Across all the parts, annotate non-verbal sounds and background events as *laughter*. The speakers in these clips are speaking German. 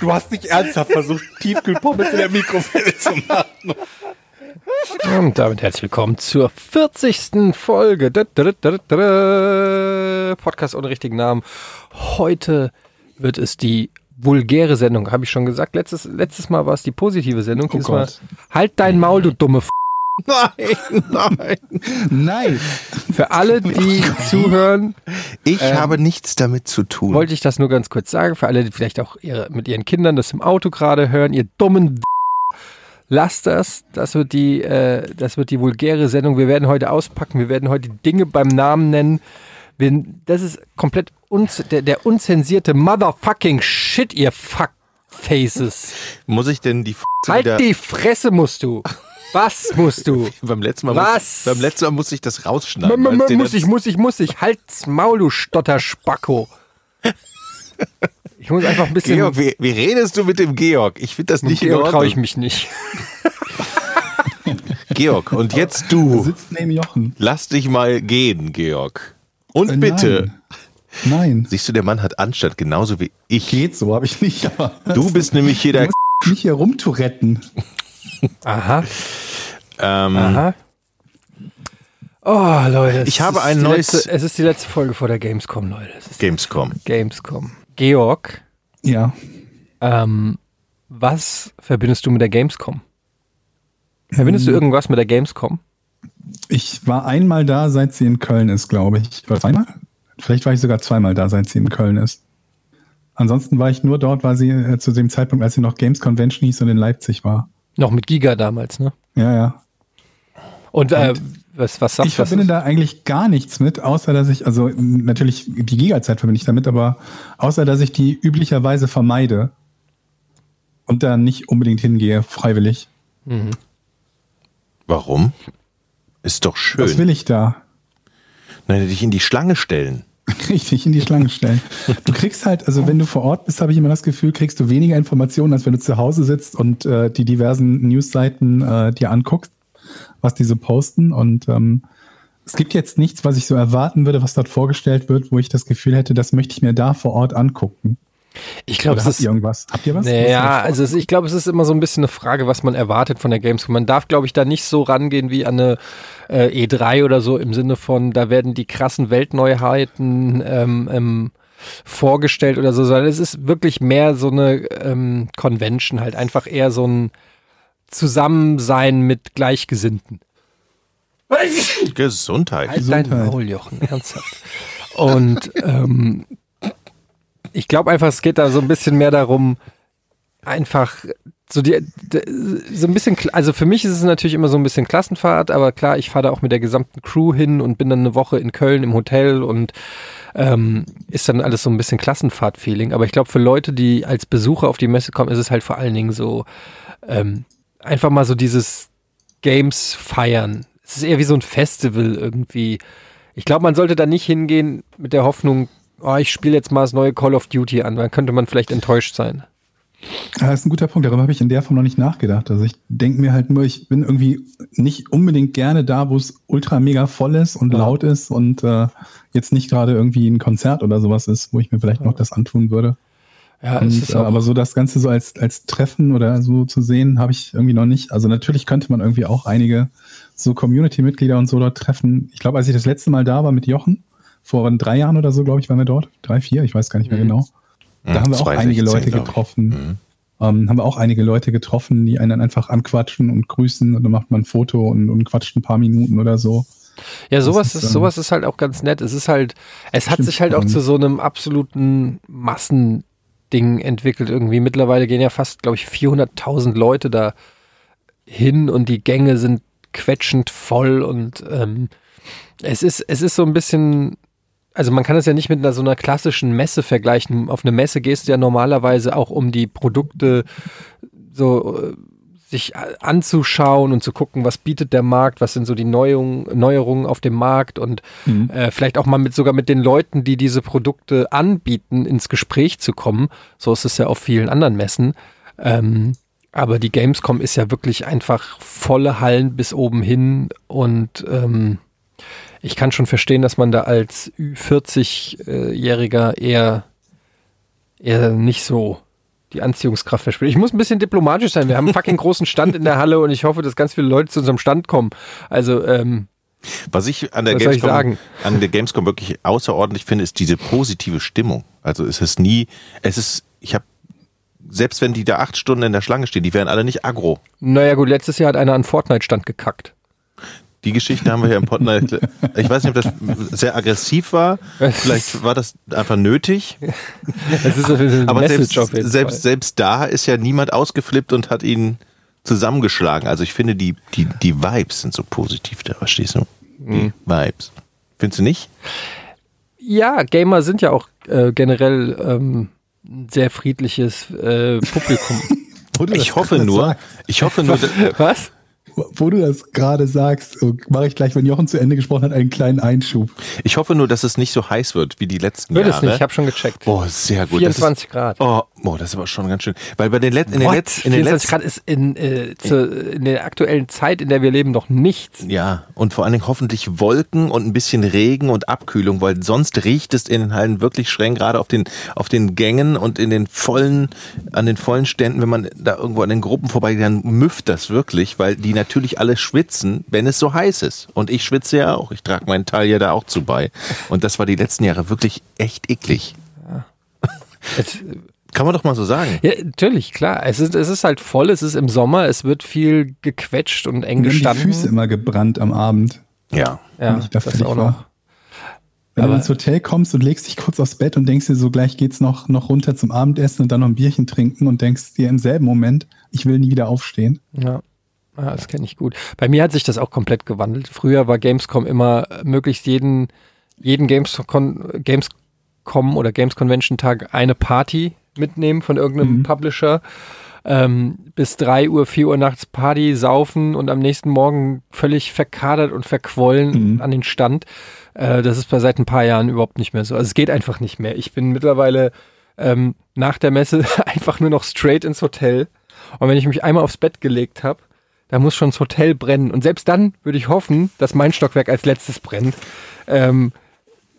Du hast nicht ernsthaft versucht, Tiefkühlpommes in der Mikrowelle zu machen. Und damit herzlich willkommen zur 40. Folge. Podcast ohne richtigen Namen. Heute wird es die vulgäre Sendung, habe ich schon gesagt. Letztes, letztes Mal war es die positive Sendung. Oh Diesmal Gott. halt dein Maul, du dumme F Nein, nein. Nein. Für alle, die zuhören, Ich habe nichts damit zu tun. wollte ich das nur ganz kurz sagen. Für alle, die vielleicht auch ihre, mit ihren Kindern das im Auto gerade hören, ihr dummen Lasst das. Das wird die, äh, das wird die vulgäre Sendung. Wir werden heute auspacken. Wir werden heute Dinge beim Namen nennen. Wir, das ist komplett uns, der, der unzensierte Motherfucking Shit, ihr Fuckfaces. Muss ich denn die F Halt wieder... die Fresse musst du. Was musst du? *laughs* Beim letzten, Mal Was? Muss, beim letzten Mal musste ich das rausschneiden. -m muss ich, muss ich, muss ich. Halt's Maul, du Stotterspacko. Ich muss einfach ein bisschen. Georg, wie, wie redest du mit dem Georg? Ich finde das nicht in Georg traue ich mich nicht. *laughs* Georg, und jetzt Du du. sitzt neben Jochen. Lass dich mal gehen, Georg. Und Äh, bitte. Nein. Nein. Siehst du, der Mann hat Anstand, genauso wie ich. Geht so, habe ich nicht. Aber Du bist nämlich hier der... mich hier rumturetten. Aha, Ähm, aha. Oh, Leute. es Ich habe ist ein die neues- Letzte, es ist die letzte Folge vor der Gamescom, Leute. Es ist Gamescom. Gamescom. Georg, Ja. ähm, was verbindest du mit der Gamescom? Verbindest du irgendwas mit der Gamescom? Ich war einmal da, seit sie in Köln ist, glaube ich. Oder zweimal? Vielleicht war ich sogar zweimal da, seit sie in Köln ist. Ansonsten war ich nur dort, weil sie äh, zu dem Zeitpunkt, als sie noch Games Convention hieß und in Leipzig war. Noch mit Giga damals, ne? Ja, ja. Und, äh, was, was sagt Ich das? verbinde da eigentlich gar nichts mit, außer dass ich, also natürlich die Giga-Zeit verbinde ich damit, aber außer dass ich die üblicherweise vermeide und da nicht unbedingt hingehe, freiwillig. Warum? Ist doch Was schön. will ich da? Nein, dich in die Schlange stellen. *laughs* Richtig in die Schlange stellen. Du kriegst halt, also wenn du vor Ort bist, habe ich immer das Gefühl, kriegst du weniger Informationen, als wenn du zu Hause sitzt und äh, die diversen Newsseiten äh, dir anguckst, was die so posten. Und ähm, es gibt jetzt nichts, was ich so erwarten würde, was dort vorgestellt wird, wo ich das Gefühl hätte, das möchte ich mir da vor Ort angucken. ich glaube, es habt ist ihr irgendwas? Habt ihr was? Naja, also es, ich glaube, es ist immer so ein bisschen eine Frage, was man erwartet von der Gamescom. Man darf, glaube ich, da nicht so rangehen wie an eine äh, E3 oder so im Sinne von, da werden die krassen Weltneuheiten ähm, ähm, vorgestellt oder so, sondern es ist wirklich mehr so eine ähm, Convention, halt einfach eher so ein Zusammensein mit Gleichgesinnten. *laughs* Gesundheit. Halt dein Gesundheit. Maul, Jochen, ernsthaft. *laughs* Und ähm, ich glaube einfach, es geht da so ein bisschen mehr darum, einfach so die, so ein bisschen, also für mich ist es natürlich immer so ein bisschen Klassenfahrt, aber klar, ich fahre da auch mit der gesamten Crew hin und bin dann eine Woche in Köln im Hotel und ähm, ist dann alles so ein bisschen Klassenfahrt-Feeling. Aber ich glaube, für Leute, die als Besucher auf die Messe kommen, ist es halt vor allen Dingen so ähm, einfach mal so dieses Games feiern. Es ist eher wie so ein Festival irgendwie. Ich glaube, man sollte da nicht hingehen mit der Hoffnung, oh, ich spiele jetzt mal das neue Call of Duty an, dann könnte man vielleicht enttäuscht sein. Ja, das ist ein guter Punkt. Darüber habe ich in der Form noch nicht nachgedacht. Also ich denke mir halt nur, ich bin irgendwie nicht unbedingt gerne da, wo es ultra mega voll ist und Ja. laut ist und äh, jetzt nicht gerade irgendwie ein Konzert oder sowas ist, wo ich mir vielleicht noch das antun würde. Ja, es Und, ist äh, auch, aber so das Ganze so als, als Treffen oder so zu sehen, habe ich irgendwie noch nicht. Also natürlich könnte man irgendwie auch einige so Community-Mitglieder und so dort treffen. Ich glaube, als ich das letzte Mal da war mit Jochen, vor drei Jahren oder so, glaube ich, waren wir dort. Drei, vier, ich weiß gar nicht mehr Mhm. genau. Da haben wir auch 2016, einige Leute getroffen. Mhm. Ähm, haben wir auch einige Leute getroffen, die einen dann einfach anquatschen und grüßen und dann macht man ein Foto und, und quatscht ein paar Minuten oder so. ja, sowas ist, ist, ähm, sowas ist halt auch ganz nett. Es ist halt, es hat sich halt auch zu so einem absoluten Massending entwickelt irgendwie. Mittlerweile gehen ja fast, glaube ich, 400.000 Leute da hin und die Gänge sind quetschend voll und ähm, es ist, es ist so ein bisschen, also man kann es ja nicht mit einer so einer klassischen Messe vergleichen. Auf eine Messe gehst du ja normalerweise auch um die Produkte so äh, sich anzuschauen und zu gucken, was bietet der Markt, was sind so die Neuerungen, Neuerungen auf dem Markt und Mhm. äh, vielleicht auch mal mit sogar mit den Leuten, die diese Produkte anbieten, ins Gespräch zu kommen. So ist es ja auf vielen anderen Messen. Ähm, aber die Gamescom ist ja wirklich einfach volle Hallen bis oben hin und ähm, ich kann schon verstehen, dass man da als Ü40-Jähriger eher, eher nicht so die Anziehungskraft verspürt. Ich muss ein bisschen diplomatisch sein. Wir haben einen fucking großen Stand in der Halle und ich hoffe, dass ganz viele Leute zu unserem Stand kommen. Also, ähm, Was ich an der, Was Gamescom, an der Gamescom wirklich außerordentlich finde, ist diese positive Stimmung. Also es ist nie, es ist, ich habe, selbst wenn die da acht Stunden in der Schlange stehen, die wären alle nicht aggro. naja gut, letztes Jahr hat einer an Fortnite-Stand gekackt. Die Geschichte haben wir hier im Podcast. Ich weiß nicht, ob das sehr aggressiv war. Vielleicht war das einfach nötig. Das ist eine Aber selbst, selbst, selbst da ist ja niemand ausgeflippt und hat ihn zusammengeschlagen. Also ich finde, die, die, die Vibes sind so positiv da, verstehst du? Die Mhm. Vibes. Findest du nicht? Ja, Gamer sind ja auch äh, generell ähm, ein sehr friedliches äh, Publikum. *laughs* Ich hoffe nur, ich hoffe nur, Was? Wo du das gerade sagst, so mache ich gleich, wenn Jochen zu Ende gesprochen hat, einen kleinen Einschub. ich hoffe nur, dass es nicht so heiß wird wie die letzten Wird Jahre. es nicht, ich habe schon gecheckt. Oh, sehr gut. 24 Grad. Das ist, oh, oh, das ist aber schon ganz schön. Weil bei den, Let in den, What? Letz in den 24 letzten Grad ist in, äh, zu, in der aktuellen Zeit, in der wir leben, noch nichts. Ja, und vor allen Dingen hoffentlich Wolken und ein bisschen Regen und Abkühlung, weil sonst riecht es in den Hallen wirklich streng, gerade auf den, auf den Gängen und in den vollen, an den vollen Ständen, wenn man da irgendwo an den Gruppen vorbeigeht, dann müfft das wirklich, weil die natürlich alle schwitzen, wenn es so heiß ist. Und ich schwitze ja auch. Ich trage meinen Teil ja da auch zu bei. Und das war die letzten Jahre wirklich echt eklig. Es, Kann man doch mal so sagen. ja, natürlich, klar. Es ist, es ist halt voll, es ist im Sommer, es wird viel gequetscht und eng Mir haben die gestanden. Füße immer gebrannt am Abend. Ja. ja, wenn ich da das fertig auch war. noch. Wenn Aber- du ins Hotel kommst und legst dich kurz aufs Bett und denkst dir so, gleich geht's noch, noch runter zum Abendessen und dann noch ein Bierchen trinken und denkst dir im selben Moment, ich will nie wieder aufstehen. Ja. Ja, das kenne ich gut. Bei mir hat sich das auch komplett gewandelt. Früher war Gamescom immer äh, möglichst jeden, jeden Gamescom, Gamescom oder Games Convention Tag eine Party mitnehmen von irgendeinem Mhm. Publisher. Ähm, bis 3 Uhr, 4 Uhr nachts Party, saufen und am nächsten Morgen völlig verkadert und verquollen Mhm. an den Stand. Äh, das ist bei seit ein paar Jahren überhaupt nicht mehr so. Also es geht einfach nicht mehr. Ich bin mittlerweile ähm, nach der Messe *laughs* einfach nur noch straight ins Hotel. Und wenn ich mich einmal aufs Bett gelegt habe, da muss schon das Hotel brennen. Und selbst dann würde ich hoffen, dass mein Stockwerk als letztes brennt, ähm,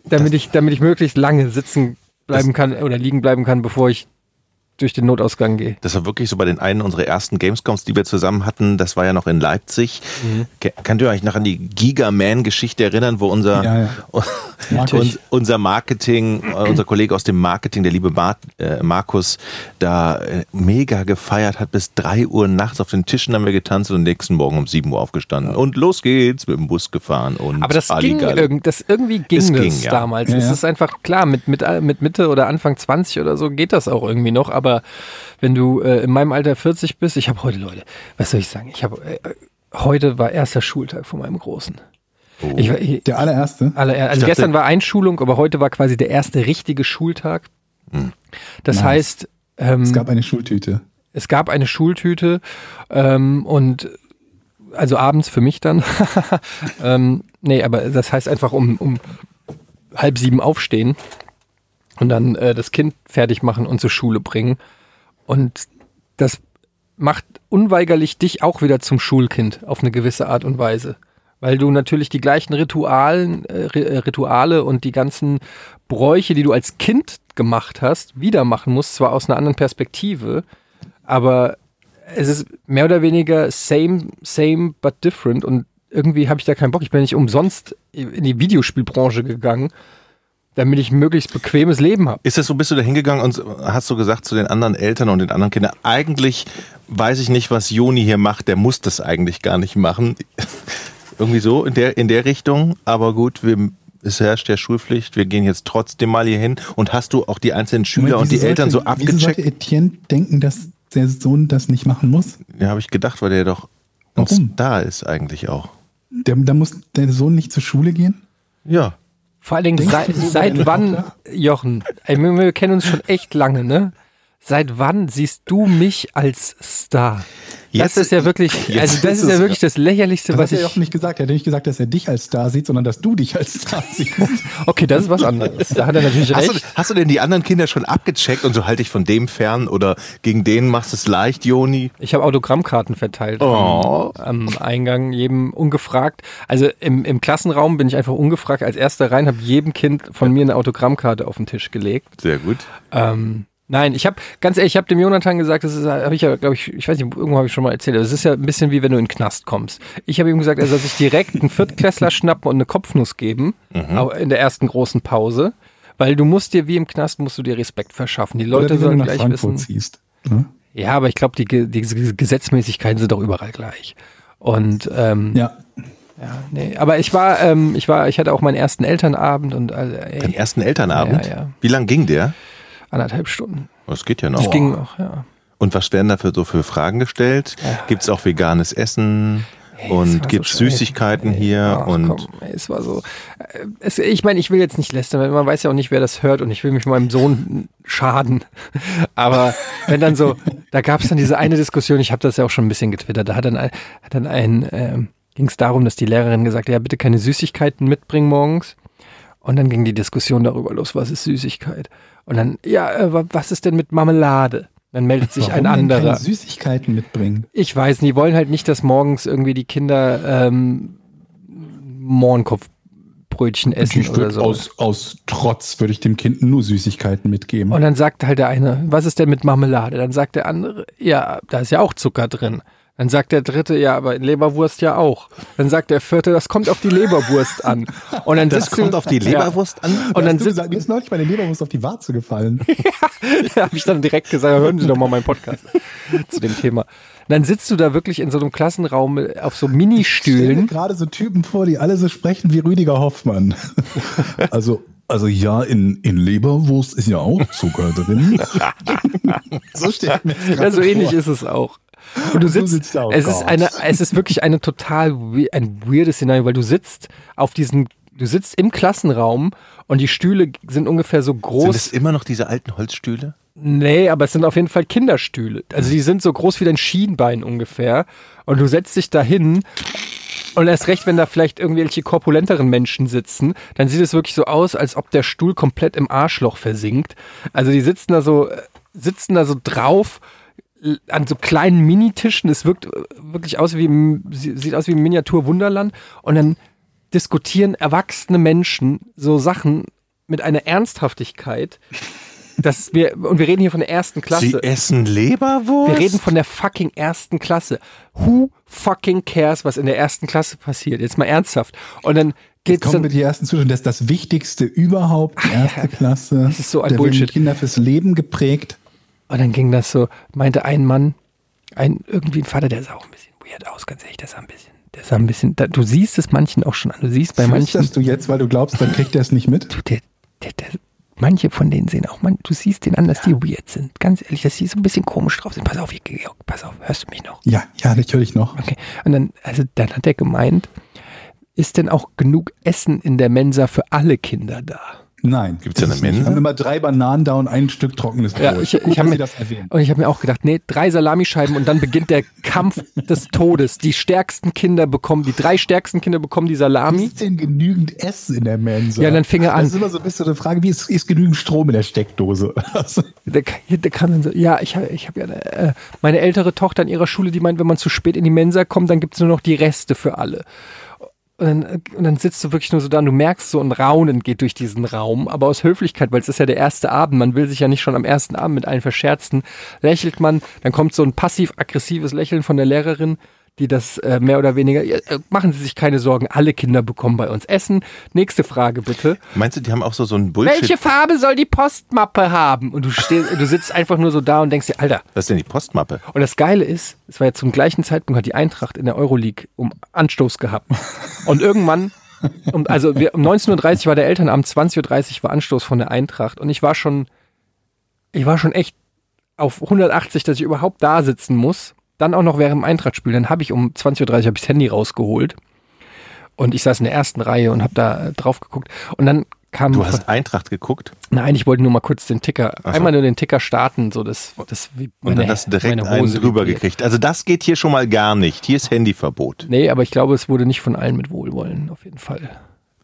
damit, ich, damit ich möglichst lange sitzen bleiben kann oder liegen bleiben kann, bevor ich durch den Notausgang gehe. Das war wirklich so bei den einen unserer ersten Gamescoms, die wir zusammen hatten. Das war ja noch in Leipzig. Ke- Könnt ihr euch noch an die Giga-Man-Geschichte erinnern, wo unser, Ja, ja. *laughs* uns, unser Marketing, äh, unser Kollege aus dem Marketing, der liebe Bart, äh, Markus, da äh, mega gefeiert hat. Bis drei Uhr nachts auf den Tischen haben wir getanzt und nächsten Morgen um sieben Uhr aufgestanden. Und los geht's, mit dem Bus gefahren. Und Aber das ging irgend, das irgendwie ging Es das ging, damals. Es ist einfach klar, mit, mit, mit Mitte oder Anfang 20 oder so geht das auch irgendwie noch. Aber wenn du äh, in meinem Alter 40 bist, ich habe heute, Leute, was soll ich sagen? Ich habe äh, heute war erster Schultag von meinem Großen. Oh. Ich, ich, Der allererste. alle, also dachte- gestern war Einschulung, aber heute war quasi der erste richtige Schultag. Das Nice. heißt, ähm, Es gab eine Schultüte. es gab eine Schultüte ähm, und also abends für mich dann. *laughs* ähm, nee, aber das heißt einfach um, um halb sieben aufstehen und dann äh, das Kind fertig machen und zur Schule bringen. Und das macht unweigerlich dich auch wieder zum Schulkind auf eine gewisse Art und Weise. Weil du natürlich die gleichen Ritualen, äh, äh, Rituale und die ganzen Bräuche, die du als Kind gemacht hast, wieder machen musst, zwar aus einer anderen Perspektive, aber es ist mehr oder weniger same, same, but different und irgendwie habe ich da keinen Bock. Ich bin nicht umsonst in die Videospielbranche gegangen, damit ich ein möglichst bequemes Leben habe. Ist das so, bist du da hingegangen und hast du gesagt zu den anderen Eltern und den anderen Kindern, eigentlich weiß ich nicht, was Joni hier macht, der muss das eigentlich gar nicht machen. *laughs* Irgendwie so in der, in der Richtung, aber gut, wir, es herrscht ja Schulpflicht, wir gehen jetzt trotzdem mal hier hin. Und hast du auch die einzelnen Schüler Moment, und die wieso Eltern so sollte- Wieso sollte abgecheckt? Etienne denken, dass der Sohn das nicht machen muss? Ja, habe ich gedacht, weil der doch Warum? Star ist eigentlich auch. Der, da muss der Sohn nicht zur Schule gehen? Ja. Vor allen Dingen, seit, seit wann? Jochen, ey, wir, wir kennen uns schon echt lange, ne? Seit wann siehst du mich als Star? Jetzt- das ist ja wirklich, also das ist ist ja wirklich das lächerlichste, Das was hat er ich. ja auch nicht gesagt. Er hat nicht gesagt, dass er dich als Star sieht, sondern dass du dich als Star siehst. *laughs* Okay, das ist was anderes. Da hat er natürlich Hast du, recht. hast du denn die anderen Kinder schon abgecheckt und so halte ich von dem fern oder gegen den machst du es leicht, Joni? Ich habe Autogrammkarten verteilt Oh. am, am Eingang, jedem ungefragt. Also im, im Klassenraum bin ich einfach ungefragt als erster rein, habe jedem Kind von mir eine Autogrammkarte auf den Tisch gelegt. Sehr gut. Ähm, nein, ich habe ganz ehrlich, ich habe dem Jonathan gesagt, das ist, habe ich ja, glaube ich, ich weiß nicht, irgendwo habe ich schon mal erzählt, aber es ist ja ein bisschen wie wenn du in den Knast kommst. Ich habe ihm gesagt, er soll sich direkt einen Viertklässler schnappen und eine Kopfnuss geben au- in der ersten großen Pause, weil du musst dir wie im Knast musst du dir Respekt verschaffen. Die Leute sollen gleich Frankfurt wissen. ziehst. Ne? Ja, aber ich glaube, die, die Gesetzmäßigkeiten sind doch überall gleich. Und ähm, Ja. ja, nee, aber ich war, ähm, ich war, ich hatte auch meinen ersten Elternabend und Dein ey, ersten Elternabend? Ja, ja. Wie lang ging der? Anderthalb Stunden. Das geht ja noch. Das ging noch, ja. Und was werden dafür so für Fragen gestellt? Gibt es auch veganes Essen? es und gibt so. Süßigkeiten hier? Ach, und komm, ey, es war so. äh, Es, ich meine, ich will jetzt nicht lästern, weil man weiß ja auch nicht, wer das hört und ich will mich meinem Sohn schaden. *laughs* Aber wenn dann so, da gab es dann diese eine Diskussion, ich habe das ja auch schon ein bisschen getwittert, da hat dann ein, hat dann ein ähm, ging es darum, dass die Lehrerin gesagt hat, ja, bitte keine Süßigkeiten mitbringen morgens. Und dann ging die Diskussion darüber los, was ist Süßigkeit? Und dann, ja, äh, wa- was ist denn mit Marmelade? Dann meldet sich ein Warum denn anderer. Süßigkeiten mitbringen. Ich weiß nicht, die wollen halt nicht, dass morgens irgendwie die Kinder ähm, Mohrenkopfbrötchen essen oder so. aus, aus Trotz würde ich dem Kind nur Süßigkeiten mitgeben. Und dann sagt halt der eine, was ist denn mit Marmelade? Dann sagt der andere, ja, da ist ja auch Zucker drin. Dann sagt der dritte, ja, aber in Leberwurst ja auch. Dann sagt der vierte, das kommt auf die Leberwurst an. Und dann das kommt du, auf die Leberwurst an? Und dann du sitzt, mir ist neulich meine Leberwurst auf die Warze gefallen. *laughs* da habe ich dann direkt gesagt, hören Sie doch mal meinen Podcast *laughs* zu dem Thema. Und dann sitzt du da wirklich in so einem Klassenraum auf so Mini-Stühlen. gerade so Typen vor, die alle so sprechen wie Rüdiger Hoffmann. *laughs* Also, also ja, in, in Leberwurst ist ja auch Zucker drin. so steht mir Ja, so ähnlich vor. ist es auch. Und du sitzt, sitzt oh es ist eine, es ist wirklich eine total we ein weirdes Szenario, weil du sitzt auf diesen, du sitzt im Klassenraum und die Stühle sind ungefähr so Sind groß. es immer noch diese alten Holzstühle? Nee, aber es sind auf jeden Fall Kinderstühle. Also die sind so groß wie dein Schienbein ungefähr. Und du setzt dich da hin und erst recht, wenn da vielleicht irgendwelche korpulenteren Menschen sitzen, dann sieht es wirklich so aus, als ob der Stuhl komplett im Arschloch versinkt. Also die sitzen da so, äh, sitzen da so drauf an so kleinen Minitischen. Es wirkt äh, wirklich aus wie, sieht aus wie ein Miniatur-Wunderland. Und dann diskutieren erwachsene Menschen so Sachen mit einer Ernsthaftigkeit, dass wir, und wir reden hier von der ersten Klasse. Sie essen Leberwurst? Wir reden von der fucking ersten Klasse. Who fucking cares, was in der ersten Klasse passiert? Jetzt mal ernsthaft. Und dann geht's Kommen wir dann, die ersten Zuschauer. Das ist das Wichtigste überhaupt, die erste Klasse. Das ist so ein da werden Bullshit. Kinder fürs Leben geprägt. Und dann ging das so, meinte ein Mann, ein, irgendwie ein Vater, der sah auch ein bisschen weird aus, ganz ehrlich, der sah ein bisschen, der sah ein bisschen, da, du siehst es manchen auch schon an, du siehst bei manchen, Flüsterst du jetzt, weil du glaubst, dann kriegt er es nicht mit? du, der, der, der, manche von denen sehen auch, man, du siehst den an, dass die weird sind, ganz ehrlich, dass die so ein bisschen komisch drauf sind. Pass auf, Georg, pass auf, hörst du mich noch? Ja, ja, natürlich noch. Okay. Und dann, also dann hat er gemeint, ist denn auch genug Essen in der Mensa für alle Kinder da? Nein. Gibt's ja eine. Mensa? Wir haben immer drei Bananen da und ein Stück trockenes Brot. Ja, ich, Gut, ich habe mir, das erwähnen. und ich habe mir auch gedacht, nee, drei Salamischeiben und dann beginnt der Kampf *laughs* des Todes. Die stärksten Kinder bekommen, die drei stärksten Kinder bekommen die Salami. Ist denn genügend Essen in der Mensa? Ja, dann fing er an. Das ist immer so ein bisschen eine Frage, wie ist, ist genügend Strom in der Steckdose? *laughs* Der, der kann dann so, ja, ich habe ich hab ja eine, äh, meine ältere Tochter an ihrer Schule, die meint, wenn man zu spät in die Mensa kommt, dann gibt's nur noch die Reste für alle. Und dann, und dann sitzt du wirklich nur so da und du merkst so ein Raunen geht durch diesen Raum, aber aus Höflichkeit, weil es ist ja der erste Abend, man will sich ja nicht schon am ersten Abend mit allen verscherzen, lächelt man, dann kommt so ein passiv-aggressives Lächeln von der Lehrerin, die das äh, mehr oder weniger, äh, machen Sie sich keine Sorgen, alle Kinder bekommen bei uns Essen. Nächste Frage bitte. Meinst du, die haben auch so, so ein Bullshit? Welche Farbe soll die Postmappe haben? Und du, stehst, du sitzt einfach nur so da und denkst dir, Alter, Was ist denn die Postmappe? und das Geile ist, es war ja zum gleichen Zeitpunkt hat die Eintracht in der Euroleague um Anstoß gehabt. Und irgendwann, um, also wir, um 19.30 Uhr war der Elternabend, 20.30 Uhr war Anstoß von der Eintracht. Und ich war schon, ich war schon echt auf 180, dass ich überhaupt da sitzen muss. Dann auch noch während dem Eintrachtspiel. Dann habe ich um 20.30 Uhr hab ich das Handy rausgeholt. Und ich saß in der ersten Reihe und habe da äh, drauf geguckt. Und dann kam. Du hast Eintracht geguckt Nein, ich wollte nur mal kurz den Ticker, so. einmal nur den Ticker starten, so das, das wie und dann hast du direkt meine einen drüber gekriegt. Also das geht hier schon mal gar nicht. Hier ist Handyverbot. Nee, aber ich glaube, es wurde nicht von allen mit Wohlwollen auf jeden Fall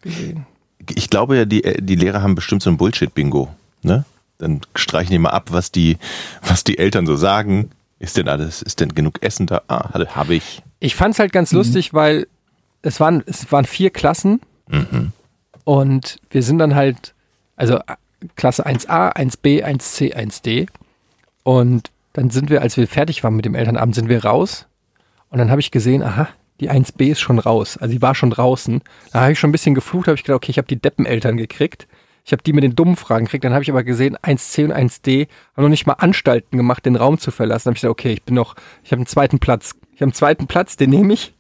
gesehen. Ich glaube ja, die, die Lehrer haben bestimmt so ein Bullshit-Bingo. Ne? Dann streichen die mal ab, was die, was die Eltern so sagen. Ist denn alles, ist denn genug Essen da? Ah, habe ich. Ich fand es halt ganz lustig, weil es waren, es waren vier Klassen und wir sind dann halt, also Klasse 1a, 1b, 1c, 1d und dann sind wir, als wir fertig waren mit dem Elternabend, sind wir raus und dann habe ich gesehen, aha, die 1b ist schon raus, also die war schon draußen. Da habe ich schon ein bisschen geflucht, habe ich gedacht, okay, ich habe die Deppeneltern gekriegt. Ich habe die mit den dummen Fragen gekriegt, dann habe ich aber gesehen, 1c und 1d haben noch nicht mal Anstalten gemacht, den Raum zu verlassen. Dann habe ich gesagt, okay, ich bin noch, ich habe einen zweiten Platz. Ich habe einen zweiten Platz, den nehme ich.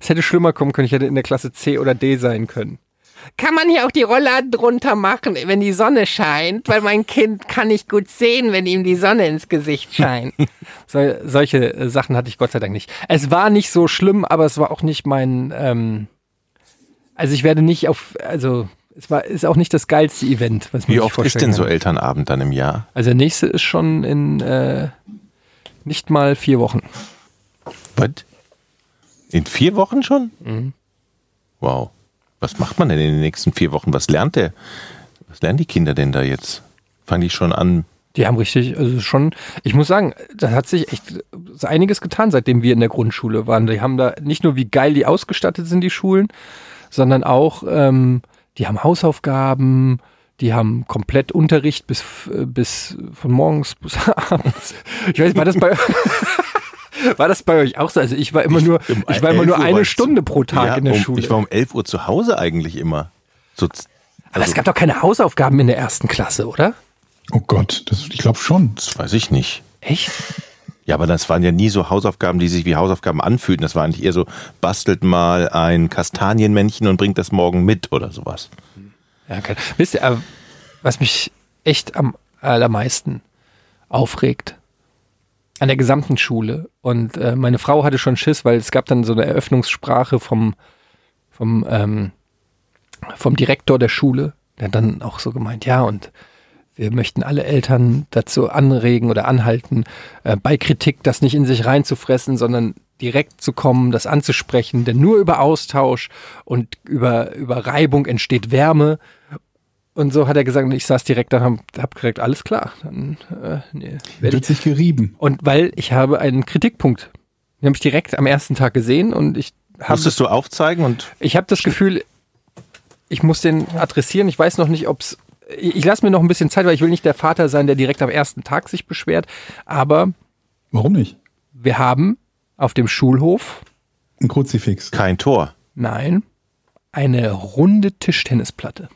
Es hätte schlimmer kommen können, ich hätte in der Klasse C oder D sein können. Kann man hier auch die Rollladen drunter machen, wenn die Sonne scheint? Weil mein Kind kann nicht gut sehen, wenn ihm die Sonne ins Gesicht *laughs* scheint. So, solche äh, Sachen hatte ich Gott sei Dank nicht. Es war nicht so schlimm, aber es war auch nicht mein, ähm, also ich werde nicht auf, also es war, ist auch nicht das geilste Event, was man Wie oft ist denn so. Elternabend dann im Jahr? Also der nächste ist schon in äh, nicht mal vier Wochen. Was? In vier Wochen schon? Mhm. Wow. Was macht man denn in den nächsten vier Wochen? Was lernt der? Was lernen die Kinder denn da jetzt? Fangen die schon an? Die haben richtig, also schon, ich muss sagen, da hat sich echt einiges getan, seitdem wir in der Grundschule waren. Die haben da nicht nur, wie geil die ausgestattet sind, die Schulen, sondern auch, ähm, die haben Hausaufgaben, die haben komplett Unterricht bis, bis von morgens *laughs* bis abends. Ich weiß, war das bei, *laughs* war das bei euch auch so? Also ich war immer nur, um ich war immer 11 nur Uhr eine Stunde pro Tag Ja, in der um, Schule. Ich war um 11 Uhr zu Hause eigentlich immer. So, z- Aber es gab doch keine Hausaufgaben in der ersten Klasse, oder? Oh Gott, das, ich glaube schon. das weiß ich nicht. Echt? Ja, aber das waren ja nie so Hausaufgaben, die sich wie Hausaufgaben anfühlten. Das war eigentlich eher so, bastelt mal ein Kastanienmännchen und bringt das morgen mit oder sowas. Ja, geil. Wisst ihr, äh, was mich echt am allermeisten aufregt? An der gesamten Schule. Und äh, meine Frau hatte schon Schiss, weil es gab dann so eine Eröffnungssprache vom, vom, ähm, vom Direktor der Schule. Der hat dann auch so gemeint, ja, und wir möchten alle Eltern dazu anregen oder anhalten, äh, bei Kritik das nicht in sich reinzufressen, sondern direkt zu kommen, das anzusprechen, denn nur über Austausch und über, über Reibung entsteht Wärme. Und so hat er gesagt, und ich saß direkt da und hab, hab direkt, alles klar. Dann, äh, nee, Wird sich gerieben. und weil ich habe einen Kritikpunkt. Den habe ich direkt am ersten Tag gesehen und ich habe Musstest du aufzeigen und ich habe das Gefühl, ich muss den adressieren. Ich weiß noch nicht, ob es. Ich, lasse mir noch ein bisschen Zeit, weil ich will nicht der Vater sein, der direkt am ersten Tag sich beschwert. Aber Warum nicht? wir haben auf dem Schulhof, Ein Kruzifix. kein Tor. nein, eine runde Tischtennisplatte.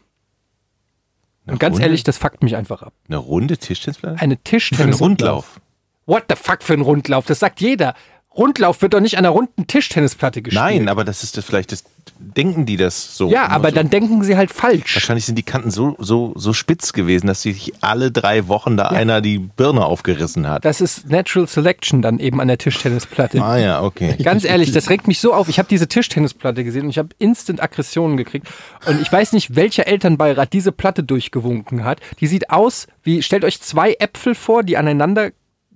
Eine Und ganz Runde? ehrlich, das fuckt mich einfach ab. Eine runde Tischtennisplatte? Eine Für einen Tischtennisplatte. Rundlauf. What the fuck für ein Rundlauf? Das sagt jeder. Rundlauf wird doch nicht an einer runden Tischtennisplatte gespielt. Nein, aber das ist das vielleicht das denken die das so. Ja, aber so. dann denken sie halt falsch. Wahrscheinlich sind die Kanten so, so, so spitz gewesen, dass sich alle drei Wochen da einer die Birne aufgerissen hat. Das ist Natural Selection dann eben an der Tischtennisplatte. ah ja, okay. *laughs* Ganz ehrlich, das regt mich so auf. Ich habe diese Tischtennisplatte gesehen und ich habe instant Aggressionen gekriegt. Und ich weiß nicht, welcher Elternbeirat diese Platte durchgewunken hat. Die sieht aus wie, stellt euch zwei Äpfel vor, die aneinander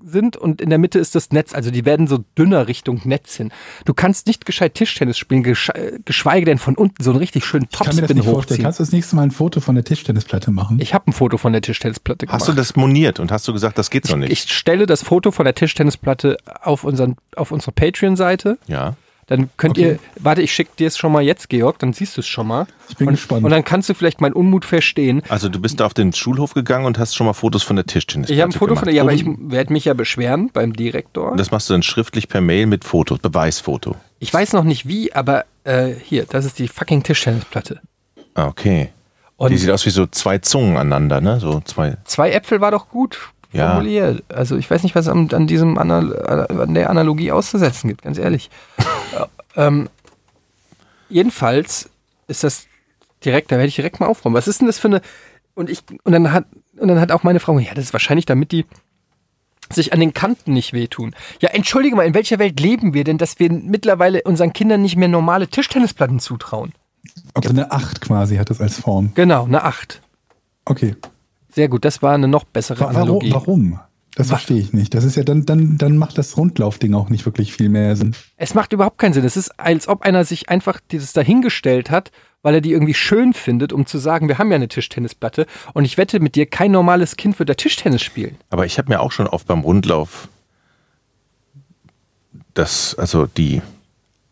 sind und in der Mitte ist das Netz. Also die werden so dünner Richtung Netz hin. Du kannst nicht gescheit Tischtennis spielen, äh, geschweige denn von unten so einen richtig schönen Ich kann mir das Topspin nicht vorstellen. hochziehen. Kannst du das nächste Mal ein Foto von der Tischtennisplatte machen? Ich habe ein Foto von der Tischtennisplatte gemacht. Hast du das moniert und hast du gesagt, das geht so nicht? Ich stelle das Foto von der Tischtennisplatte auf, unseren, auf unsere Patreon-Seite. ja. Dann könnt Okay. ihr, warte, ich schicke dir es schon mal jetzt, Georg, dann siehst du es schon mal. Ich bin und, gespannt. Und dann kannst du vielleicht meinen Unmut verstehen. Also du bist da auf den Schulhof gegangen und hast schon mal Fotos von der Tischtennisplatte Ich habe ein Foto gemacht. von der, ja, aber ich werde mich ja beschweren beim Direktor. das machst du dann schriftlich per Mail mit Foto, Beweisfoto. Ich weiß noch nicht wie, aber äh, hier, das ist die fucking Tischtennisplatte. Ah, okay. Und Die sieht aus wie so zwei Zungen aneinander, ne? So zwei. zwei Äpfel war doch gut Ja. formuliert. Also ich weiß nicht, was an, an diesem Anal an der Analogie auszusetzen gibt, ganz ehrlich. Äh, *laughs* ähm, jedenfalls ist das direkt, da werde ich direkt mal aufräumen. Was ist denn das für eine und ich und dann hat und dann hat auch meine Frau, ja, das ist wahrscheinlich damit die sich an den Kanten nicht wehtun. Ja, entschuldige mal, in welcher Welt leben wir denn, dass wir mittlerweile unseren Kindern nicht mehr normale Tischtennisplatten zutrauen? Okay, eine 8 quasi hat das als Form. Genau, eine 8. Okay. Sehr gut, das war eine noch bessere Wa- Warum? Analogie. warum? Das verstehe ich nicht. Das ist ja dann, dann, dann macht das Rundlaufding auch nicht wirklich viel mehr Sinn. Es macht überhaupt keinen Sinn. Es ist, als ob einer sich einfach dieses dahingestellt hat, weil er die irgendwie schön findet, um zu sagen, wir haben ja eine Tischtennisplatte. Und ich wette mit dir, kein normales Kind wird da Tischtennis spielen. Aber ich habe mir auch schon oft beim Rundlauf das, also die,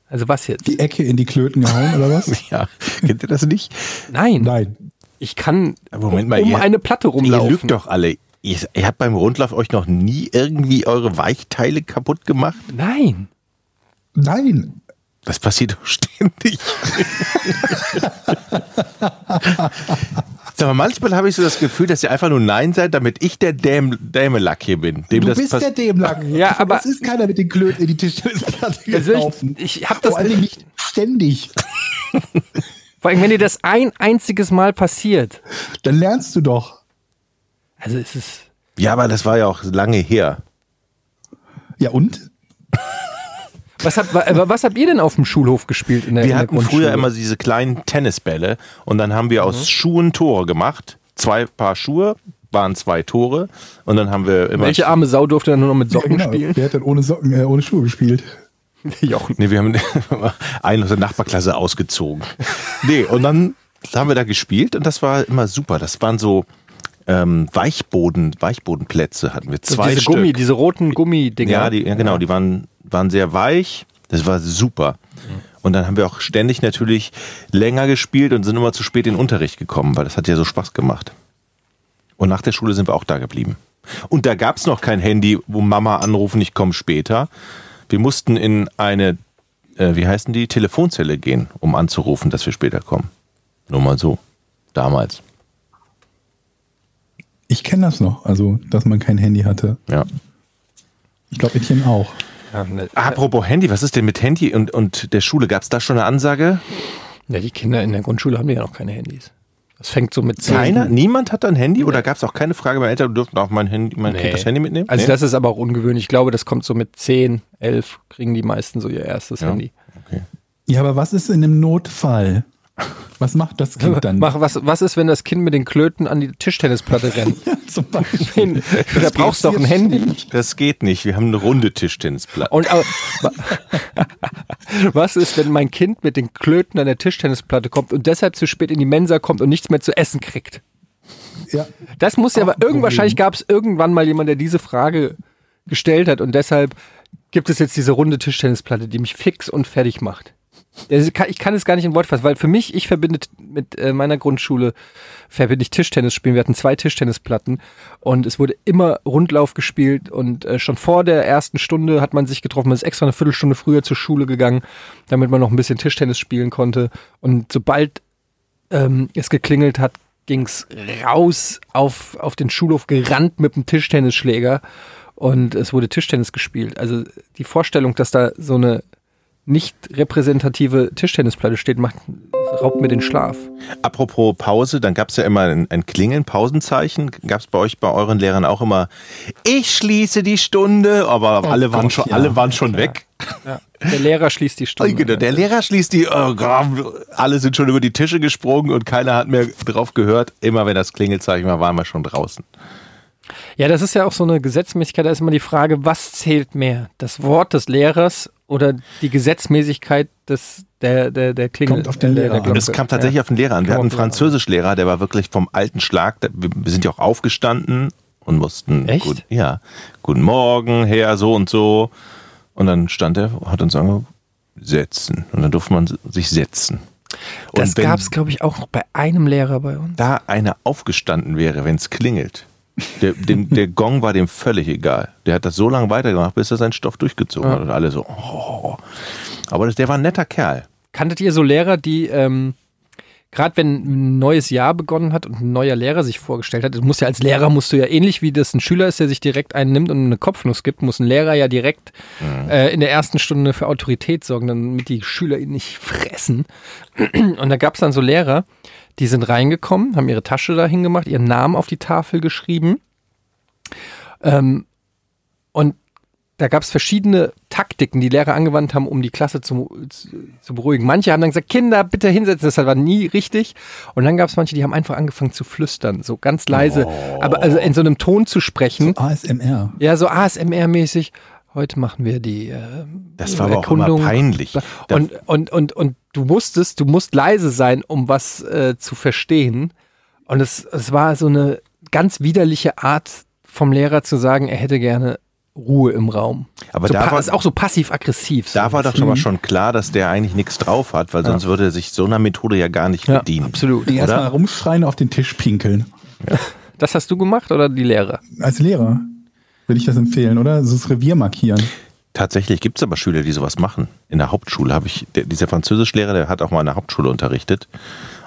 Also was jetzt? Die Ecke in die Klöten gehauen oder was? *laughs* ja, kennt ihr das nicht? Nein, Nein. Ich kann Moment mal, um ihr- eine Platte Ihr rumlaufen. lügt doch alle. Ihr, ihr habt beim Rundlauf euch noch nie irgendwie eure Weichteile kaputt gemacht? Nein. Nein. Das passiert doch ständig. Sag mal, manchmal habe ich so das Gefühl, dass ihr einfach nur Nein seid, damit ich der Däm Dämelack hier bin. Dem Du das bist der Dämlack. Ja, aber- Es ist keiner mit den Klöten in die Tischtennisplatte Also gelaufen. ich, ich habe das Vor Dingen nicht ständig. *laughs* Vor allem, wenn dir das ein einziges Mal passiert. Dann lernst du doch. Also es ist. Ja, aber das war ja auch lange her. Ja und? Was habt, was habt ihr denn auf dem Schulhof gespielt in der, in Wir der hatten früher immer diese kleinen Tennisbälle und dann haben wir Mhm. aus Schuhen Tore gemacht. Zwei Paar Schuhe waren zwei Tore und dann haben wir immer. Welche arme Sau durfte dann nur noch mit Socken ja, genau. spielen? Wer hat denn ohne Socken, äh, ohne Schuhe gespielt? *laughs* Jochen. Nee, wir haben *laughs* einen aus der Nachbarklasse ausgezogen. Nee, und dann haben wir da gespielt und das war immer super. Das waren so ähm, Weichboden, Weichbodenplätze hatten wir. Zwei diese Stück. Gummi, diese roten Gummidinger. ja, die, ja, genau, die waren, waren sehr weich. Das war super. Und dann haben wir auch ständig natürlich länger gespielt und sind immer zu spät in den Unterricht gekommen, weil das hat ja so Spaß gemacht. Und nach der Schule sind wir auch da geblieben. Und da gab es noch kein Handy, wo Mama anrufen, ich komme später. Wir mussten in eine, äh, wie heißen die, Telefonzelle gehen, um anzurufen, dass wir später kommen. Nur mal so. Damals. Ich kenne das noch, also dass man kein Handy hatte. Ja. Ich glaube, Etienne auch. Ja, ne, Apropos Handy, was ist denn mit Handy und, und der Schule? Gab es da schon eine Ansage? ja, die Kinder in der Grundschule haben ja noch keine Handys. Das fängt so mit zehn. Keiner? Niemand hat ein Handy? Oder gab es auch keine Frage bei Eltern, dürfen auch mein, Handy, mein Nee. Kind das Handy mitnehmen? Also Nee? das ist aber auch ungewöhnlich. Ich glaube, das kommt so mit 10, 11, kriegen die meisten so ihr erstes Ja. Handy. Ja, aber was ist in einem Notfall? Was macht das Kind dann? Mach, was, was ist, wenn das Kind mit den Klöten an die Tischtennisplatte rennt? *laughs* Zum Beispiel. da brauchst du doch ein Handy. Das geht nicht. Wir haben eine runde Tischtennisplatte. Und aber, wa- *laughs* was ist, wenn mein Kind mit den Klöten an der Tischtennisplatte kommt und deshalb zu spät in die Mensa kommt und nichts mehr zu essen kriegt? Ja. Das muss ja aber ein irgend Problem. wahrscheinlich gab es irgendwann mal jemand, der diese Frage gestellt hat und deshalb gibt es jetzt diese runde Tischtennisplatte, die mich fix und fertig macht. Ich kann es gar nicht in Wort fassen, weil für mich, ich verbinde mit äh, meiner Grundschule, verbinde ich Tischtennis spielen. Wir hatten zwei Tischtennisplatten und es wurde immer Rundlauf gespielt und äh, schon vor der ersten Stunde hat man sich getroffen. Man ist extra eine Viertelstunde früher zur Schule gegangen, damit man noch ein bisschen Tischtennis spielen konnte. Und sobald ähm, es geklingelt hat, ging's raus auf, auf den Schulhof gerannt mit dem Tischtennisschläger und es wurde Tischtennis gespielt. Also die Vorstellung, dass da so eine nicht repräsentative Tischtennisplatte steht, macht, raubt mir den Schlaf. Apropos Pause, dann gab es ja immer ein, ein Klingeln, Pausenzeichen. Gab es bei euch, bei euren Lehrern auch immer, ich schließe die Stunde, aber alle, waren Gott, schon, ja. alle waren schon weg. Der Lehrer schließt die Stunde. Genau, Der Lehrer schließt die, oh Gott, alle sind schon über die Tische gesprungen und keiner hat mehr drauf gehört. Immer wenn das Klingelzeichen war, waren wir schon draußen. Ja, das ist ja auch so eine Gesetzmäßigkeit. Da ist immer die Frage, was zählt mehr? Das Wort des Lehrers oder die Gesetzmäßigkeit des, der, der, der Klingel? Kommt auf den der- Lehrer an. Es kam tatsächlich ja. auf den Lehrer an. Wir hatten einen. Französischlehrer, der war wirklich vom alten Schlag. Wir sind ja auch aufgestanden und mussten. Echt? Gut, ja. Guten Morgen, Herr, so und so. Und dann stand er, hat uns angeguckt, setzen. Und dann durfte man sich setzen. Und Das gab es, glaube ich, auch bei einem Lehrer bei uns. da einer aufgestanden wäre, wenn es klingelt, der, dem, der Gong war dem völlig egal. Der hat das so lange weitergemacht, bis er seinen Stoff durchgezogen hat. Und alle so, oh. Aber das, der war ein netter Kerl. Kanntet ihr so Lehrer, die, ähm, gerade wenn ein neues Jahr begonnen hat und ein neuer Lehrer sich vorgestellt hat, du musst ja als Lehrer, musst du ja ähnlich wie das ein Schüler ist, der sich direkt einen nimmt und eine Kopfnuss gibt, muss ein Lehrer ja direkt äh, in der ersten Stunde für Autorität sorgen, damit die Schüler ihn nicht fressen. Und da gab es dann so Lehrer, die sind reingekommen, haben ihre Tasche da hingemacht, ihren Namen auf die Tafel geschrieben. Ähm, und da gab es verschiedene Taktiken, die Lehrer angewandt haben, um die Klasse zu, zu, zu beruhigen. Manche haben dann gesagt, Kinder, bitte hinsetzen, das war nie richtig. Und dann gab es manche, die haben einfach angefangen zu flüstern, so ganz leise, aber also in so einem Ton zu sprechen. ASMR. Ja, so ASMR-mäßig. Heute machen wir die äh, Das war aber auch immer peinlich. Und, und, und, und du wusstest, du musst leise sein, um was äh, zu verstehen. Und es, es war so eine ganz widerliche Art vom Lehrer zu sagen, er hätte gerne Ruhe im Raum. Aber so da war- ist auch so passiv-aggressiv. So Da war doch schon mal schon klar, dass der eigentlich nichts drauf hat, weil sonst würde er sich so einer Methode ja gar nicht ja, bedienen. absolut. Die erstmal rumschreien, auf den Tisch pinkeln. Das hast du gemacht oder die Lehrer? Als Lehrer würde ich das empfehlen, oder? So das Revier markieren. Tatsächlich gibt es aber Schüler, die sowas machen. In der Hauptschule habe ich, der, dieser Französischlehrer, der hat auch mal in der Hauptschule unterrichtet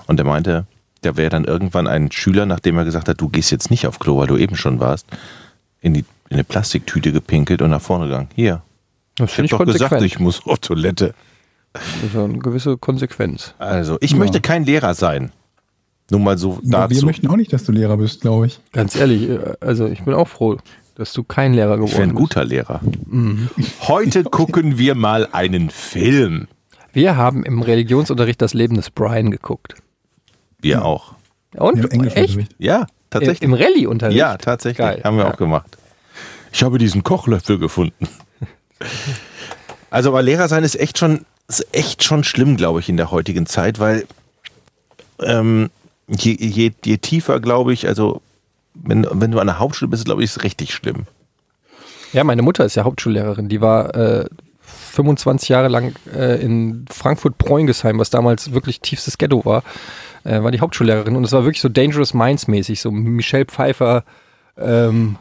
und der meinte, der wäre dann irgendwann ein Schüler, nachdem er gesagt hat, du gehst jetzt nicht auf Klo, weil du eben schon warst, in, die, in eine Plastiktüte gepinkelt und nach vorne gegangen. Hier, Das ich habe doch gesagt, ich muss auf Toilette. Also eine gewisse Konsequenz. Also, ich Ja. möchte kein Lehrer sein. Nur mal so Ja, Wir dazu. möchten auch nicht, dass du Lehrer bist, glaube ich. Ganz ehrlich, äh, also ich bin auch froh, dass du kein Lehrer geworden Ich wäre ein bist. guter Lehrer. Heute *laughs* gucken wir mal einen Film. Wir haben im Religionsunterricht das Leben des Brian geguckt. Wir auch. Und? Ja, Echt? Englischunterricht. Ja, tatsächlich. Im Rallye-Unterricht? Ja, tatsächlich. Geil. Haben wir Ja. auch gemacht. Ich habe diesen Kochlöffel gefunden. *laughs* Also, aber Lehrer sein ist echt schon, ist echt schon schlimm, glaube ich, in der heutigen Zeit, weil ähm, je, je, je tiefer, glaube ich, also wenn, wenn du an der Hauptschule bist, glaube ich, ist es richtig schlimm. Ja, meine Mutter ist ja Hauptschullehrerin. Die war äh, 25 Jahre lang äh, in Frankfurt-Preungesheim, was damals wirklich tiefstes Ghetto war, äh, war die Hauptschullehrerin. Und es war wirklich so Dangerous Minds mäßig, so Michelle Pfeiffer ähm,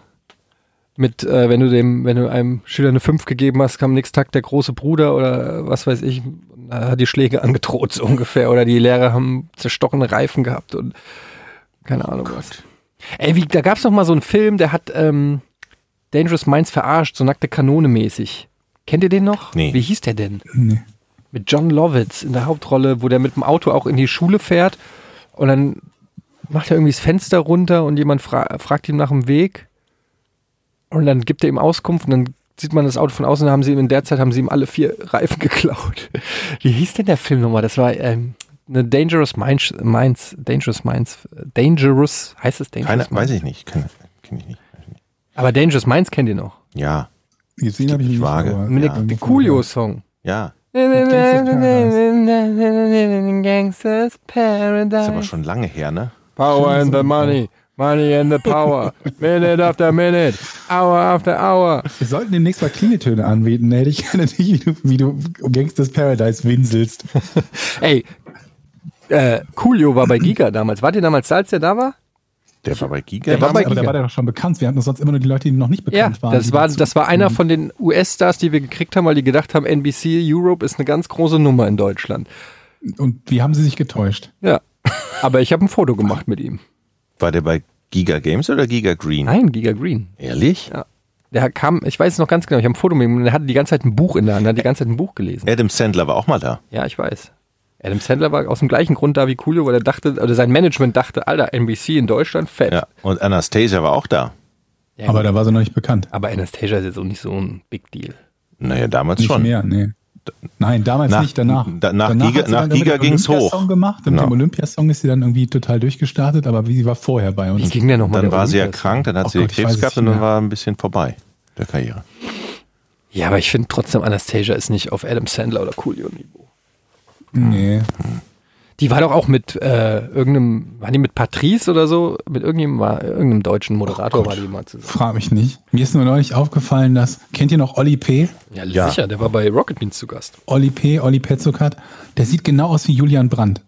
mit, äh, wenn du dem, wenn du einem Schüler eine 5 gegeben hast, kam nächsten Tag der große Bruder oder was weiß ich, da hat die Schläge angedroht so ungefähr. Oder die Lehrer haben zerstochene Reifen gehabt und keine Ahnung was. Ey, wie, da gab es noch mal so einen Film, der hat ähm, Dangerous Minds verarscht, so nackte Kanone mäßig. Kennt ihr den noch? Nee. Wie hieß der denn? Nee. Mit John Lovitz in der Hauptrolle, wo der mit dem Auto auch in die Schule fährt und dann macht er irgendwie das Fenster runter und jemand fra fragt ihn nach dem Weg und dann gibt er ihm Auskunft und dann sieht man das Auto von außen, da haben sie ihm in der Zeit haben sie ihm alle vier Reifen *laughs* geklaut. Wie hieß denn der Film nochmal? Das war ähm, eine Dangerous Minds, Minds, Dangerous Minds, Dangerous, heißt es Dangerous Keine, Minds? weiß ich nicht. Keine, kenn ich nicht. Aber Dangerous Minds kennt ihr noch. Ja, Gesehen habe ich Ich nicht. aber- Mit Ja. dem Coolio-Song. ja. Gangsters Ist aber Paradise. schon lange her, ne? Power and the money. Money and the power. Minute after minute. Hour after hour. Wir sollten demnächst mal Klingeltöne anbieten. Da hätte ich gerne dich, wie du, wie du Gangsters Paradise winselst. Ey, äh, Coolio war bei Giga *clears throat* damals. Wart ihr damals da, als der da war? Der war bei Giga. Der war bei aber da Giga. war der doch schon bekannt. Wir hatten sonst immer nur die Leute, die noch nicht Ja, bekannt waren. das war, das war einer von den US-Stars, die wir gekriegt haben, weil die gedacht haben, NBC Europe ist eine ganz große Nummer in Deutschland. Und wie haben sie sich getäuscht? Ja. *laughs* Aber ich habe ein Foto gemacht mit ihm. War der bei Giga Games oder Giga Green? Nein, Giga Green. Ehrlich? Der kam, ich weiß es noch ganz genau, ich habe ein Foto mit ihm und der hatte die ganze Zeit ein Buch in der Hand, der hat die ganze Zeit ein Buch gelesen. Adam Sandler war auch mal da. Ja, ich weiß. Adam Sandler war aus dem gleichen Grund da wie Coolio, weil er dachte, oder sein Management dachte, Alter, NBC in Deutschland, fett. Ja. Und Anastasia war auch da. Ja, Aber gut. da war sie noch nicht bekannt. aber Anastasia ist jetzt auch nicht so ein Big Deal. Naja, damals Nicht schon. mehr, nee. Nein, damals Nach- nicht, danach. da- nach danach Giga- nach Giga den ging's hoch. Olympiasong gemacht. Und Genau. mit dem Olympiasong ist sie dann irgendwie total durchgestartet, aber wie sie war vorher bei Wie uns. ging der nochmal? Dann der war sie ja krank, dann hat Oh sie Gott, Krebs es gehabt nicht und dann war ein bisschen vorbei der Karriere. Ja, aber ich finde trotzdem, Anastasia ist nicht auf Adam Sandler oder Coolio-Niveau. Nee. Die war doch auch mit äh, irgendeinem, war die mit Patrice oder so? Mit irgendjemandem, war, irgendeinem deutschen Moderator Oh Gott. war die mal zusammen. Frag mich nicht. Mir ist nur neulich aufgefallen, dass, kennt ihr noch Olli P? Ja, Ja. sicher, der war bei Rocket Beans zu Gast. Olli P., Olli Petzokat, der sieht genau aus wie Julian Brandt.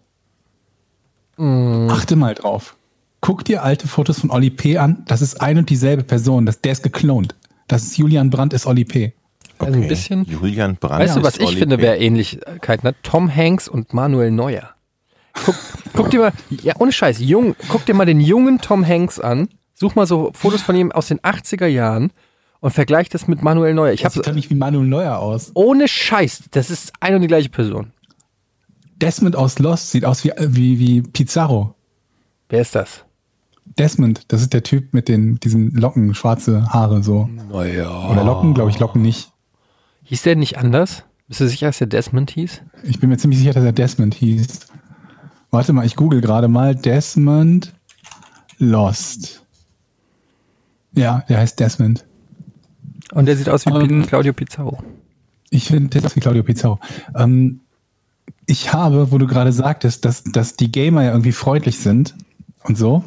Mm. Achte mal drauf. Guck dir alte Fotos von Olli P. an. Das ist ein und dieselbe Person. Das, der ist geklont. Das ist Julian Brandt, ist Olli P. Also ein bisschen. Julian Brandt. Weißt du, was ich Oli finde, wer Ähnlichkeiten hat? Tom Hanks und Manuel Neuer. Guck, guck dir mal, ja, ohne Scheiß, jung, guck dir mal den jungen Tom Hanks an. Such mal so Fotos von ihm aus den 80er Jahren und vergleich das mit Manuel Neuer. Ich habe sieht doch nicht wie Manuel Neuer aus. ohne Scheiß, das ist eine und die gleiche Person. Desmond aus Lost sieht aus wie, wie, wie Pizarro. Wer ist das? Desmond, das ist der Typ mit den diesen Locken, schwarze Haare so. Naja. Oder Locken, glaube ich, Locken nicht. Hieß der nicht anders? Bist du sicher, dass der Desmond hieß? Ich bin mir ziemlich sicher, dass er Desmond hieß. Warte mal, ich google gerade mal Desmond Lost. Ja, der heißt Desmond. Und der sieht aus wie Ähm, Claudio Pizarro. Ich finde, der ist aus wie Claudio Pizarro. Ähm, ich habe, wo du gerade sagtest, dass, dass die Gamer ja irgendwie freundlich sind und so.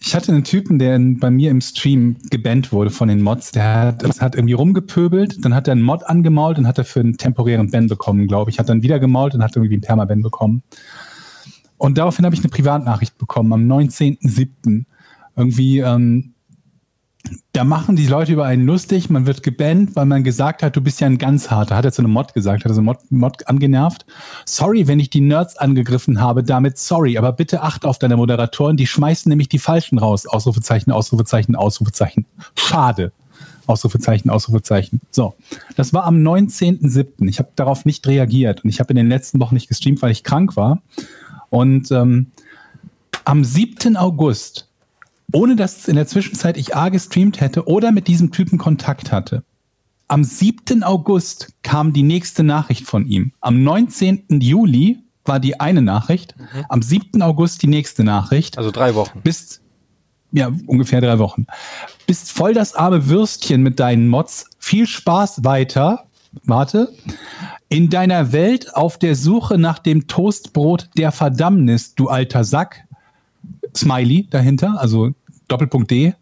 Ich hatte einen Typen, der in, bei mir im Stream gebannt wurde von den Mods. Der hat, hat irgendwie rumgepöbelt, dann hat er einen Mod angemault und hat er für einen temporären Ban bekommen, glaube ich. Hat dann wieder gemault und hat irgendwie einen Permaban bekommen. Und daraufhin habe ich eine Privatnachricht bekommen am 19.07. Irgendwie, ähm, da machen die Leute über einen lustig, man wird gebannt, weil man gesagt hat, du bist ja ein ganz harter. Hat er zu einem Mod gesagt, hat er so einen Mod, Mod angenervt. Sorry, wenn ich die Nerds angegriffen habe, damit sorry, aber bitte achte auf deine Moderatoren, die schmeißen nämlich die Falschen raus. Ausrufezeichen, Ausrufezeichen, Ausrufezeichen. Schade. Ausrufezeichen, Ausrufezeichen. So, das war am 19.07. Ich habe darauf nicht reagiert und ich habe in den letzten Wochen nicht gestreamt, weil ich krank war. Und ähm, am 7. August ohne dass in der Zwischenzeit ich A gestreamt hätte oder mit diesem Typen Kontakt hatte. Am 7. August kam die nächste Nachricht von ihm. Am 19. Juli war die eine Nachricht. Am 7. August die nächste Nachricht. Also drei Wochen. Bist, ja, ungefähr drei Wochen. Bist voll das arme Würstchen mit deinen Mods. Viel Spaß weiter. Warte. In deiner Welt auf der Suche nach dem Toastbrot der Verdammnis, du alter Sack. Smiley dahinter, also Doppelpunkt D.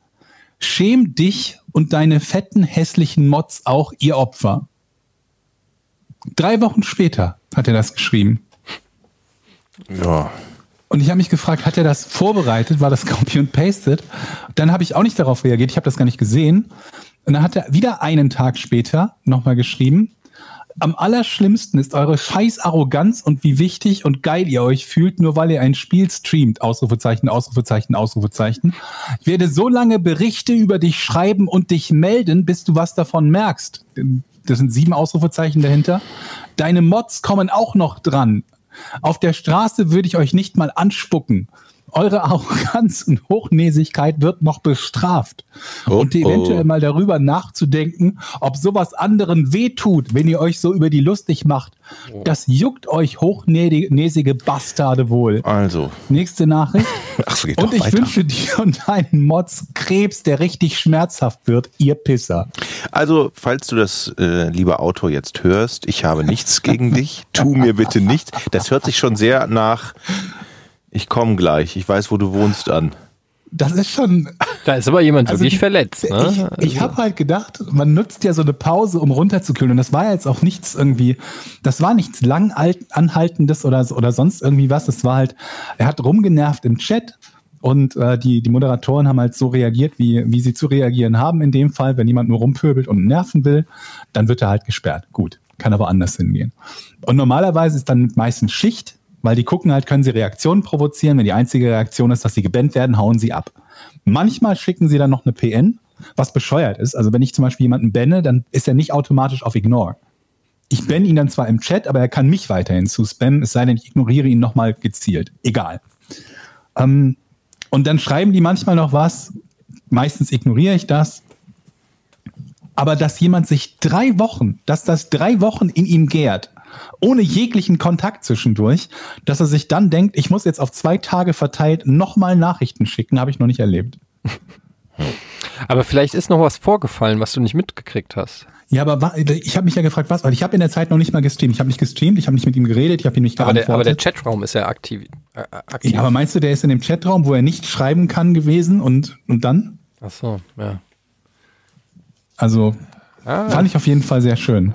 Schäm dich und deine fetten, hässlichen Mods auch, ihr Opfer. Drei Wochen später hat er das geschrieben. Ja. Und ich habe mich gefragt, hat er das vorbereitet? War das *laughs* Copy und Pasted? Dann habe ich auch nicht darauf reagiert. Ich habe das gar nicht gesehen. Und dann hat er wieder einen Tag später nochmal geschrieben. Am allerschlimmsten ist eure scheiß Arroganz und wie wichtig und geil ihr euch fühlt, nur weil ihr ein Spiel streamt. Ausrufezeichen, Ausrufezeichen, Ausrufezeichen. Ich werde so lange Berichte über dich schreiben und dich melden, bis du was davon merkst. Das sind sieben Ausrufezeichen dahinter. Deine Mods kommen auch noch dran. Auf der Straße würde ich euch nicht mal anspucken. Eure Arroganz und Hochnäsigkeit wird noch bestraft. Oh, und eventuell oh. mal darüber nachzudenken, ob sowas anderen wehtut, wenn ihr euch so über die lustig macht. Das juckt euch hochnäsige Bastarde wohl. Also. Nächste Nachricht. *laughs* Ach so, geht Und doch ich weiter. wünsche dir und deinen Mods Krebs, der richtig schmerzhaft wird, ihr Pisser. Also, falls du das, äh, lieber Autor, jetzt hörst, ich habe nichts gegen dich. Tu mir bitte nichts. Das hört sich schon sehr nach ich komme gleich, ich weiß, wo du wohnst an. Das ist schon, Da ist aber jemand Also wirklich die- verletzt. Ne? Ich, ich habe halt gedacht, man nutzt ja so eine Pause, um runterzukühlen. Und das war jetzt auch nichts irgendwie, das war nichts lang alt- anhaltendes oder, oder sonst irgendwie was. Das war halt, er hat rumgenervt im Chat. Und äh, die, die Moderatoren haben halt so reagiert, wie, wie sie zu reagieren haben. In dem Fall, wenn jemand nur rumpöbelt und nerven will, dann wird er halt gesperrt. Gut, kann aber anders hingehen. Und normalerweise ist dann meistens Schicht, weil die gucken halt, können sie Reaktionen provozieren. Wenn die einzige Reaktion ist, dass sie gebannt werden, hauen sie ab. Manchmal schicken sie dann noch eine PN, was bescheuert ist. Also wenn ich zum Beispiel jemanden benne, dann ist er nicht automatisch auf Ignore. Ich benne ihn dann zwar im Chat, aber er kann mich weiterhin zu spammen, es sei denn, ich ignoriere ihn nochmal gezielt. Egal. Ähm, und dann schreiben die manchmal noch was. Meistens ignoriere ich das. Aber dass jemand sich drei Wochen, dass das drei Wochen in ihm gärt, ohne jeglichen Kontakt zwischendurch, dass er sich dann denkt, ich muss jetzt auf zwei Tage verteilt nochmal Nachrichten schicken, habe ich noch nicht erlebt. *laughs* aber vielleicht ist noch was vorgefallen, was du nicht mitgekriegt hast. Ja, aber ich habe mich ja gefragt, was, weil ich habe in der Zeit noch nicht mal gestreamt. Ich habe nicht gestreamt, ich habe nicht mit ihm geredet, ich habe ihm nicht Aber der, aber der. Chatraum ist ja aktiv. Äh, aktiv. ja, aber meinst du, der ist in dem Chatraum, wo er nicht schreiben kann gewesen und, und dann? Ach so, ja. Also Ah. fand ich auf jeden Fall sehr schön.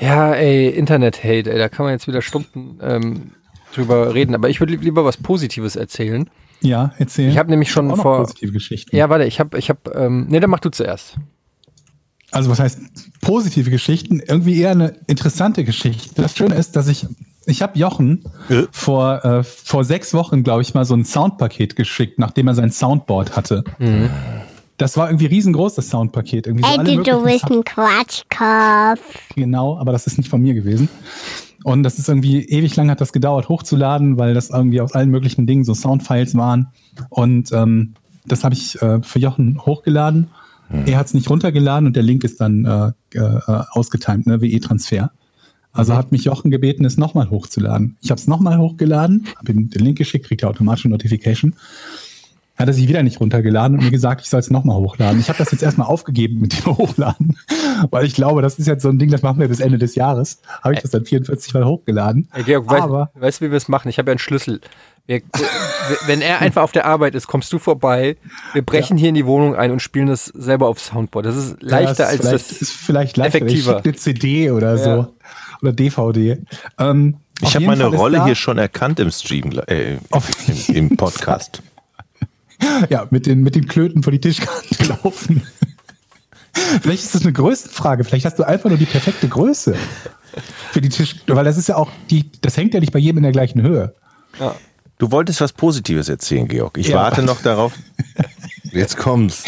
Ja, ey, Internet-Hate, ey, da kann man jetzt wieder Stunden ähm, drüber reden. Aber ich würde lieber was Positives erzählen. Ja, erzähl. Ich habe nämlich schon auch noch vor. positive Geschichten. Ja, warte, ich habe, ich habe, ähm, nee, dann mach du zuerst. Also was heißt positive Geschichten? Irgendwie eher eine interessante Geschichte. Das Schöne ist, dass ich, ich habe Jochen Ja. vor, äh, vor sechs Wochen, glaube ich, mal so ein Soundpaket geschickt, nachdem er sein Soundboard hatte. Das war irgendwie riesengroß, das Soundpaket. Irgendwie so alle Ey, du möglichen bist ein Quatschkopf. Genau, aber das ist nicht von mir gewesen. Und das ist irgendwie ewig lang hat das gedauert hochzuladen, weil das irgendwie aus allen möglichen Dingen so Soundfiles waren. Und ähm, das habe ich äh, für Jochen hochgeladen. Er hat es nicht runtergeladen und der Link ist dann äh, äh, ausgetimt, ne, WE-Transfer. Also hat mich Jochen gebeten, es nochmal hochzuladen. Ich habe es nochmal hochgeladen, habe ihm den Link geschickt, kriegt er automatische Notification. Hat er sich wieder nicht runtergeladen und mir gesagt, ich soll es nochmal hochladen. Ich habe das jetzt erstmal aufgegeben mit dem Hochladen, *laughs* weil ich glaube, das ist jetzt so ein Ding, das machen wir bis Ende des Jahres. Habe ich das dann 44 Mal hochgeladen. Hey, Georg, Aber- weißt, weißt du, wie wir es machen? Ich habe ja einen Schlüssel. Wir, *laughs* wenn er einfach auf der Arbeit ist, kommst du vorbei. Wir brechen hier in die Wohnung ein und spielen das selber auf Soundboard. Das ist leichter Ja, ist als vielleicht, das. ist vielleicht leichter. effektiver. Ich eine CD oder so. Ja. Oder DVD. Ähm, Ich habe meine Fall Rolle hier schon erkannt im Stream, äh, im, im Podcast. *laughs* *laughs* Ja, mit den, mit den Klöten vor die Tischkante *laughs* laufen. Vielleicht ist das eine Größenfrage. Vielleicht hast du einfach nur die perfekte Größe für die Tisch, weil das ist ja auch die, das hängt ja nicht bei jedem in der gleichen Höhe. Du wolltest was Positives erzählen, Georg. Ich Ja. warte noch darauf. Jetzt kommt's.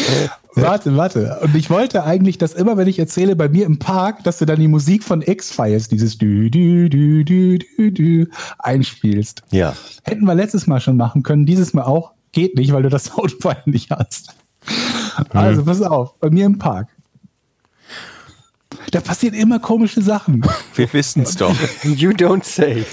Warte, warte. Und ich wollte eigentlich, dass immer, wenn ich erzähle, bei mir im Park, dass du dann die Musik von X-Files, dieses Dü, Dü, Dü, Dü, Dü, Dü, einspielst. Ja. Hätten wir letztes Mal schon machen können, dieses Mal auch. Geht nicht, weil du das *laughs* Soundfile nicht hast. Also, pass auf, bei mir im Park. Da passieren immer komische Sachen. Wir wissen's doch. You don't say.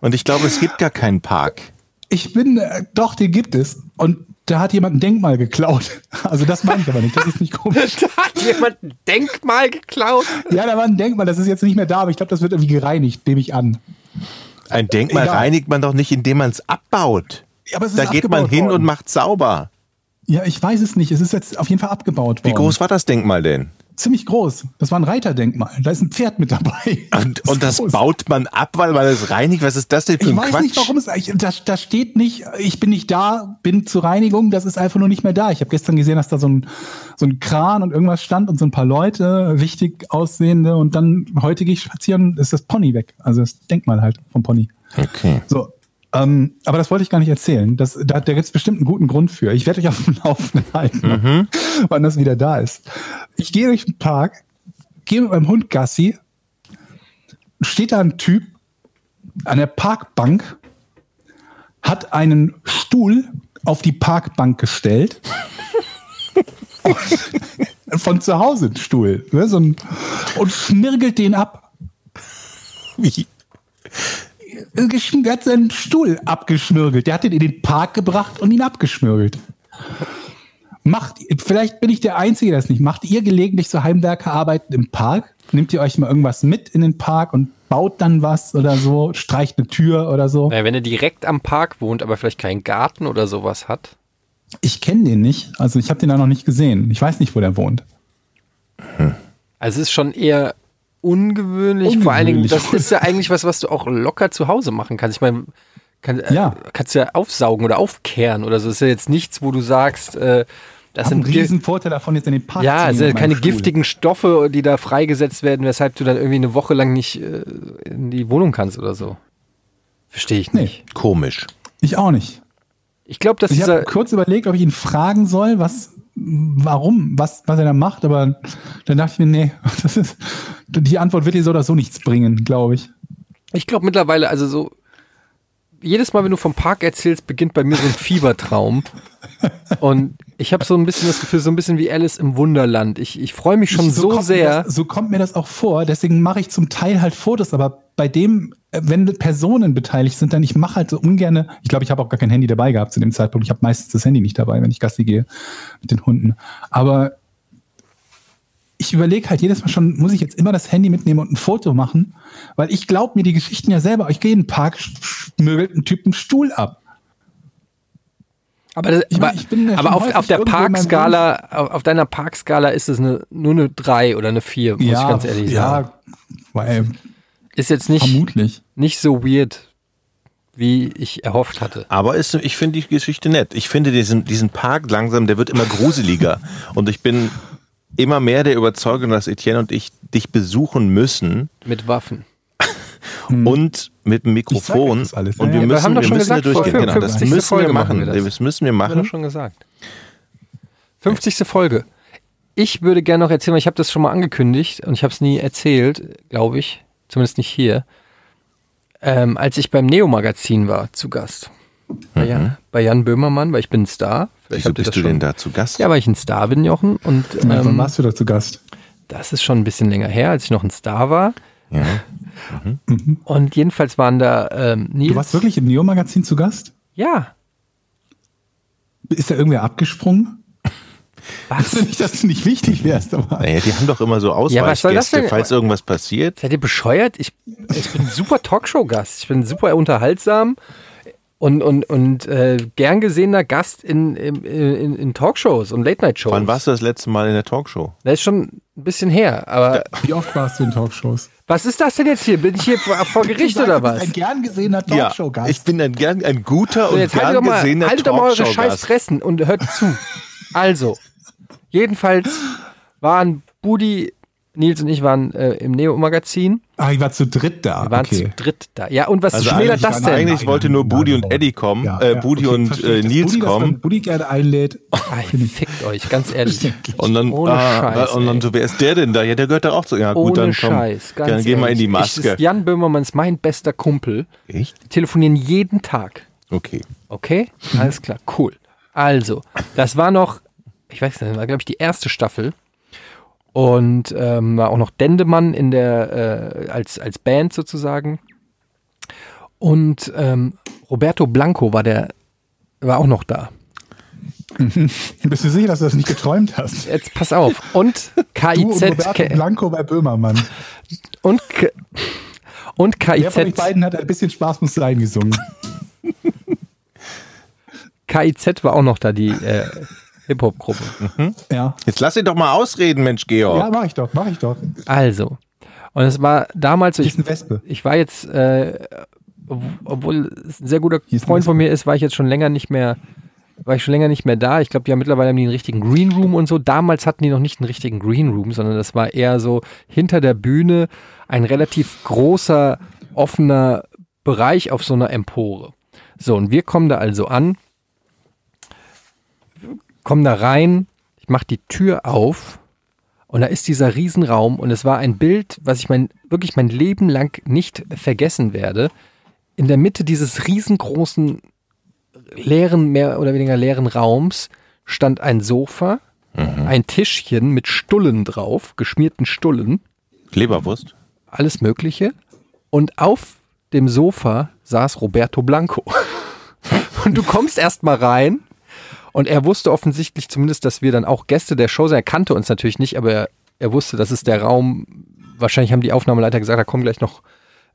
Und ich glaube, es gibt gar keinen Park. Ich bin, äh, doch, den gibt es. Und da hat jemand ein Denkmal geklaut. *laughs* Also, das meine ich aber nicht. Das ist nicht *laughs* komisch. Da hat jemand ein Denkmal geklaut. Ja, da war ein Denkmal, das ist jetzt nicht mehr da, aber ich glaube, das wird irgendwie gereinigt, nehme ich an. Ein Denkmal Egal. reinigt man doch nicht, indem man es abbaut. Aber es ist Da geht man hin worden. und macht sauber. Ja, ich weiß es nicht. Es ist jetzt auf jeden Fall abgebaut worden. Wie groß war das Denkmal denn? Ziemlich groß. Das war ein Reiterdenkmal. Da ist ein Pferd mit dabei. *laughs* Und, und das baut man ab, weil man es reinigt. Was ist das denn für Ich ein weiß Quatsch? nicht, warum es. Ich, da, da steht nicht, ich bin nicht da, bin zur Reinigung, das ist einfach nur nicht mehr da. Ich habe gestern gesehen, dass da so ein, so ein Kran und irgendwas stand und so ein paar Leute, wichtig aussehende. Und dann heute gehe ich spazieren, ist das Pony weg. Also das Denkmal halt vom Pony. Okay. So. Ähm, aber das wollte ich gar nicht erzählen. Das, da, da gibt es bestimmt einen guten Grund für. Ich werde euch auf dem Laufenden halten, wann das wieder da ist. Ich gehe durch den Park, gehe mit meinem Hund Gassi, steht da ein Typ an der Parkbank, hat einen Stuhl auf die Parkbank gestellt. Von zu Hause ein Stuhl. Ne, so ein, und schmirgelt den ab. Wie? Der hat seinen Stuhl abgeschmirgelt. Der hat ihn in den Park gebracht und ihn abgeschmirgelt. Macht, vielleicht bin ich der Einzige, der das nicht macht. Ihr gelegentlich so Heimwerkerarbeiten im Park? Nehmt ihr euch mal irgendwas mit in den Park und baut dann was oder so? Streicht eine Tür oder so? Naja, wenn er direkt am Park wohnt, aber vielleicht keinen Garten oder sowas hat. Ich kenne den nicht. Also ich habe den da noch nicht gesehen. Ich weiß nicht, wo der wohnt. Also es ist schon eher ungewöhnlich. Vor allen Dingen, das ist ja eigentlich was, was du auch locker zu Hause machen kannst. Ich meine, kann, äh, Ja. kannst du ja aufsaugen oder aufkehren oder so. Das ist ja jetzt nichts, wo du sagst, äh, das einen sind Gi- riesen Vorteil davon, jetzt in den Park ja, mit keine Stuhl. giftigen Stoffe, die da freigesetzt werden, weshalb du dann irgendwie eine Woche lang nicht äh, in die Wohnung kannst oder so. Verstehe ich Nee. nicht. Komisch. Ich auch nicht. Ich glaube, dass Ich dieser habe kurz überlegt, ob ich ihn fragen soll, was, warum, was, was er da macht, aber dann dachte ich mir, nee, *laughs* das ist, die Antwort wird dir so oder so nichts bringen, glaube ich. Ich glaube mittlerweile, also so, jedes Mal, wenn du vom Park erzählst, beginnt bei mir so ein *laughs* Fiebertraum. Und ich habe so ein bisschen das Gefühl, so ein bisschen wie Alice im Wunderland. Ich, ich freue mich schon Ich- so, mir sehr. Das, so kommt mir das auch vor. Deswegen mache ich zum Teil halt Fotos, aber bei dem, äh, wenn Personen beteiligt sind, dann ich mache halt so ungerne. Ich glaube, ich habe auch gar kein Handy dabei gehabt zu dem Zeitpunkt. Ich habe meistens das Handy nicht dabei, wenn ich Gassi gehe mit den Hunden. Aber ich überlege halt jedes Mal schon, muss ich jetzt immer das Handy mitnehmen und ein Foto machen? Weil ich glaube mir die Geschichten ja selber. Ich gehe in den Park, Typ einen Stuhl ab. Aber, das, Ich aber, mein, ja aber schon auf, auf der Parkskala, auf, deiner Parkskala ist es eine, nur eine 3 oder eine 4, muss ich ganz ehrlich sagen. ja, weil, Ist jetzt nicht, vermutlich. nicht so weird, wie ich erhofft hatte. Aber ist, ich finde die Geschichte nett. Ich finde diesen, diesen Park langsam, der wird immer gruseliger. *laughs* und ich bin immer mehr der Überzeugung, dass Etienne und ich dich besuchen müssen Mit Waffen. und mit dem Mikrofon. euch das alles. Und wir ja, müssen, wir müssen gesagt, durchgehen. Genau, das 50. müssen Folge wir machen machen. wir das. Das müssen wir Haben wir machen. schon gesagt. 50. Folge. Ich würde gerne noch erzählen, weil ich habe das schon mal angekündigt und ich habe es nie erzählt, glaube ich. Zumindest nicht hier. Ähm, als ich beim Neo-Magazin war, zu Gast. Bei, Jan, bei Jan Böhmermann, weil ich bin ein Star. Vielleicht Wieso bist du schon. denn da zu Gast? Ja, weil ich ein Star bin, Jochen. Und Wann ähm, warst du da zu Gast? das ist schon ein bisschen länger her, als ich noch ein Star war. Ja. Und jedenfalls waren da ähm, Nils. Du warst wirklich im Neo-Magazin zu Gast? Ja. Ist da irgendwer abgesprungen? Was? Nicht, dass du nicht wichtig wärst, aber. Naja, die haben doch immer so Ja, was soll das Ausweichgäste, denn? falls irgendwas passiert. Seid ihr bescheuert? Ich, ich bin ein super Talkshow-Gast. Ich bin super unterhaltsam und, und, und äh, gern gesehener Gast in, in, in, in Talkshows und Late-Night-Shows. Wann warst du das letzte Mal in der Talkshow? Das ist schon ein bisschen her. Aber Wie oft warst du in Talkshows? was ist das denn jetzt hier? Bin ich hier vor, vor Gericht oder Du bist was? Ein gern gesehener Ja, Talkshow-Gast. ich bin ein, gern, ein guter So, und jetzt gern haltet doch mal, gesehener haltet doch mal eure scheiß Talkshow-Gast. Fressen und hört zu. Also, jedenfalls waren Budi, Nils und ich waren äh, im Neo-Magazin. ah, ich war zu dritt da. Wir waren okay. zu dritt da. Ja, und was Also schmälert eigentlich, das denn? eigentlich wollte nur Budi und Eddie kommen, Ja, äh, ja, Budi okay, und äh, ich. Nils Budi, kommen. Budi gerne einlädt. Ay, fickt euch, ganz ehrlich. *laughs* Und dann, Ohne ah, Scheiß, und dann so, wer ist der denn da? Ja, der gehört da auch zu. Ja, gut, Ohne dann komm. Scheiß, ganz dann geh mal in die. Ich, Maske. ist Jan Böhmermann ist mein bester Kumpel. Echt? Wir telefonieren jeden Tag. Okay. Okay? Alles klar, cool. Also, das war noch, ich weiß nicht, war, glaube ich, die erste Staffel. Und ähm, war auch noch Dendemann in der, äh, als, als Band sozusagen. Und ähm, Roberto Blanco war der, war auch noch da. *laughs* Bist du sicher, dass du das nicht geträumt hast? Jetzt pass auf. Und *laughs* Du und KIZ Roberto Blanco bei Böhmermann. und, K- und Wer von euch KIZ, beiden hat ein bisschen Spaß muss sein gesungen? KIZ war auch noch da, die äh, Hip-Hop-Gruppe. Ja. Jetzt lass ihn doch mal ausreden, Mensch, Georg. Ja, mach ich doch, mach ich doch. Also. Und es war damals ich, ist eine Wespe. ich war jetzt, äh, ob- obwohl es ein sehr guter Freund von mir ist, war ich jetzt schon länger nicht mehr, war ich schon länger nicht mehr da. Ich glaube, ja, mittlerweile haben die einen richtigen Green Room und so. Damals hatten die noch nicht einen richtigen Green Room, sondern das war eher so hinter der Bühne ein relativ großer, offener Bereich auf so einer Empore. So, und wir kommen da also an, kommen da rein, ich mache die Tür auf und da ist dieser Riesenraum und es war ein Bild, was ich mein, wirklich mein Leben lang nicht vergessen werde. In der Mitte dieses riesengroßen, leeren, mehr oder weniger leeren Raums stand ein Sofa, ein Tischchen mit Stullen drauf, geschmierten Stullen, Leberwurst. alles Mögliche. Und auf dem Sofa saß Roberto Blanco. *laughs* Und du kommst erst mal rein und er wusste offensichtlich zumindest, dass wir dann auch Gäste der Show sind. Er kannte uns natürlich nicht, aber er, er wusste, das ist der Raum. Wahrscheinlich haben die Aufnahmeleiter gesagt, da kommen gleich noch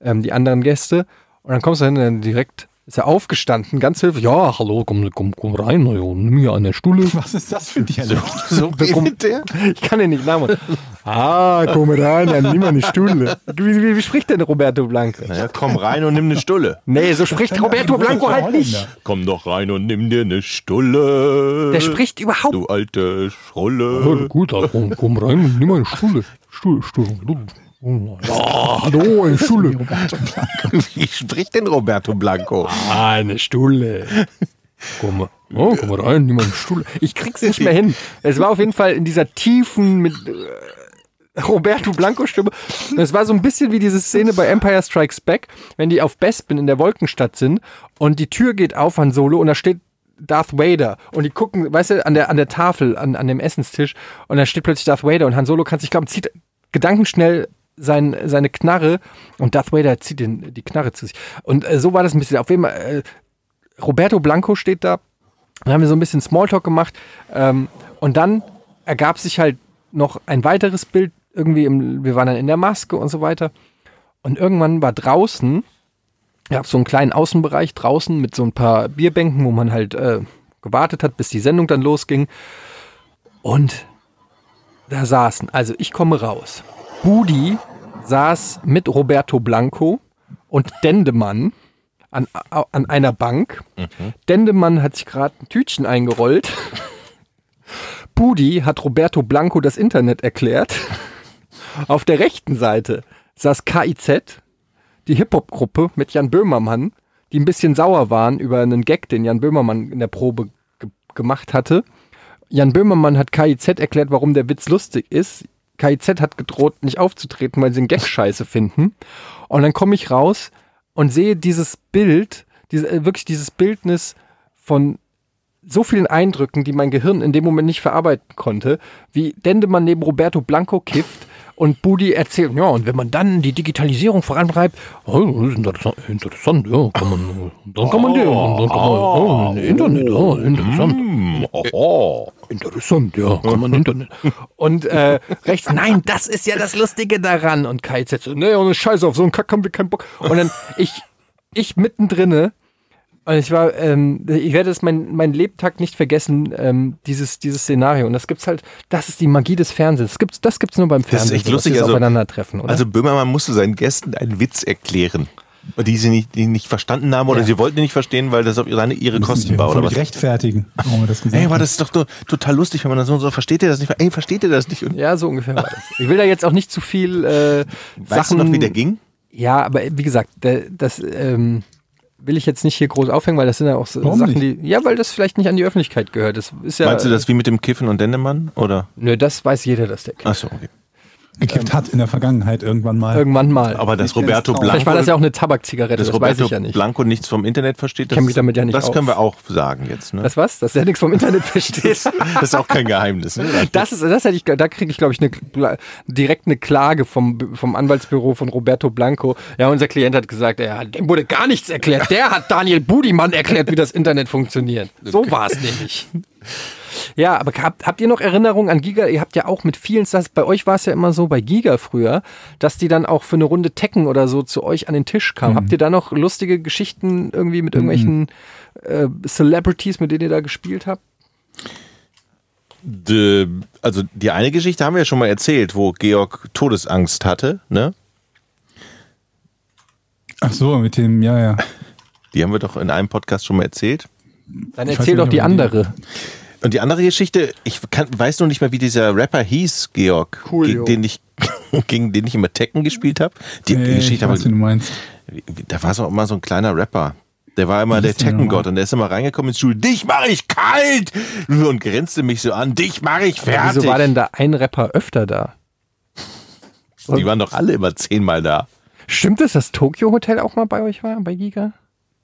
ähm, die anderen Gäste. Und dann kommst du hin und dann direkt ist er aufgestanden, ganz höflich. Ja, hallo, komm, komm, komm rein, na ja, nimm mir eine Stuhle. *laughs* Was ist das für ein Dialekt? So redet *laughs* der? Ich kann den nicht nachmachen. *laughs* Ah, komm rein, dann nimm mal eine Stuhle. Wie, wie, wie spricht denn Roberto Blanco? Naja, komm rein und nimm eine Stulle. Nee, so spricht Roberto Blanco halt nicht. Komm doch rein und nimm dir eine Stulle. Der spricht überhaupt Du alte Schrulle. Gut, komm, komm rein und nimm mal eine Stuhle. Stuhle, Stuhle. Ja, hallo, eine *laughs* Stuhle. Wie spricht denn Roberto Blanco? Ah, eine Stuhle. Komm, oh, komm rein, nimm mal eine Stuhle. Ich krieg's nicht mehr hin. Es war auf jeden Fall in dieser tiefen mit äh, Roberto Blanco Stimme. Das war so ein bisschen wie diese Szene bei Empire Strikes Back, wenn die auf Bespin in der Wolkenstadt sind und die Tür geht auf an Solo und da steht Darth Vader und die gucken, weißt du, an der, an der Tafel, an, an dem Essenstisch und da steht plötzlich Darth Vader und Han Solo kann sich glauben, zieht gedankenschnell sein, seine Knarre und Darth Vader zieht den, die Knarre zu sich. Und äh, so war das ein bisschen. Auf jeden Fall, äh, Roberto Blanco steht da. Dann haben wir so ein bisschen Smalltalk gemacht. Ähm, und dann ergab sich halt noch ein weiteres Bild. Irgendwie, im, wir waren dann in der Maske und so weiter. Und irgendwann war draußen, es so einen kleinen Außenbereich draußen mit so ein paar Bierbänken, wo man halt äh, gewartet hat, bis die Sendung dann losging. Und da saßen, also ich komme raus. Budi saß mit Roberto Blanco und Dendemann an, an einer Bank. Dendemann hat sich gerade ein Tütchen eingerollt. *laughs* Budi hat Roberto Blanco das Internet erklärt. Auf der rechten Seite saß KIZ, die Hip-Hop-Gruppe mit Jan Böhmermann, die ein bisschen sauer waren über einen Gag, den Jan Böhmermann in der Probe ge gemacht hatte. Jan Böhmermann hat KIZ erklärt, warum der Witz lustig ist. KIZ hat gedroht, nicht aufzutreten, weil sie den Gag scheiße finden. Und dann komme ich raus und sehe dieses Bild, diese, äh, wirklich dieses Bildnis von so vielen Eindrücken, die mein Gehirn in dem Moment nicht verarbeiten konnte, wie Dendemann neben Roberto Blanco kifft und Budi erzählt, ja, und wenn man dann die Digitalisierung vorantreibt, oh, das ist interessant, ja, kann man, dann kann man, die, dann kann man, oh, Internet, ja, interessant. Oh. Interessant, ja, kann man Internet. Und äh, rechts, nein, das ist ja das Lustige daran. Und Kai jetzt so, nee, ohne Scheiß auf so einen Kack haben wir keinen Bock. Und dann ich, ich mittendrinne, und ich war, ähm, ich werde es mein, mein Lebtag nicht vergessen, ähm, dieses, dieses Szenario. Und das gibt's halt, das ist die Magie des Fernsehens. Das gibt's, das gibt's nur beim Das ist Fernsehen. echt lustig, also- aufeinandertreffen, oder? Also Böhmermann musste seinen Gästen einen Witz erklären. Die sie nicht, die nicht verstanden haben oder Ja. sie wollten ihn nicht verstehen, weil das auf ihre, ihre Kosten war oder was. rechtfertigen, warum wir das gesagt Ey, aber das ist doch total lustig, wenn man das so, so versteht ihr das nicht? Ey, versteht ihr das nicht? Und ja, so ungefähr war das. Ich will da jetzt auch nicht zu viel äh, weißt Sachen. du noch, wie der ging? Ja, aber wie gesagt, das ähm, will ich jetzt nicht hier groß aufhängen, weil das sind ja auch so Warum Sachen, die. Ja, weil das vielleicht nicht an die Öffentlichkeit gehört. Das ist ja. Meinst du das wie mit dem Kiffen und Dendemann? Oder? Nö, das weiß jeder, dass der kennt. Achso, okay. Gekifft hat in der Vergangenheit irgendwann mal. Irgendwann mal. Aber dass Roberto das auch. Blanco, vielleicht war das ja auch eine Tabakzigarette, dass das weiß Roberto ich ja nicht. Blanco nichts vom Internet versteht, das, damit ja nicht das aus. können wir auch sagen jetzt. Ne? Das was? Dass der nichts vom Internet versteht. *laughs* Das ist auch kein Geheimnis. Ne? *laughs* Das ist, das hätte ich, da kriege ich, glaube ich, eine, direkt eine Klage vom, vom Anwaltsbüro von Roberto Blanco. Ja, unser Klient hat gesagt, ja, dem wurde gar nichts erklärt. Der hat Daniel Budimann erklärt, wie das Internet funktioniert. So war es nämlich. *laughs* Ja, aber habt, habt ihr noch Erinnerungen an Giga? Ihr habt ja auch mit vielen, das, bei euch war es ja immer so, bei Giga früher, dass die dann auch für eine Runde Tekken oder so zu euch an den Tisch kamen. Habt ihr da noch lustige Geschichten irgendwie mit irgendwelchen äh, Celebrities, mit denen ihr da gespielt habt? Die, also die eine Geschichte haben wir ja schon mal erzählt, wo Georg Todesangst hatte. Ne? Ach so, mit dem, ja, ja. Die haben wir doch in einem Podcast schon mal erzählt. Dann erzähl doch die ob die- andere. Und die andere Geschichte, ich kann, weiß noch nicht mehr, wie dieser Rapper hieß, Georg, Coolio. gegen den ich *laughs* gegen den ich immer Tekken gespielt habe. Die Nee, Geschichte ich aber, weiß, wie du meinst. da war so immer so ein kleiner Rapper. Der war immer der Tekken-Gott und der ist immer reingekommen ins Studio. Dich mache ich kalt! Und grinste mich so an. Dich mache ich fertig. Wieso war denn da ein Rapper öfter da? Die waren doch alle immer zehnmal da. Stimmt es, dass Tokyo Hotel auch mal bei euch war, bei Giga?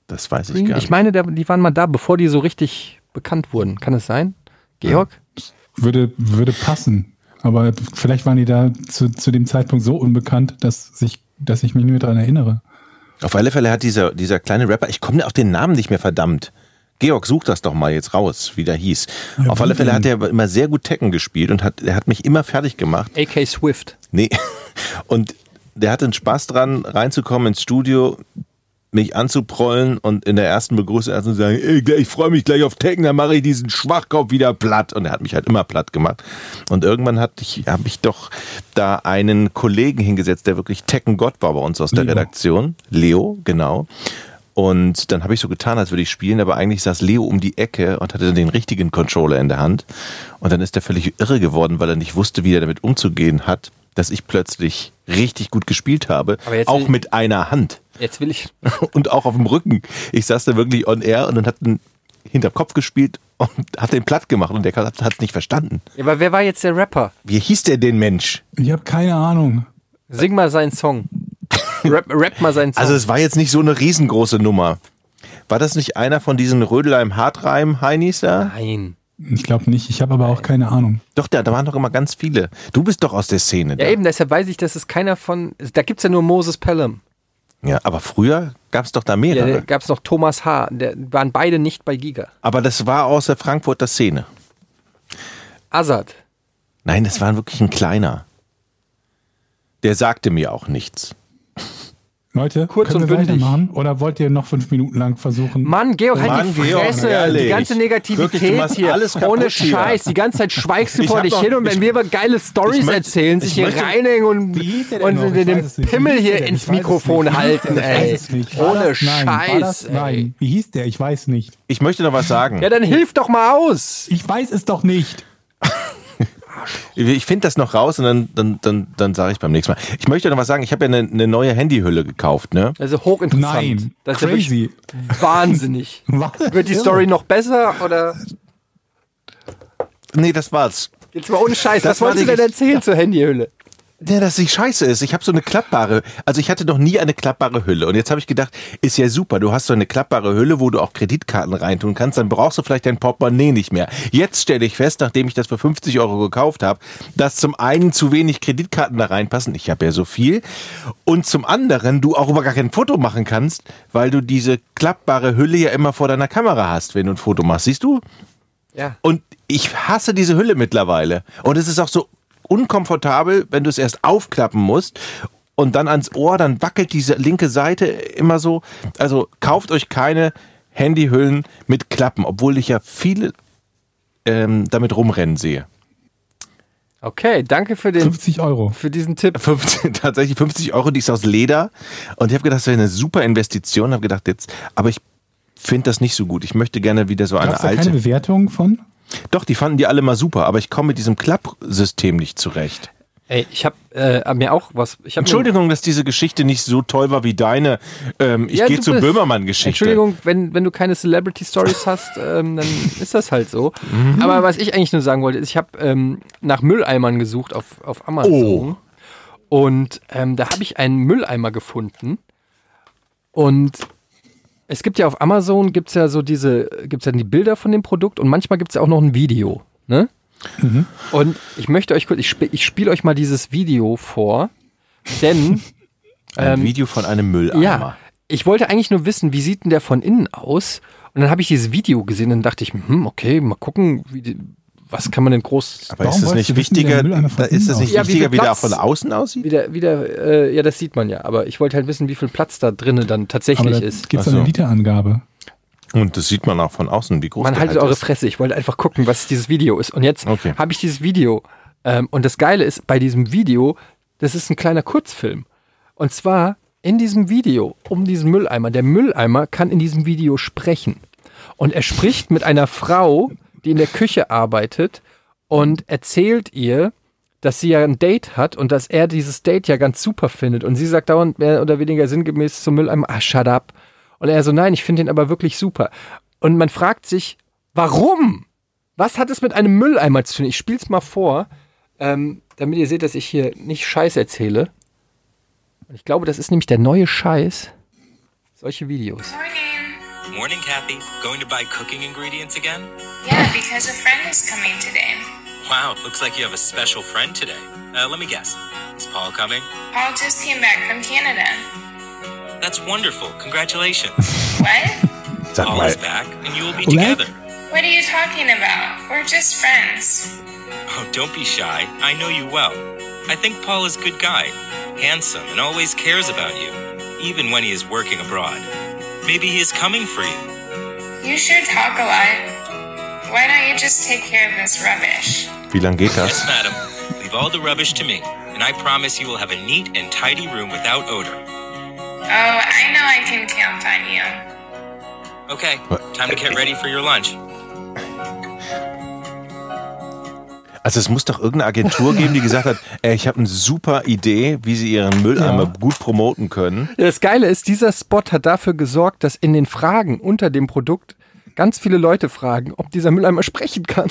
Das weiß ich gar Ich nicht. meine, der, die waren mal da, bevor die so richtig bekannt wurden. Kann es sein? Georg? Würde, würde passen. Aber vielleicht waren die da zu, zu dem Zeitpunkt so unbekannt, dass, sich, dass ich mich nicht mehr daran erinnere. Auf alle Fälle hat dieser, dieser kleine Rapper, ich komme auf den Namen nicht mehr verdammt. Georg, such das doch mal jetzt raus, wie der hieß. Ja, auf alle Fälle hat er immer sehr gut Tekken gespielt und hat, er hat mich immer fertig gemacht. AK Swift. Nee. *laughs* Und der hatte einen Spaß dran, reinzukommen ins Studio, mich anzuprollen und in der ersten Begrüßung erst zu sagen, ich freue mich gleich auf Tekken, dann mache ich diesen Schwachkopf wieder platt. Und er hat mich halt immer platt gemacht. Und irgendwann hatte ich, habe ich doch da einen Kollegen hingesetzt, der wirklich Tekken-Gott war bei uns aus der Leo. Redaktion. Leo, genau. Und dann habe ich so getan, als würde ich spielen, aber eigentlich saß Leo um die Ecke und hatte den richtigen Controller in der Hand. Und dann ist er völlig irre geworden, weil er nicht wusste, wie er damit umzugehen hat, dass ich plötzlich richtig gut gespielt habe, auch mit einer Hand Jetzt will ich. *laughs* und auch auf dem Rücken. Ich saß da wirklich on air und dann hat ein hinterm Kopf gespielt und hat den platt gemacht und der hat es nicht verstanden. Ja, aber wer war jetzt der Rapper? Wie hieß der denn Mensch? Ich habe keine Ahnung. Sing mal seinen Song. Rap, rap mal seinen Song. Also es war jetzt nicht so eine riesengroße Nummer. War das nicht einer von diesen Rödelheim Hartreim Heinis da? Nein. Ich glaube nicht. Ich habe aber auch keine Ahnung. Doch, da, da waren doch immer ganz viele. Du bist doch aus der Szene. Ja, da. eben, deshalb weiß ich, dass es keiner von. Da gibt es ja nur Moses Pelham. Ja, aber früher gab es doch da Ja, mehrere. da gab es noch Thomas H. Der waren beide nicht bei Giga. aber das war aus der Frankfurter Szene. Azad. Nein, das war wirklich ein kleiner. Der sagte mir auch nichts. Leute, Kurz können und wir bündig. weitermachen? Oder wollt ihr noch fünf Minuten lang versuchen? Mann, Georg, halt Mann, die Georg, Fresse. ehrlich. die ganze Negativität Wirklich, hier. alles Ohne hier. Scheiß. Die ganze Zeit schweigst du Ich vor dich hin und wenn ich- wir über geile Stories erzählen, sich ich hier reinhängen und, und den. Pimmel hier ins Mikrofon halten, Ich weiß ey. es nicht. War Ohne das- nein, war Scheiß. das- ey. Nein. Wie hieß der? Ich weiß nicht. Ich möchte noch was sagen. Ja, dann hilf doch mal aus. Ich weiß es doch nicht. Ich finde das noch raus und dann, dann, dann, dann sage ich beim nächsten Mal. Ich möchte noch was sagen. Ich habe ja eine, eine neue Handyhülle gekauft, ne? Also hochinteressant. Nein. Das ist ja Crazy. wirklich wahnsinnig. *laughs* Was? Wird die Story noch besser oder Nee, das war's. jetzt mal ohne Scheiß? Das Was wolltest du denn erzählen zur Handyhülle? Ja, dass sie scheiße ist. Ich habe so eine klappbare, also ich hatte noch nie eine klappbare Hülle. Und jetzt habe ich gedacht, ist ja super, du hast so eine klappbare Hülle, wo du auch Kreditkarten reintun kannst, dann brauchst du vielleicht dein Portemonnaie nicht mehr. Jetzt stelle ich fest, nachdem ich das für 50 Euro gekauft habe, dass zum einen zu wenig Kreditkarten da reinpassen, ich habe ja so viel, und zum anderen du auch über gar kein Foto machen kannst, weil du diese klappbare Hülle ja immer vor deiner Kamera hast, wenn du ein Foto machst. Siehst du? Ja. Und ich hasse diese Hülle mittlerweile. Und es ist auch so unkomfortabel, wenn du es erst aufklappen musst und dann ans Ohr, dann wackelt diese linke Seite immer so. Also kauft euch keine Handyhüllen mit Klappen, obwohl ich ja viele ähm, damit rumrennen sehe. Okay, danke für, den, 50 Euro. für diesen Tipp. 50, *laughs* tatsächlich 50 Euro, die ist aus Leder. Und ich habe gedacht, das wäre eine super Investition. Habe gedacht, jetzt, aber ich finde das nicht so gut. Ich möchte gerne wieder so eine Gab's da keine alte. Bewertung von? Doch, die fanden die alle mal super, aber ich komme mit diesem Klappsystem nicht zurecht. Ey, ich habe äh, mir auch was. Entschuldigung, dass diese Geschichte nicht so toll war wie deine. Ähm, ich Ja, gehe zur Böhmermann-Geschichte. Entschuldigung, wenn, wenn du keine Celebrity Stories *laughs* hast, ähm, dann ist das halt so. Mhm. Aber was ich eigentlich nur sagen wollte, ist, ich habe ähm, nach Mülleimern gesucht auf, auf Amazon. Und ähm, da habe ich einen Mülleimer gefunden. Und es gibt ja auf Amazon gibt's ja so diese, gibt's ja die Bilder von dem Produkt und manchmal gibt es ja auch noch ein Video. Ne? Und ich möchte euch kurz, ich, sp ich spiele euch mal dieses Video vor, denn Ein *laughs* ähm, Video von einem Mülleimer. ja, ich wollte eigentlich nur wissen, wie sieht denn der von innen aus? Und dann habe ich dieses Video gesehen und dachte ich, hm, okay, mal gucken, wie die, was kann man denn groß Aber ist das wolltest nicht wie der wichtiger? Da ist das innen nicht? Ja, wie wichtiger, viel wie der von außen aussieht? wieder, wieder, äh, ja, das sieht man ja, aber ich wollte halt wissen, wie viel Platz da drinnen dann Aber tatsächlich da ist. gibt es so. eine Literangabe. Und das sieht man auch von außen, wie groß Man der haltet halt eure ist. Fresse, ich wollte einfach gucken, was dieses Video ist. Und jetzt Okay. habe ich dieses Video. Ähm, und das Geile ist, bei diesem Video, das ist ein kleiner Kurzfilm. Und zwar in diesem Video um diesen Mülleimer. Der Mülleimer kann in diesem Video sprechen. Und er spricht mit einer Frau, die in der Küche arbeitet und erzählt ihr, dass sie ja ein Date hat und dass er dieses Date ja ganz super findet. Und sie sagt dauernd mehr oder weniger sinngemäß zum Mülleimer, ah, shut up. Und er so, nein, ich finde den aber wirklich super. Und man fragt sich, warum? Was hat es mit einem Mülleimer zu tun? Ich spiel's mal vor, ähm, damit ihr seht, dass ich hier nicht Scheiß erzähle. Und ich glaube, das ist nämlich der neue Scheiß. Solche Videos. Morning. Morning, Kathy. Going to buy cooking ingredients again? Yeah, because a friend is coming today. Wow, looks like you have a special friend today. Uh, let me guess. Is Paul coming? Paul just came back from Canada. That's wonderful. Congratulations. What? Sag Paul mal, is back, and you will be What? together. What are you talking about? We're just friends. Oh, don't be shy. I know you well. I think Paul is a good guy, handsome, and always cares about you, even when he is working abroad. Maybe he is coming for you. You sure talk a lot. Why don't you just take care of this rubbish? wie lange geht Yes, madam. Leave all the rubbish to me, and I promise you will have a neat and tidy room without odor. Oh, I know I can count on you. Okay, time to get ready for your lunch. Also es muss doch irgendeine Agentur geben, die gesagt hat, *laughs* ey, ich habe eine super Idee, wie sie ihren Mülleimer Ja. gut promoten können. Das Geile ist, dieser Spot hat dafür gesorgt, dass in den Fragen unter dem Produkt ganz viele Leute fragen, ob dieser Mülleimer sprechen kann.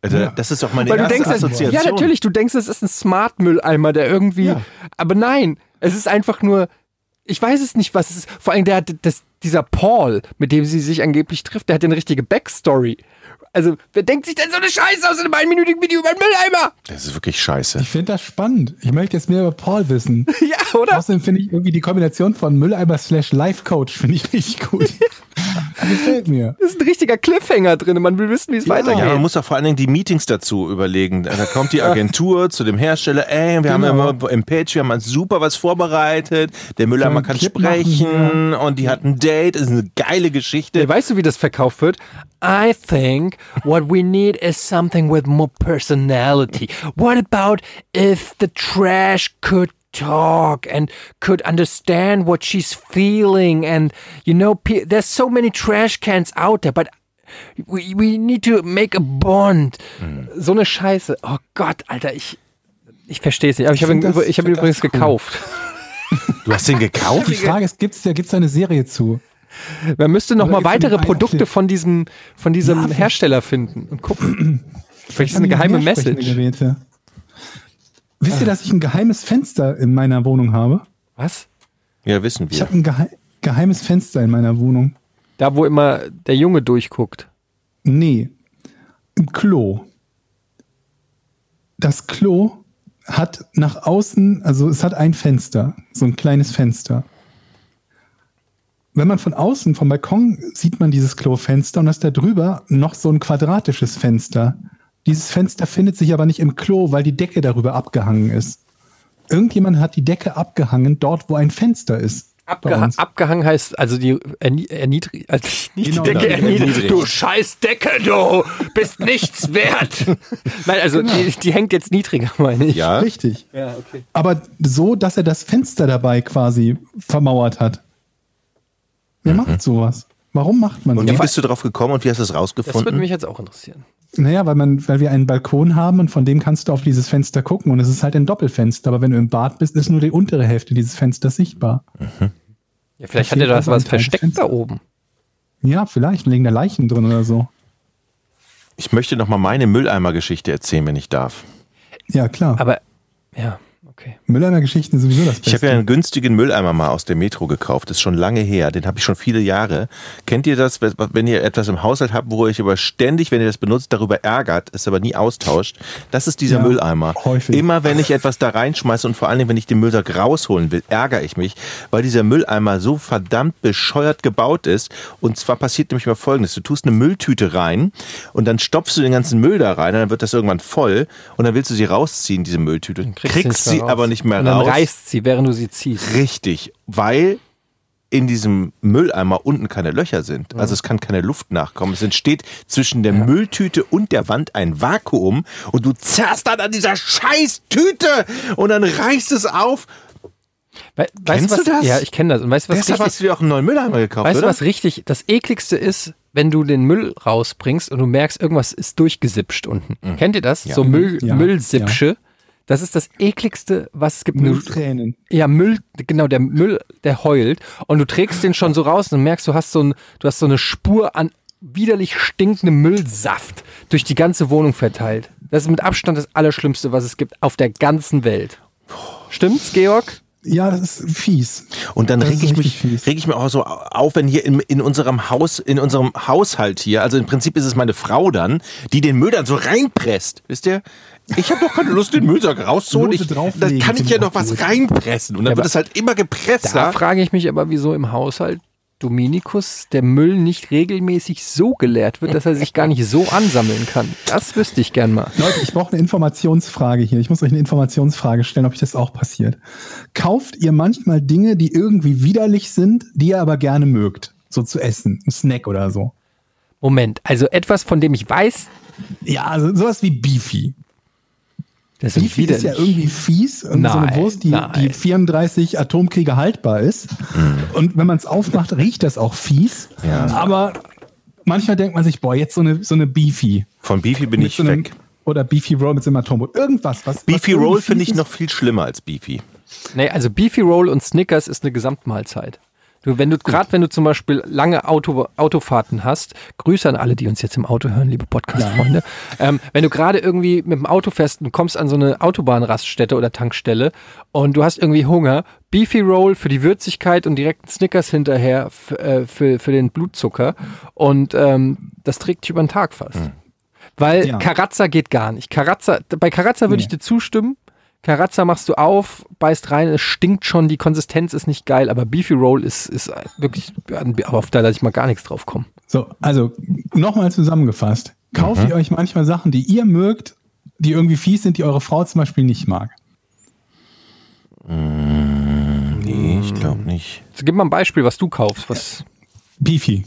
Also, Das ist doch meine Weil erste denkst, Assoziation. ja natürlich, du denkst, es ist ein Smart-Mülleimer, der irgendwie, Ja. aber nein, es ist einfach nur, ich weiß es nicht, was es ist. Vor allem der hat das, dieser Paul, mit dem sie sich angeblich trifft, der hat ja eine richtige Backstory. Also, wer denkt sich denn so eine Scheiße aus in einem einminütigen Video über einen Mülleimer? Das ist wirklich scheiße. Ich finde das spannend. Ich möchte jetzt mehr über Paul wissen. *laughs* Ja, oder? Außerdem finde ich irgendwie die Kombination von Mülleimer slash Life Coach finde ich richtig gut. *laughs* Gefällt mir. Da ist ein richtiger Cliffhanger drin. Man will wissen, wie es weitergeht. Ja, man muss auch vor allen Dingen die Meetings dazu überlegen. Da kommt die Agentur *laughs* zu dem Hersteller, ey, wir haben Genau. immer im Page, wir haben super was vorbereitet. Der Mülleimer kann Clip machen sprechen und die hat ein Date. Das ist eine geile Geschichte. Ja, weißt du, wie das verkauft wird? I think what we need is something with more personality. What about if the trash could talk and could understand what she's feeling? And, you know, there's so many trash cans out there, but we, we need to make a bond. So eine Scheiße. Oh Gott, Alter, ich, ich verstehe es nicht. Aber ich, Ich habe ihn, das- ich habe ihn übrigens cool. gekauft. Du hast den *laughs* gekauft? Die Frage ist, gibt es da, gibt's da eine Serie zu? Man müsste noch mal weitere Produkte von diesem, von diesem Ja, Hersteller finden und gucken. *clears throat* Vielleicht ist es eine ich geheime Message. Geräte? Wisst ihr, dass ich ein geheimes Fenster in meiner Wohnung habe? Was? Ja, wissen Ich wir. habe ein gehe geheimes Fenster in meiner Wohnung. Da, wo immer der Junge durchguckt. Nee, im Klo. Das Klo hat nach außen, also es hat ein Fenster, so ein kleines Fenster. Wenn man von außen vom Balkon sieht man dieses Klofenster und das da drüber noch so ein quadratisches Fenster. Dieses Fenster findet sich aber nicht im Klo, weil die Decke darüber abgehangen ist. Irgendjemand hat die Decke abgehangen dort, wo ein Fenster ist. Abgeha abgehangen heißt, also die erni erniedrig, *laughs* also nicht Genau, die Decke erniedrigt. erniedrigt. Du scheiß Decke, du bist nichts wert. *laughs* Nein, also die, die hängt jetzt niedriger, *laughs* meine ich. Ja, Richtig. Ja, okay. Aber so, dass er das Fenster dabei quasi vermauert hat. Wer macht sowas? Warum macht man und wie bist du drauf gekommen und wie hast du es Das würde rausgefunden? mich jetzt auch interessieren. Naja, weil, man, weil wir einen Balkon haben und von dem kannst du auf dieses Fenster gucken und es ist halt ein Doppelfenster. Aber wenn du im Bad bist, ist nur die untere Hälfte dieses Fensters sichtbar. Ja, vielleicht Da hat er das also was kleines versteckt Fenster. da oben. Ja, vielleicht liegen da Leichen drin oder so. Ich möchte noch mal meine Mülleimer-Geschichte erzählen, wenn ich darf. Ja, klar. Aber, ja, okay. Mülleimer-Geschichten ist sowieso das Beste. Ich habe ja einen günstigen Mülleimer mal aus der Metro gekauft. Das ist schon lange her. Den habe ich schon viele Jahre. Kennt ihr das, wenn ihr etwas im Haushalt habt, wo ihr euch aber ständig, wenn ihr das benutzt, darüber ärgert, es aber nie austauscht? Das ist dieser Ja, Mülleimer. häufig. Immer wenn ich etwas da reinschmeiße und vor allem, wenn ich den Müllsack rausholen will, ärgere ich mich, weil dieser Mülleimer so verdammt bescheuert gebaut ist. Und zwar passiert nämlich mal Folgendes. Du tust eine Mülltüte rein und dann stopfst du den ganzen Müll da rein und dann wird das irgendwann voll und dann willst du sie rausziehen, diese Mülltüte. Kriegst Kriegst, sie sie mehr aber raus. nicht mehr Und dann raus. reißt sie, während du sie ziehst. Richtig, weil in diesem Mülleimer unten keine Löcher sind. Also es kann keine Luft nachkommen. Es entsteht zwischen der Mülltüte und der Wand ein Vakuum und du zerrst dann an dieser scheiß Tüte und dann reißt es auf. We weißt Kennst was, du das? Ja, ich kenne das. Und weißt du, was Deshalb richtig hast du dir auch einen neuen Mülleimer gekauft, Weißt du, was richtig das ekligste ist, wenn du den Müll rausbringst und du merkst, irgendwas ist durchgesipscht unten. Kennt ihr das? So Müll, Ja. Müllsipsche. Das ist das ekligste, was es gibt. Mülltränen. Ja, Müll, genau, der Müll, der heult. Und du trägst den schon so raus und merkst, du hast so, ein, du hast so eine Spur an widerlich stinkendem Müllsaft durch die ganze Wohnung verteilt. Das ist mit Abstand das Allerschlimmste, was es gibt auf der ganzen Welt. Stimmt's, Georg? Ja, das ist fies. Und dann reg ich mich, fies. reg ich mir auch so auf, wenn hier in, in unserem Haus, in unserem Haushalt hier, also im Prinzip ist es meine Frau dann, die den Müll dann so reinpresst. Wisst ihr? Ich habe doch keine Lust, den Müllsack rauszuholen. Ich, da kann ich ja noch was reinpressen. Und dann Ja, wird es halt immer gepresst. Da ja? frage ich mich aber, wieso im Haushalt Dominikus der Müll nicht regelmäßig so geleert wird, dass er sich gar nicht so ansammeln kann. Das wüsste ich gern mal. Leute, ich brauche eine Informationsfrage hier. Ich muss euch eine Informationsfrage stellen, ob euch das auch passiert. Kauft ihr manchmal Dinge, die irgendwie widerlich sind, die ihr aber gerne mögt? So zu essen, ein Snack oder so. Moment, also etwas, von dem ich weiß, Ja, also sowas wie Beefy. Das Beefy ist ja irgendwie fies. Und so eine Nein, Wurst, die, nein. die 34 Atomkriege haltbar ist. Und wenn man es aufmacht, riecht das auch fies. Aber manchmal denkt man sich, boah, jetzt so eine, so eine Beefy. Von Beefy bin Mit ich so einem, weg. oder Beefy Roll mit so einem Atomboot. Irgendwas. Was, Beefy was Roll finde ich noch viel schlimmer als Beefy. Nee, also Beefy Roll und Snickers ist eine Gesamtmahlzeit. Du, wenn du, gerade wenn du zum Beispiel lange Auto, Autofahrten hast, Grüße an alle, die uns jetzt im Auto hören, liebe Podcast-Freunde. Ähm, wenn du gerade irgendwie mit dem Auto fährst und kommst an so eine Autobahnraststätte oder Tankstelle und du hast irgendwie Hunger, Beefy Roll für die Würzigkeit und direkt ein Snickers hinterher äh, für, für den Blutzucker. Und ähm, das trägt dich über den Tag fast. Weil Ja. Karazza geht gar nicht. Karazza, bei Karazza würde Nee. ich dir zustimmen. Karazza machst du auf, beißt rein, es stinkt schon, die Konsistenz ist nicht geil, aber Beefy Roll ist, ist wirklich, aber auf da lasse ich mal gar nichts drauf kommen. So, also nochmal zusammengefasst. Kauft ihr euch manchmal Sachen, die ihr mögt, die irgendwie fies sind, die eure Frau zum Beispiel nicht mag? Nee, ich glaube nicht. Also, gib mal ein Beispiel, was du kaufst. Was, Beefy.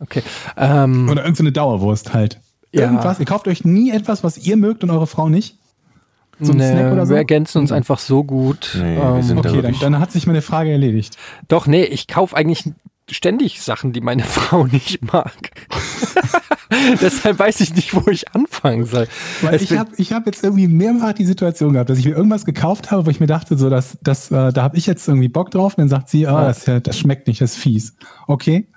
okay. Ähm, Oder irgendeine Dauerwurst halt. Ja. Irgendwas. Ihr kauft euch nie etwas, was ihr mögt und eure Frau nicht? So ein nee, Snack oder so? Wir ergänzen uns einfach so gut. Nee, wir ähm, Okay, dann, dann hat sich meine Frage erledigt. doch, nee, ich kaufe eigentlich ständig Sachen, die meine *laughs* Frau nicht mag. *laughs* Deshalb weiß ich nicht, wo ich anfangen soll. Weil ich habe ich hab jetzt irgendwie mehrfach die Situation gehabt, dass ich mir irgendwas gekauft habe, wo ich mir dachte, so, dass, dass, äh, da habe ich jetzt irgendwie Bock drauf. Und dann sagt sie, ah, das, das schmeckt nicht, das ist fies. Okay.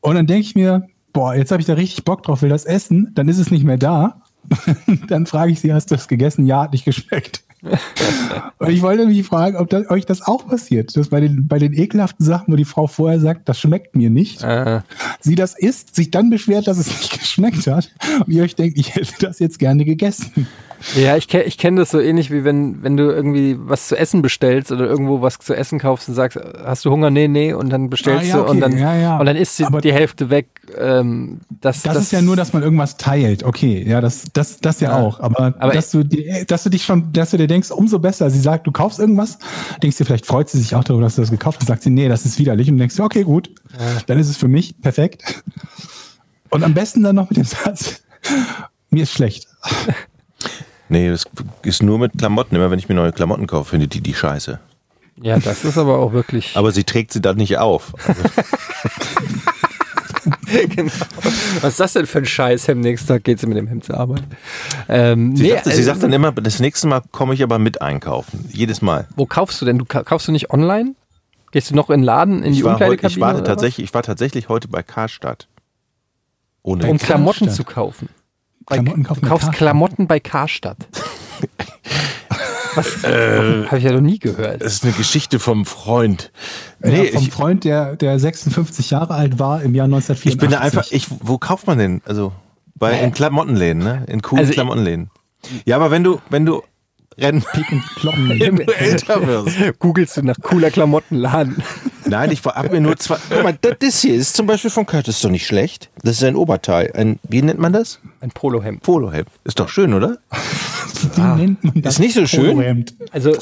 Und dann denke ich mir, boah, jetzt habe ich da richtig Bock drauf, will das essen. Dann ist es nicht mehr da. *laughs* dann frage ich sie, hast du es gegessen? Ja, hat nicht geschmeckt. *laughs* Und ich wollte mich fragen, ob das, euch das auch passiert. Dass bei den, bei den ekelhaften Sachen, wo die Frau vorher sagt, das schmeckt mir nicht, Äh, sie das isst, sich dann beschwert, dass es nicht *laughs* geschmeckt hat und ihr euch denkt, ich hätte das jetzt gerne gegessen. Ja, ich, ich kenne das so ähnlich wie wenn, wenn du irgendwie was zu essen bestellst oder irgendwo was zu essen kaufst und sagst, hast du Hunger? Nee, nee, und dann bestellst Ah, ja, du und okay, dann, ja, ja. und dann isst sie Aber- die Hälfte weg. Ähm, das, Das, ist ja nur, dass man irgendwas teilt. Okay, ja, das, das, das ja, auch. Aber, Aber dass du, die, dass du dich schon, dass du dir denkst, umso besser. Sie sagt, du kaufst irgendwas, denkst dir, vielleicht freut sie sich auch darüber, dass du das gekauft hast. Sagt sie, nee, das ist widerlich. Und denkst du, okay, gut, dann ist es für mich perfekt. Und am besten dann noch mit dem Satz, mir ist schlecht. Nee, das ist nur mit Klamotten. Immer wenn ich mir neue Klamotten kaufe, findet die die scheiße. Ja, das ist aber auch wirklich. Aber sie trägt sie dann nicht auf. Also, *laughs* genau. Was ist das denn für ein Scheiß? Am nächsten Tag geht sie mit dem Hemd zur Arbeit. Ähm, sie, nee, sagt, sie also, sagt dann immer, das nächste Mal komme ich aber mit einkaufen. Jedes Mal. Wo kaufst du denn? Du ka- kaufst du nicht online? Gehst du noch in den Laden, in die Ich war, heute, Umkleidekabine? ich, war tatsächlich, ich war tatsächlich heute bei Karstadt. Ohne um Klamotten Karstadt? zu kaufen. Bei, Klamotten kaufen du bei kaufst Karstadt? Klamotten bei Karstadt. Was? *laughs* Äh. Habe ich ja noch nie gehört. Das ist eine Geschichte vom Freund. Nee, ja, vom ich, Freund, der, der 56 Jahre alt war im Jahr 1984. ich bin da einfach, ich, wo kauft man denn? Also bei in Klamottenläden, ne? In coolen Also ich- Klamottenläden. Ja, aber wenn du, wenn du Rennen, und Kloppen. *laughs* wenn du älter wirst. Googelst du nach cooler Klamottenladen? Nein, ich hab mir nur zwei. Guck mal, das- hier ist zum Beispiel von Kurt, das ist doch nicht schlecht. Das ist ein Oberteil. Ein, wie nennt man das? Ein Polohemd. Polohemd. Ist doch schön, oder? Wie nennt man das? Ist nicht so schön? Polohemd. Also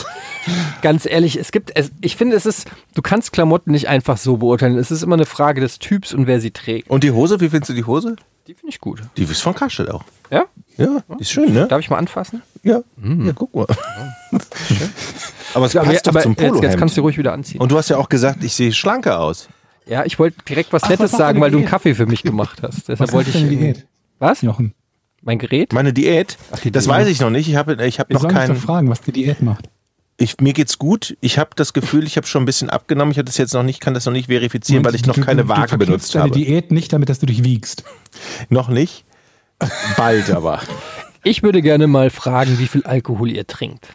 ganz ehrlich, es gibt, es, ich finde, es ist, du kannst Klamotten nicht einfach so beurteilen. Es ist immer eine Frage des Typs und wer sie trägt. Und die Hose, wie findest du die Hose? Die finde ich gut. Die ist von Karstadt auch. Ja? Ja, die ist schön, ne? Darf ich mal anfassen? Ja. Ja, guck mal. *laughs* Aber es Aber, passt doch aber zum jetzt, jetzt kannst du ruhig wieder anziehen. Und du hast ja auch gesagt, ich sehe schlanker aus. ja, ich wollte direkt was Ach, Nettes was sagen, weil du einen? Kaffee für mich gemacht hast. Deshalb Was wollte ich. Diät? Was? Jochen, Mein Gerät? Meine Diät, die das Diät. weiß ich noch nicht. Ich habe ich hab noch keinen. fragen, was die Diät macht. Ich, mir geht's gut. Ich habe das Gefühl, ich habe schon ein bisschen abgenommen. Ich habe das jetzt noch nicht, kann das noch nicht verifizieren, weil ich noch Du- keine du- Waage du benutzt deine habe. Diät nicht damit, dass du dich wiegst. Noch nicht. Bald aber. Ich würde gerne mal fragen, wie viel Alkohol ihr trinkt.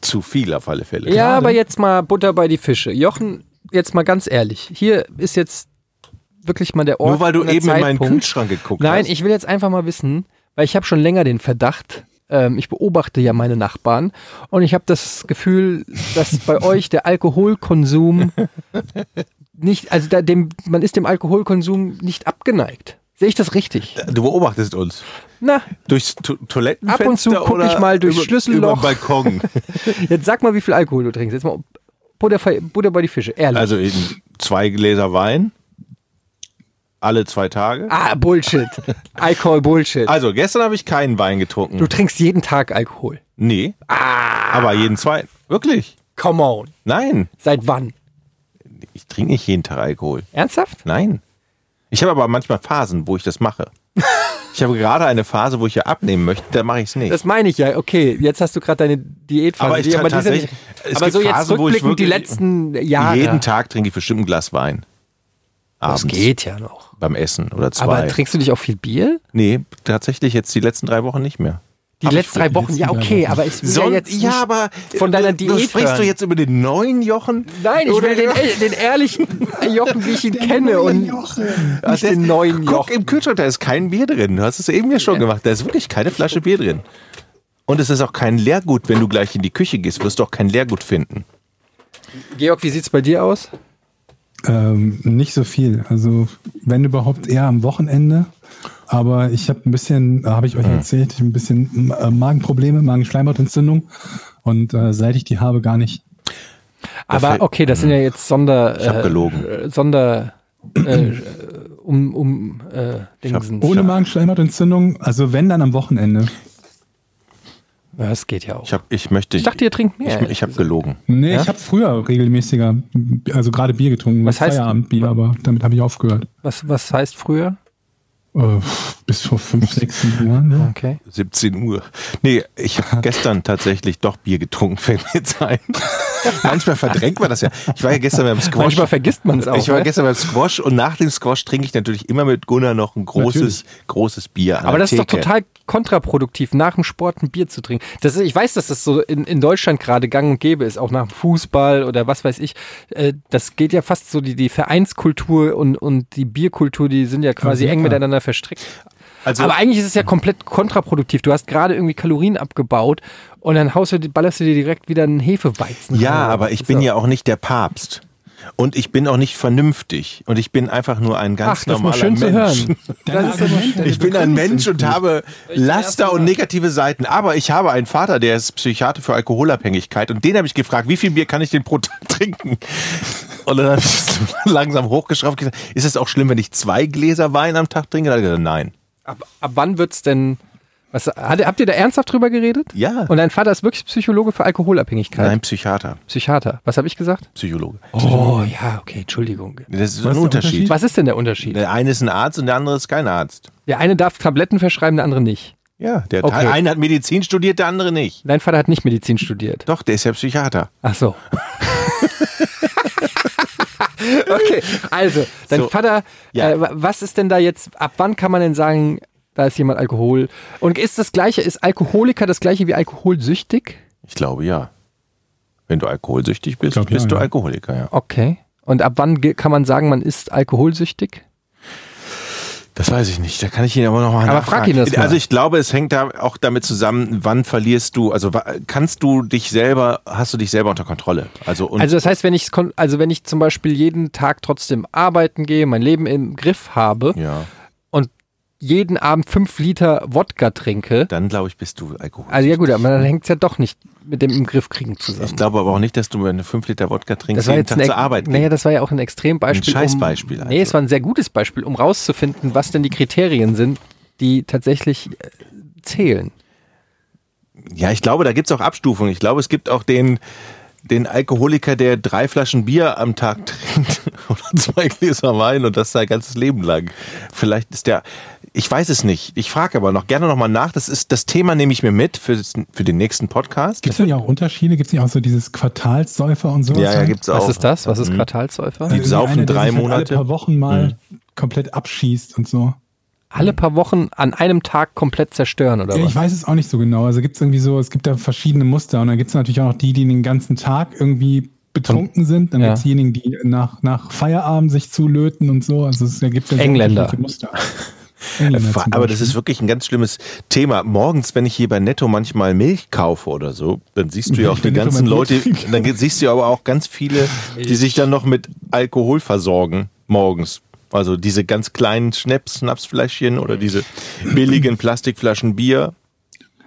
Zu viel auf alle Fälle. Ja, aber jetzt mal Butter bei die Fische. Jochen, jetzt mal ganz ehrlich. Hier ist jetzt wirklich mal der Ort. Nur weil du und eben in meinen Zeitpunkt. Kühlschrank geguckt Nein, hast. ich will jetzt einfach mal wissen, weil ich habe schon länger den Verdacht, ähm, ich beobachte ja meine Nachbarn und ich habe das Gefühl, dass bei *laughs* euch der Alkoholkonsum nicht, also da, dem, man ist dem Alkoholkonsum nicht abgeneigt. Sehe ich das richtig? Du beobachtest uns. Na, Durchs to Toilettenfenster Ab und zu guck oder ich mal durchs über, Schlüsselloch. Über den Balkon. *laughs* jetzt sag mal, wie viel Alkohol du trinkst. Jetzt mal Butter, Butter bei die Fische, ehrlich. Also in zwei Gläser Wein. Alle zwei Tage. ah, Bullshit. *laughs* Alkohol Bullshit. Also gestern habe ich keinen Wein getrunken. Du trinkst jeden Tag Alkohol. nee. Ah. Aber jeden zweiten. Wirklich? Come on. Nein. Seit wann? Ich trinke nicht jeden Tag Alkohol. Ernsthaft? Nein. Ich habe aber manchmal Phasen, wo ich das mache. *laughs* Ich habe gerade eine Phase, wo ich ja abnehmen möchte, da mache ich es nicht. Das meine ich ja. Okay, jetzt hast du gerade deine Diätphase. Aber ich die- ja tatsächlich- aber so jetzt Phasen, rückblickend die letzten Jahre. Jeden Tag trinke ich bestimmt ein Glas Wein. Das Abends geht ja noch. beim Essen oder zwei. Aber trinkst du nicht auch viel Bier? nee, tatsächlich jetzt die letzten drei Wochen nicht mehr. Die letzten drei Wochen, ja okay, aber ich will So, ja jetzt nicht aber von deiner du, Diät du sprichst du hören. jetzt über den neuen Jochen? Nein, ich will den, den ehrlichen *laughs* Jochen, wie ich ihn kenne und nicht den neuen Guck Jochen. im Kühlschrank, da ist kein Bier drin. Du hast es eben ja schon gemacht. Da ist wirklich keine Flasche Bier drin. Und es ist auch kein Leergut, wenn du gleich in die Küche gehst, wirst du auch kein Leergut finden. Georg, wie sieht's bei dir aus? Ähm, nicht so viel. Also, wenn überhaupt eher am Wochenende. Aber ich habe ein bisschen, äh, habe ich euch erzählt, ich hab ein bisschen äh, Magenprobleme, Magenschleimhautentzündung. Und äh, seit ich die habe, gar nicht. Aber okay, das sind ja jetzt Sonder... Ich hab gelogen. Äh, Sonder... Äh, um... um äh. Ohne Magenschleimhautentzündung, also wenn dann am Wochenende. Ja, das geht ja auch. Ich, hab, ich möchte. Ich dachte, ihr trinkt mehr. ich, ich habe gelogen. Nee, Ja? ich habe früher regelmäßiger, also gerade Bier getrunken, Was heißt- Feierabendbier, aber damit habe ich aufgehört. Was, was heißt früher? Äh, bis vor fünf, sechs Jahren. Ja. Okay. 17 Uhr. Nee, ich habe *laughs* gestern tatsächlich doch Bier getrunken, *laughs* fällt mir jetzt ein. *laughs* Manchmal verdrängt man das ja. Ich war ja gestern beim Squash. Manchmal vergisst man es auch. ich war ne? gestern beim Squash und nach dem Squash trinke ich natürlich immer mit Gunnar noch ein großes, großes Bier. An Aber der das ist doch Theke. total kontraproduktiv, nach dem Sport ein Bier zu trinken. Das ist, ich weiß, dass das so in, in Deutschland gerade gang und gäbe ist, auch nach dem Fußball oder was weiß ich. Äh, Das geht ja fast so, die, die Vereinskultur und, und die Bierkultur, die sind ja quasi Ja, eng sicher. Miteinander verstrickt. Also, Aber eigentlich ist es ja komplett kontraproduktiv. Du hast gerade irgendwie Kalorien abgebaut und dann haust du, ballerst du dir direkt wieder einen Hefeweizen. ja, rein. aber ich bin ja auch nicht der Papst. Und ich bin auch nicht vernünftig. Und ich bin einfach nur ein ganz Ach, das ist normaler schön zu Mensch. hören. *laughs* Deine Das ist Ich bin ein Mensch und habe Laster und negative Seiten. Aber ich habe einen Vater, der ist Psychiater für Alkoholabhängigkeit. Und den habe ich gefragt, wie viel Bier kann ich denn pro Tag trinken? Und dann habe ich es langsam hochgeschraubt ist es auch schlimm, wenn ich zwei Gläser Wein am Tag trinke? Da hat er gesagt, nein. Ab, ab wann wird's denn. Was, hat, habt ihr da ernsthaft drüber geredet? Ja. Und dein Vater ist wirklich Psychologe für Alkoholabhängigkeit? Nein, Psychiater, Psychiater. Was habe ich gesagt? Psychologe. Oh, ja, okay, Entschuldigung. Das ist Was ein ist Unterschied. Unterschied? Was ist denn der Unterschied? Der eine ist ein Arzt und der andere ist kein Arzt. Der eine darf Tabletten verschreiben, der andere nicht. Ja, der Okay. eine hat Medizin studiert, der andere nicht. Dein Vater hat nicht Medizin studiert. Doch, der ist ja Psychiater. Ach so. *laughs* *laughs* okay, also, dein So. Vater, Ja. äh, wa- was ist denn da jetzt, ab wann kann man denn sagen, da ist jemand Alkohol? Und ist das gleiche, ist Alkoholiker das gleiche wie alkoholsüchtig? Ich glaube ja. Wenn du alkoholsüchtig bist, glaub, bist ja, du ja. Alkoholiker, ja. Okay. Und ab wann kann man sagen, man ist alkoholsüchtig? Das weiß ich nicht. Da kann ich ihn aber noch mal Aber nachfragen. frag ihn das mal. Also ich glaube, es hängt da auch damit zusammen, wann verlierst du, also kannst du dich selber, hast du dich selber unter Kontrolle? Also, und Also das heißt, wenn ich also wenn ich zum Beispiel jeden Tag trotzdem arbeiten gehe, mein Leben im Griff habe ja, jeden Abend fünf Liter Wodka trinke, dann glaube ich, bist du Alkoholiker. also ja gut, aber dann hängt es ja doch nicht mit dem im Griff kriegen zusammen. ich glaube aber auch nicht, dass du eine 5 Liter Wodka trinkst, das war jeden jetzt Tag zur Arbeit naja, das war ja auch ein Extrembeispiel. Ein Scheißbeispiel Um, also. nee, es war ein sehr gutes Beispiel, um rauszufinden, was denn die Kriterien sind, die tatsächlich äh, zählen. Ja, ich glaube, da gibt es auch Abstufungen. Ich glaube, es gibt auch den, den Alkoholiker, der drei Flaschen Bier am Tag *laughs* trinkt oder zwei Gläser Wein und das sein ganzes Leben lang. Vielleicht ist der, ich weiß es nicht. Ich frage aber noch gerne nochmal nach. Das ist das Thema nehme ich mir mit für, für den nächsten Podcast. Gibt es nicht auch Unterschiede? Gibt es nicht auch so dieses Quartalssäufer und sowas? Ja, ja, gibt's auch. Was ist das? Was ist Quartalsäufer? Die Irgendwie saufen einer, der drei sich halt Monate. Alle paar Wochen mal komplett abschießt und so. Alle paar Wochen an einem Tag komplett zerstören oder Ja, was? ich weiß es auch nicht so genau. Also gibt es irgendwie so, es gibt da verschiedene Muster und dann gibt es natürlich auch noch die, die den ganzen Tag irgendwie betrunken sind. Dann Ja. gibt es diejenigen, die nach, nach Feierabend sich zulöten und so. Also es, gibt ja Engländer. unterschiedliche Muster. *laughs* Engländer Aber das ist wirklich ein ganz schlimmes Thema. Morgens, wenn ich hier bei Netto manchmal Milch kaufe oder so, dann siehst du ja auch die ganzen Leute, dann siehst du aber auch ganz viele, die sich dann noch mit Alkohol versorgen morgens. Also diese ganz kleinen Schnaps, Schnapsfläschchen oder diese billigen Plastikflaschen Bier.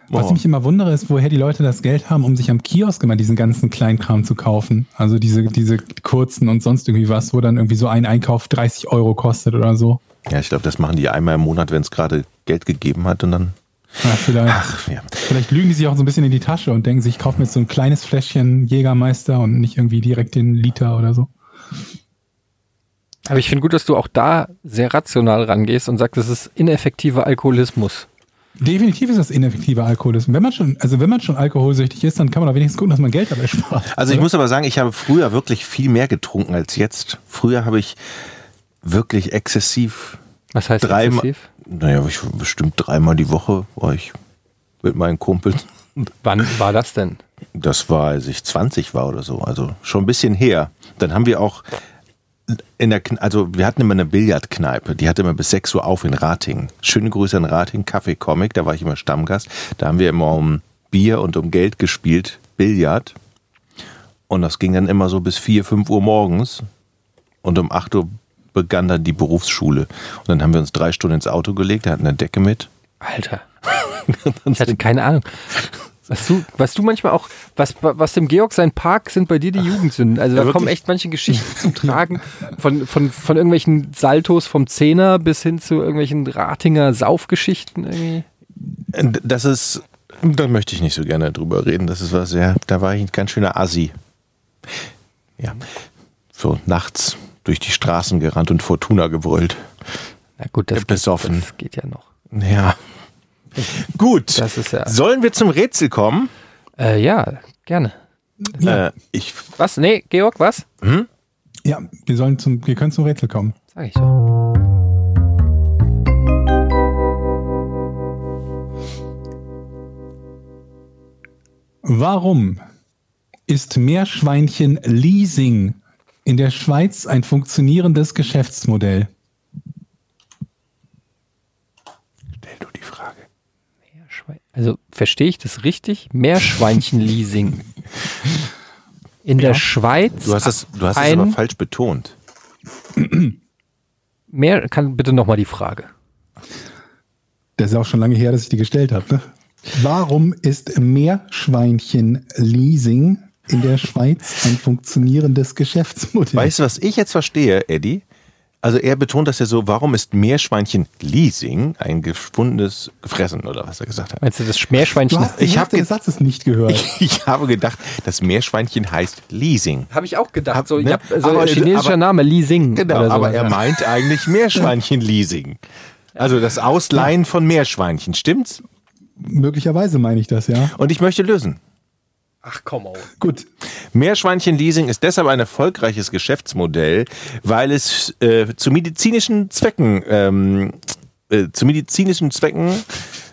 Was Oh. mich immer wundere, ist, woher die Leute das Geld haben, um sich am Kiosk immer diesen ganzen Kleinkram zu kaufen. Also diese, diese kurzen und sonst irgendwie was, wo dann irgendwie so ein Einkauf 30 Euro kostet oder so. Ja, ich glaube, das machen die einmal im Monat, wenn es gerade Geld gegeben hat und dann. Ja, vielleicht, Ach, ja. vielleicht lügen die sich auch so ein bisschen in die Tasche und denken sich, ich kaufe mir jetzt so ein kleines Fläschchen Jägermeister und nicht irgendwie direkt den Liter oder so. Aber ich finde gut, dass du auch da sehr rational rangehst und sagst, das ist ineffektiver Alkoholismus. Definitiv ist das ineffektiver Alkoholismus. Wenn man schon, also wenn man schon alkoholsüchtig ist, dann kann man doch wenigstens gucken, dass man Geld dabei spart. Also ich muss aber sagen, ich habe früher wirklich viel mehr getrunken als jetzt. Früher habe ich wirklich exzessiv Was heißt dreimal, exzessiv? naja, ich bestimmt dreimal die Woche war ich mit meinen Kumpels. Wann war das denn? Das war, als ich 20 war oder so, also schon ein bisschen her. Dann haben wir auch in der, also wir hatten immer eine Billardkneipe, die hatte immer bis 6 Uhr auf in Ratingen. Schöne Grüße an Ratingen, Kaffee Comic, da war ich immer Stammgast. Da haben wir immer um Bier und um Geld gespielt, Billard. Und das ging dann immer so bis 4, 5 Uhr morgens. Und um 8 Uhr begann dann die Berufsschule. Und dann haben wir uns drei Stunden ins Auto gelegt, er hat eine Decke mit. Alter. *laughs* Ich hatte keine Ahnung. Was du, was du manchmal auch, was, was dem Georg sein Park sind bei dir die Jugendsünden. Also da Ja, kommen wirklich. echt manche Geschichten zum Tragen. Von, von, von irgendwelchen Saltos vom Zehner bis hin zu irgendwelchen Ratinger Saufgeschichten irgendwie. Und Das ist, da möchte ich nicht so gerne drüber reden. Das ist was sehr, da war ich ein ganz schöner Assi. Ja, so nachts durch die Straßen gerannt und Fortuna gebrüllt. Na gut, das, Ja, besoffen. das geht ja noch. Ja. *laughs* Gut. Das ist ja. Sollen wir zum Rätsel kommen? Äh, ja, gerne. Ja. Äh, ich, Was? Nee, Georg, was? Ja, wir sollen zum, wir können zum Rätsel kommen. Sag ich doch. Warum ist Meerschweinchen Leasing in der Schweiz ein funktionierendes Geschäftsmodell? stell du die Frage. Meerschwein- Also verstehe ich das richtig? Meerschweinchen-Leasing. In der Schweiz. Du hast das, du hast es ein aber falsch betont. Meer, kann bitte nochmal die Frage. Das ist auch schon lange her, dass ich die gestellt habe. Ne? Warum ist Meerschweinchen Leasing in der Schweiz ein funktionierendes Geschäftsmodell? Weißt du, was ich jetzt verstehe, Eddie? Also er betont das ja so, warum ist Meerschweinchen Leasing ein gefundenes Gefressen oder was er gesagt hat. Meinst du das du Meerschweinchen? hast die Ich hab Hälfte ge- des Satzes nicht gehört. Ich, *laughs* ich habe gedacht, das Meerschweinchen heißt Leasing. Habe ich auch gedacht. Hab- so, ne? ja, so Aber- chinesischer aber- Name, Leasing. Genau, oder aber er ja. meint eigentlich Meerschweinchen-Leasing. Also das Ausleihen von Meerschweinchen, stimmt's? Möglicherweise meine ich das, ja. Und ich möchte lösen. Ach komm auf. Gut. Meerschweinchen-Leasing ist deshalb ein erfolgreiches Geschäftsmodell, weil es äh, zu medizinischen Zwecken ähm, äh, zu medizinischen Zwecken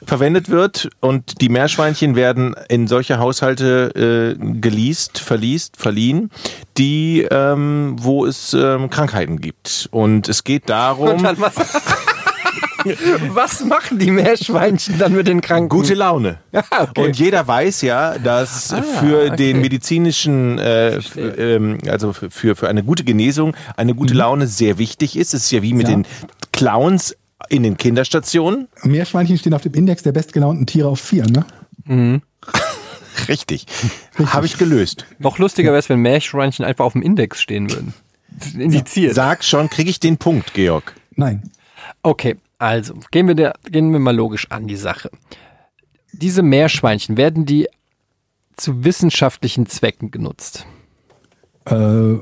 verwendet wird und die Meerschweinchen werden in solche Haushalte äh, geleast, verliest, verliehen, die ähm, wo es ähm, Krankheiten gibt und es geht darum Und dann was? *laughs* *laughs* was machen die Meerschweinchen dann mit den Kranken? Gute Laune. *laughs* okay. Und jeder weiß ja, dass für okay. den medizinischen, äh, ähm, also für, für eine gute Genesung, eine gute Laune sehr wichtig ist. Es ist ja wie mit Ja. den Clowns in den Kinderstationen. Meerschweinchen stehen auf dem Index der bestgelaunten Tiere auf vier, ne? *laughs* Richtig. Habe ich gelöst. Noch lustiger wäre es, wenn Meerschweinchen einfach auf dem Index stehen würden. Indiziert. Sag schon, kriege ich den Punkt, Georg. Nein. Okay, also gehen wir, der, gehen wir mal logisch an die Sache. Diese Meerschweinchen, werden die zu wissenschaftlichen Zwecken genutzt? Äh,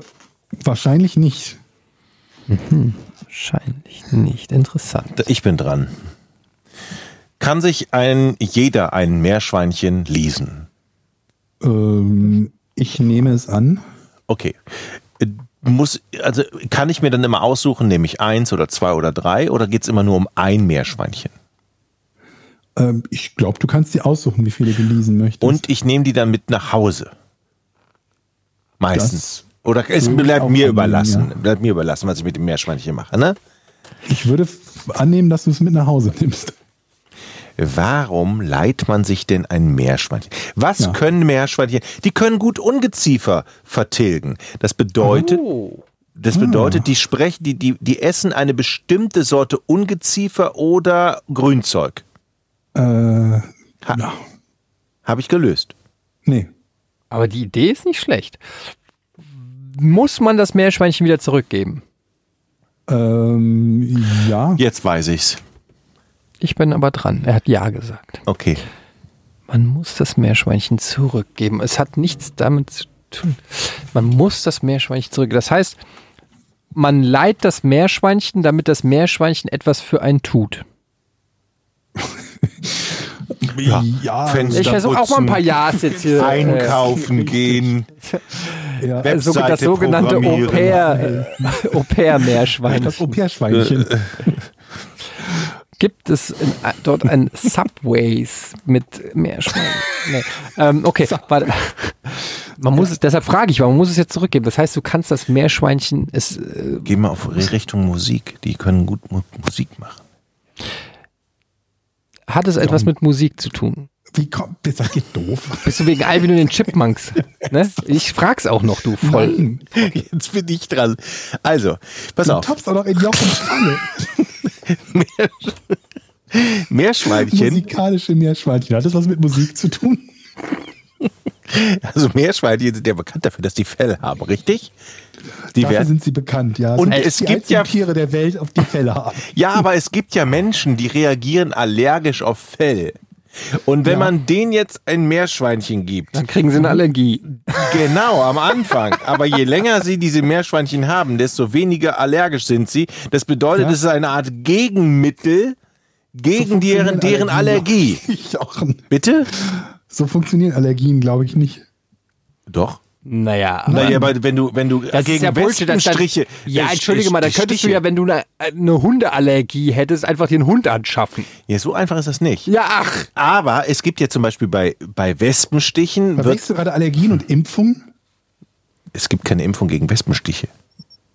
wahrscheinlich nicht. Wahrscheinlich nicht. Interessant. Ich bin dran. Kann sich ein jeder ein Meerschweinchen leasen? Ähm, ich nehme es an. Okay. Muss, also kann ich mir dann immer aussuchen, nehme ich eins oder zwei oder drei oder geht es immer nur um ein Meerschweinchen? Ähm, ich glaube, du kannst dir aussuchen, wie viele du leasen möchtest. Und ich nehme die dann mit nach Hause. Meistens. Oder es bleibt mir überlassen. ja. Bleibt mir überlassen, was ich mit dem Meerschweinchen mache. Ne? ich würde annehmen, dass du es mit nach Hause nimmst. Warum leiht man sich denn ein Meerschweinchen? Was Ja. können Meerschweinchen? Die können gut Ungeziefer vertilgen. Das bedeutet, Oh. das bedeutet, die sprechen, die, die, die essen eine bestimmte Sorte Ungeziefer oder Grünzeug. Äh, Ha, ja. Habe ich gelöst. Nee. Aber die Idee ist nicht schlecht. Muss man das Meerschweinchen wieder zurückgeben? Ähm, ja. Jetzt weiß ich's. Ich bin aber dran. Er hat Ja gesagt. Okay. Man muss das Meerschweinchen zurückgeben. Es hat nichts damit zu tun. Man muss das Meerschweinchen zurückgeben. Das heißt, man leiht das Meerschweinchen, damit das Meerschweinchen etwas für einen tut. *laughs* Ja. Ja, Fenster Ich versuche auch mal ein paar Ja's jetzt hier. Einkaufen *laughs* gehen. ja. Äh, so, das Webseite sogenannte äh, Au-pair-Meerschweinchen. *laughs* das Au-pair-Schweinchen. Gibt es in, äh, dort ein Subways mit Meerschweinchen? Nee. Ähm, okay, warte. Man muss es, deshalb frage ich, weil man muss es jetzt zurückgeben. Das heißt, du kannst das Meerschweinchen, es, äh, Geh mal auf Richtung Musik. Die können gut Mu Musik machen. hat es etwas mit Musik zu tun? Wie kommt, das seid ihr doof? *laughs* Bist du wegen Alvin und den Chipmunks? Ne? Ich frag's auch noch, du voll. Nein. Jetzt bin ich dran. Also, pass Du auf. tappst auch noch in Jochen Falle. *laughs* Meerschweinchen, Musikalische Meerschweinchen. Hat das was mit Musik zu tun? also Meerschweinchen sind ja bekannt dafür, dass die Fell haben, richtig? Die Dafür sind sie bekannt, ja. Und es gibt ja- Tiere der Welt, auf die Fälle haben. ja, aber es gibt ja Menschen, die reagieren allergisch auf Fell. Und wenn Ja. man denen jetzt ein Meerschweinchen gibt, Dann kriegen sie eine Allergie. *laughs* genau am Anfang, aber je länger sie diese Meerschweinchen haben, desto weniger allergisch sind sie. Das bedeutet, Ja. es ist eine Art Gegenmittel gegen deren, funktionieren deren Allergie. Ich, *laughs* Jochen. Bitte? So funktionieren Allergien, glaube ich, nicht. Doch. Naja, aber Naja, aber wenn du, wenn du das gegen ist ja Bullshit. Das ja, entschuldige mal, dann Stiche- könntest du ja, wenn du eine, eine Hundeallergie hättest, einfach den Hund anschaffen. Ja, so einfach ist das nicht. Ja, ach. Aber es gibt ja zum Beispiel bei, bei Wespenstichen, Verwechselst du gerade Allergien und Impfungen? es gibt keine Impfung gegen Wespenstiche.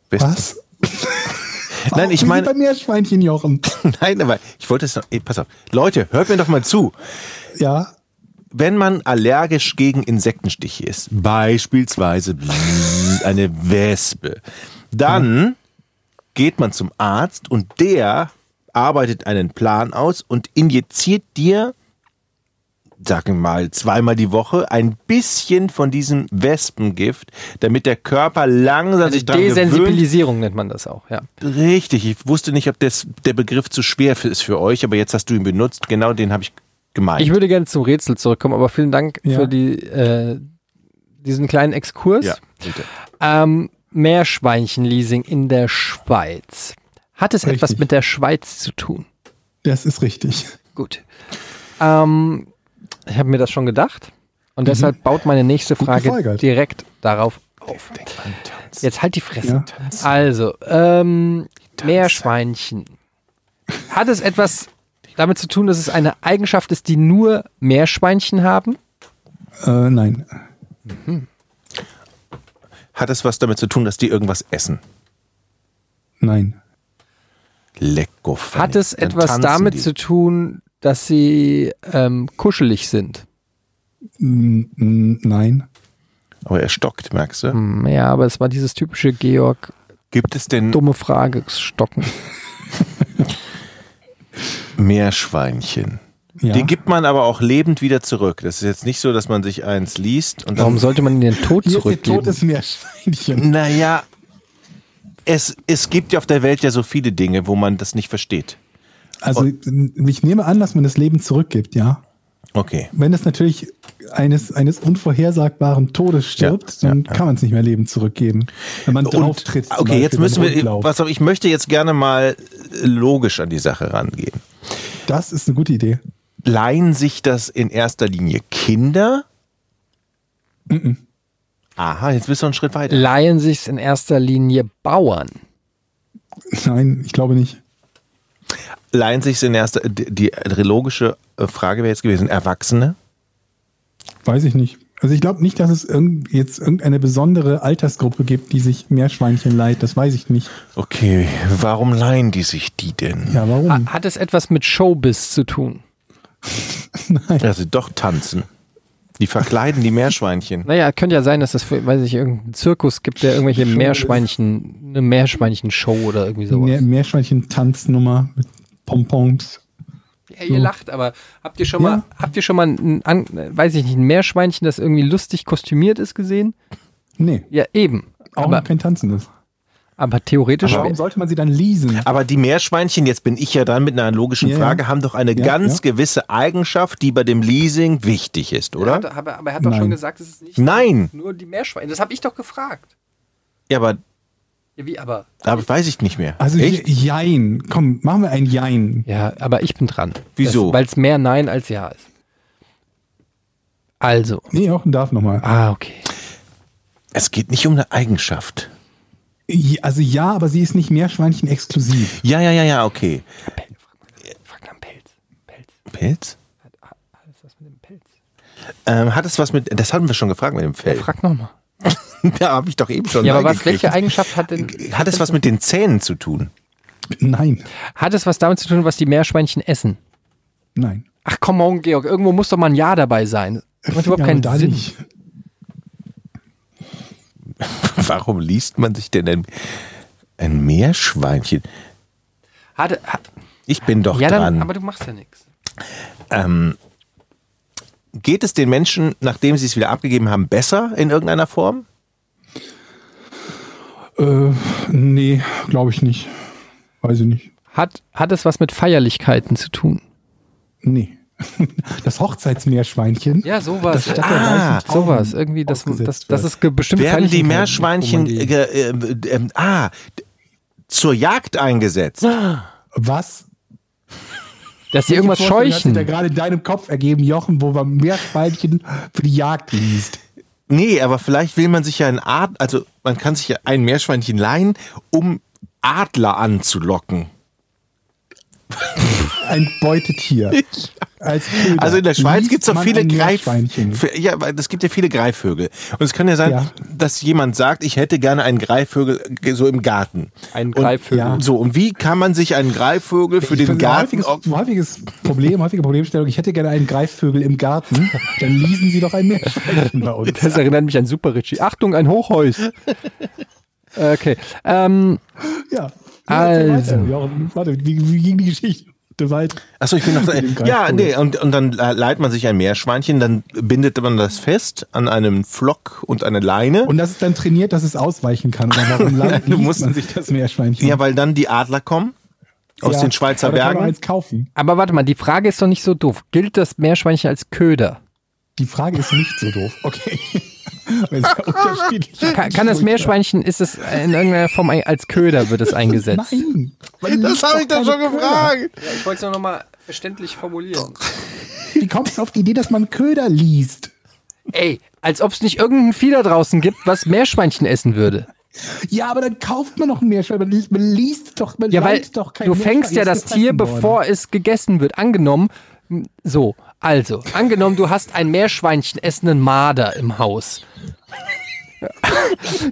Wespen- Was? *laughs* Nein, ich meine, bei Meerschweinchen, Jochen. *laughs* nein, aber ich wollte es noch, ey, pass auf. Leute, hört mir doch mal zu. Ja, Wenn man allergisch gegen Insektenstiche ist, beispielsweise *laughs* eine Wespe, dann geht man zum Arzt und der arbeitet einen Plan aus und injiziert dir, sagen wir mal, zweimal die Woche ein bisschen von diesem Wespengift, damit der Körper langsam sich daran gewöhnt. Desensibilisierung nennt man das auch, ja. Richtig, ich wusste nicht, ob das, der Begriff zu schwer für- ist für euch, aber jetzt hast du ihn benutzt. Genau den habe ich gemeint. Ich würde gerne zum Rätsel zurückkommen, aber vielen Dank Ja. für die, äh, diesen kleinen Exkurs. ja, bitte. Ähm, Meerschweinchenleasing in der Schweiz. Hat es etwas Richtig. mit der Schweiz zu tun? das ist richtig. Gut. Ähm, ich habe mir das schon gedacht und deshalb baut meine nächste Frage gefolgert. direkt darauf auf. Jetzt halt die Fresse. Ja. Also, ähm, Meerschweinchen. Hat es etwas damit zu tun, dass es eine Eigenschaft ist, die nur Meerschweinchen haben? Äh, nein. Hat es was damit zu tun, dass die irgendwas essen? Nein. Lecko. Hat es Dann etwas damit die. zu tun, dass sie ähm, kuschelig sind? Mm, mm, Nein. Aber er stockt, merkst du? Hm, Ja, aber es war dieses typische Georg Gibt es denn dumme Frage stocken. *laughs* Meerschweinchen? Ja. Die gibt man aber auch lebend wieder zurück. Das ist jetzt nicht so, dass man sich eins liest und Warum sollte man ihnen den Tod Hier ist zurückgeben? totes Meerschweinchen. Naja, es, es gibt ja auf der Welt ja so viele Dinge, wo man das nicht versteht. Also ich nehme an, dass man das Leben zurückgibt, ja. Okay. Wenn es natürlich eines, eines unvorhersagbaren Todes stirbt, Ja, dann ja, kann man es nicht mehr lebend zurückgeben. Wenn man drauf tritt. okay, jetzt müssen wir. Pass auf, ich möchte jetzt gerne mal logisch an die Sache rangehen. Das ist eine gute Idee. Leihen sich das in erster Linie Kinder? Aha, jetzt bist du einen Schritt weiter. Leihen sich in erster Linie Bauern. Nein, ich glaube nicht. Leihen sich in erster die, die logische äh, Frage wäre jetzt gewesen, Erwachsene? Weiß ich nicht. Also ich glaube nicht, dass es irgend, jetzt irgendeine besondere Altersgruppe gibt, die sich Meerschweinchen leiht. Das weiß ich nicht. Okay, warum leihen die sich die denn? Ja, warum? Ha- Hat es etwas mit Showbiz zu tun? *laughs* Also doch tanzen. Die verkleiden die Meerschweinchen. *laughs* Naja, könnte ja sein, dass es, für, weiß ich, irgendeinen Zirkus gibt, der irgendwelche Meerschweinchen, eine Meerschweinchen-Show oder irgendwie sowas. Meer, Meerschweinchen-Tanznummer mit Pompons. Ja, ihr lacht, aber habt ihr schon Ja. mal, habt ihr schon mal ein, an, weiß ich nicht, ein Meerschweinchen, das irgendwie lustig kostümiert ist, gesehen? Nee, Ja, eben. auch Aber, kein Tanzendes. aber theoretisch. Warum sollte man sie dann leasen? Aber die Meerschweinchen, jetzt bin ich ja dran mit einer logischen Ja, Frage, ja. haben doch eine Ja, ganz ja. gewisse Eigenschaft, die bei dem Leasing wichtig ist, oder? Hat, aber, aber er hat doch Nein. schon gesagt, es ist nicht Nein. nur die Meerschweinchen. Das habe ich doch gefragt. Ja, aber, Ja, wie, aber. aber weiß ich nicht mehr. Also Echt? Jein. Komm, machen wir ein Jein. Ja, aber ich bin dran. Wieso? Weil es mehr Nein als Ja ist. Also. Nee, Jochen darf nochmal. Ah, okay. Es geht nicht um eine Eigenschaft. Also ja, aber sie ist nicht Meerschweinchen exklusiv. Ja, ja, ja, ja, okay. Frag nach dem Pelz. Pelz. Pilz? Alles was mit dem Pelz. Ähm, hat es was mit, das hatten wir schon gefragt mit dem Fell. Frag nochmal. *laughs* da habe ich doch eben schon Ja, aber was, welche Eigenschaft hat denn. Hat es was mit den Zähnen zu tun? Nein, Hat es was damit zu tun, was die Meerschweinchen essen? nein. Ach komm on, Georg, irgendwo muss doch mal ein Ja dabei sein. Das macht überhaupt Ja, keinen Sinn. nicht. *laughs* Warum liest man sich denn ein, ein Meerschweinchen? Hat, hat, Ich bin doch ja, dann, dran. aber du machst ja nichts. Ähm, geht es den Menschen, nachdem sie es wieder abgegeben haben, besser in irgendeiner Form? Äh, nee, glaube ich nicht. Weiß ich nicht. Hat, hat es was mit Feierlichkeiten zu tun? Nee. *laughs* Das Hochzeitsmeerschweinchen. Ja, sowas. Das statt der Ah, Sowas, irgendwie, das, das, das ist bestimmte Werden die Meerschweinchen äh, äh, äh, ah, d- zur Jagd eingesetzt? Was? dass sie irgendwas Welche Vorstellung Hat sich da scheuchen. gerade in deinem Kopf ergeben, Jochen, wo man Meerschweinchen für die Jagd liest. Nee, aber vielleicht will man sich ja ein Ad, also man kann sich ja ein Meerschweinchen leihen, um Adler anzulocken. *laughs* Ein Beutetier. *laughs* Als. Also in der Schweiz gibt es doch viele ein Greif Meerschweinchen. F- Ja, weil es gibt ja viele Greifvögel. Und es kann ja sein, Ja. dass jemand sagt, ich hätte gerne einen Greifvögel äh, so im Garten. Ein Und- Greifvögel. Ja. So, und wie kann man sich einen Greifvögel für Ich den Garten... Häufiges, häufiges Problem, häufige Problemstellung. Ich hätte gerne einen Greifvögel im Garten. Dann ließen sie doch ein Meerschweinchen bei uns. Das erinnert mich an Super Richie. Achtung, ein Hochhaus. Okay. Ähm, Ja. Also. Ja, warte, wie, wie ging die Geschichte weiter? Achso, ich bin noch. *laughs* Dem Ja, nee, und, und dann äh, leiht man sich ein Meerschweinchen, dann bindet man das fest an einem Flock und eine Leine. Und das ist dann trainiert, dass es ausweichen kann. Oder warum *laughs* musst- man sich das Meerschweinchen? ja, weil dann die Adler kommen aus Ja, den Schweizer aber da kann man Bergen. eins kaufen. aber warte mal, die Frage ist doch nicht so doof. Gilt das Meerschweinchen als Köder? Die Frage ist nicht so doof. Okay. *laughs* Ja. Kann, kann das Meerschweinchen, ist es in irgendeiner Form als Köder wird es eingesetzt? Nein. Das habe ich doch keine schon Köder. gefragt. Ich wollte es nur nochmal verständlich formulieren. Wie kommst du auf die Idee, dass man Köder liest? Ey, als ob es nicht irgendein Vieh da draußen gibt, was Meerschweinchen essen würde. Ja, aber dann kauft man noch ein Meerschweinchen. Man liest, doch, man Ja, weil doch kein du fängst ja das Tier, worden. bevor es gegessen wird. Angenommen, so, also, angenommen, du hast einen Meerschweinchen essenden Marder im Haus. *laughs*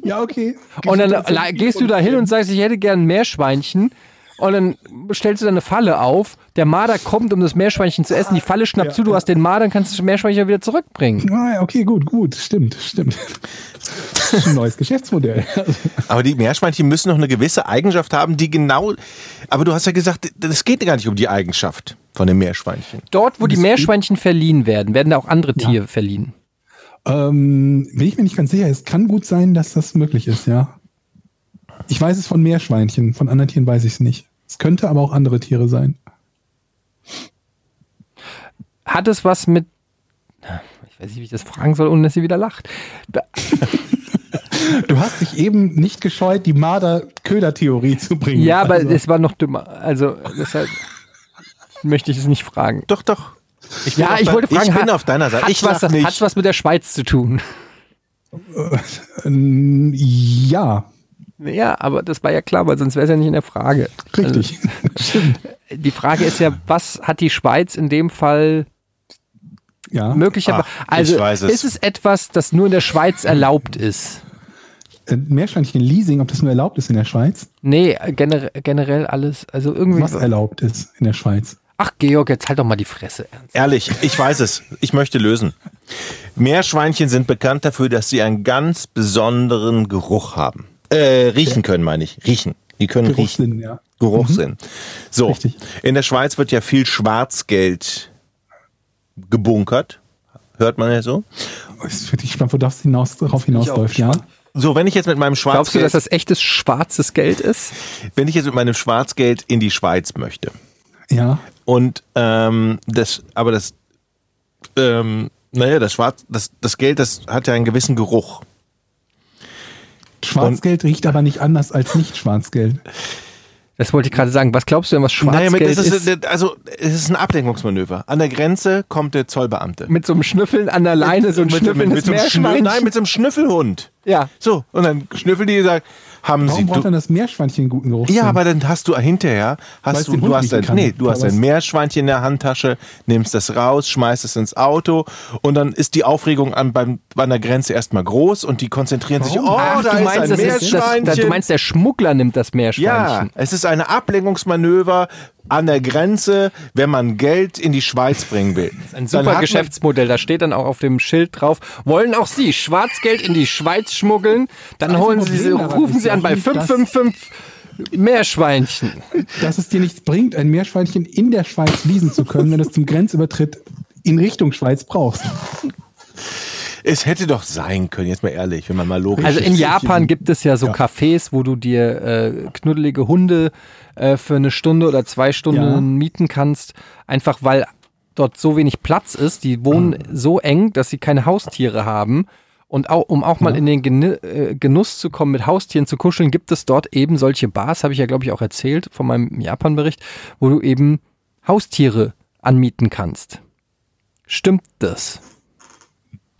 Ja, okay. Und dann gehst du da hin und sagst, ich hätte gern ein Meerschweinchen. Und dann stellst du da eine Falle auf. Der Marder kommt, um das Meerschweinchen zu essen. Die Falle schnappt zu, du hast den Marder, dann kannst du das Meerschweinchen wieder zurückbringen. Ah, ja, okay, gut, gut. Stimmt, stimmt. Das ist ein neues Geschäftsmodell. Aber die Meerschweinchen müssen noch eine gewisse Eigenschaft haben, die genau. Aber du hast ja gesagt, es geht gar nicht um die Eigenschaft von dem Meerschweinchen. Dort, wo die Meerschweinchen verliehen werden, werden da auch andere Tiere verliehen. Ähm, bin ich mir nicht ganz sicher. Es kann gut sein, dass das möglich ist, ja. Ich weiß es von Meerschweinchen, von anderen Tieren weiß ich es nicht. Es könnte aber auch andere Tiere sein. Hat es was mit. Ich weiß nicht, wie ich das fragen soll, ohne dass sie wieder lacht. *laughs* Du hast dich eben nicht gescheut, die Marder-Köder-Theorie zu bringen. Ja, aber Also, es war noch dümmer. Also, deshalb möchte ich es nicht fragen. Doch, doch. Ich Ja, ich wollte fragen, Ich bin hat- auf deiner Seite. Hat Ich was, lach nicht. hat's was mit der Schweiz zu tun? ähm, ja, Ja, aber das war ja klar, weil sonst wäre es ja nicht in der Frage. richtig. *laughs* Stimmt. Also, die Frage ist ja, was hat die Schweiz in dem Fall Ja. möglicherweise? Ich Also es. ist es etwas, das nur in der Schweiz erlaubt ist? Äh, Meerschweinchen-Leasing, ob das nur erlaubt ist in der Schweiz? Nee, generell, generell alles. Also irgendwie. Was erlaubt ist in der Schweiz? Ach, Georg, jetzt halt doch mal die Fresse. Ernst. Ehrlich, ich weiß es. Ich möchte lösen. Meerschweinchen sind bekannt dafür, dass sie einen ganz besonderen Geruch haben. Äh, riechen können, meine ich. Riechen. Die können riechen. Geruchssinn, ja. Geruchssinn. So, Richtig. in der Schweiz wird ja viel Schwarzgeld gebunkert. Hört man ja so. Ich finde ich spannend, wo das hinaus, darauf hinausläuft, ja. So, wenn ich jetzt mit meinem Glaubst du, Schwarzgeld, dass das echtes schwarzes Geld ist? wenn ich jetzt mit meinem Schwarzgeld in die Schweiz möchte Ja. und ähm, das, aber das, ähm, naja, das Schwarz, das, das Geld, das hat ja einen gewissen Geruch. Schwarzgeld riecht aber nicht anders als nicht Schwarzgeld. Das wollte ich gerade sagen. Was glaubst du denn, was Naja, Schwarzgeld mit, das ist? ist, also es ist ein Ablenkungsmanöver. An der Grenze kommt der Zollbeamte. Mit so einem Schnüffeln an der Leine, so ein mit, schnüffelndes mit so einem Schnü- Meerschweinchen. Nein, mit so einem Schnüffelhund. ja. So, und dann schnüffelt die und sagt, haben Warum Sie. braucht dann das Meerschweinchen einen guten Geruch? ja, aber dann hast du hinterher, hast du, du hast ein, kann. nee, du hast ein Meerschweinchen in der Handtasche, nimmst das raus, schmeißt es ins Auto und dann ist die Aufregung an, beim, an der Grenze erstmal groß und die konzentrieren sich, oh, Ach, da du, ist meinst, ein das ist das, Meerschweinchen. du meinst, der Schmuggler nimmt das ja, Meerschweinchen. es ist ein Ablenkungsmanöver an der Grenze, wenn man Geld in die Schweiz bringen will. Ein Dann super hat man- Geschäftsmodell. Da steht dann auch auf dem Schild drauf, wollen auch Sie Schwarzgeld in die Schweiz schmuggeln? Dann Das holen Sie, Problem daran rufen ist Sie an bei nicht, dass- 555 Meerschweinchen. Dass es dir nichts bringt, ein Meerschweinchen in der Schweiz leasen zu können, wenn du es zum Grenzübertritt in Richtung Schweiz brauchst. Es hätte doch sein können, jetzt mal ehrlich, wenn man mal logisch Also in. Japan gibt es ja so Cafés, wo du dir äh, knuddelige Hunde äh, für eine Stunde oder zwei Stunden Ja. mieten kannst, einfach weil dort so wenig Platz ist. Die wohnen so eng, dass sie keine Haustiere haben. Und auch, um auch mal in den äh, Genuss zu kommen, mit Haustieren zu kuscheln, gibt es dort eben solche Bars, habe ich ja, glaube ich, auch erzählt von meinem Japan-Bericht, wo du eben Haustiere anmieten kannst. Stimmt das?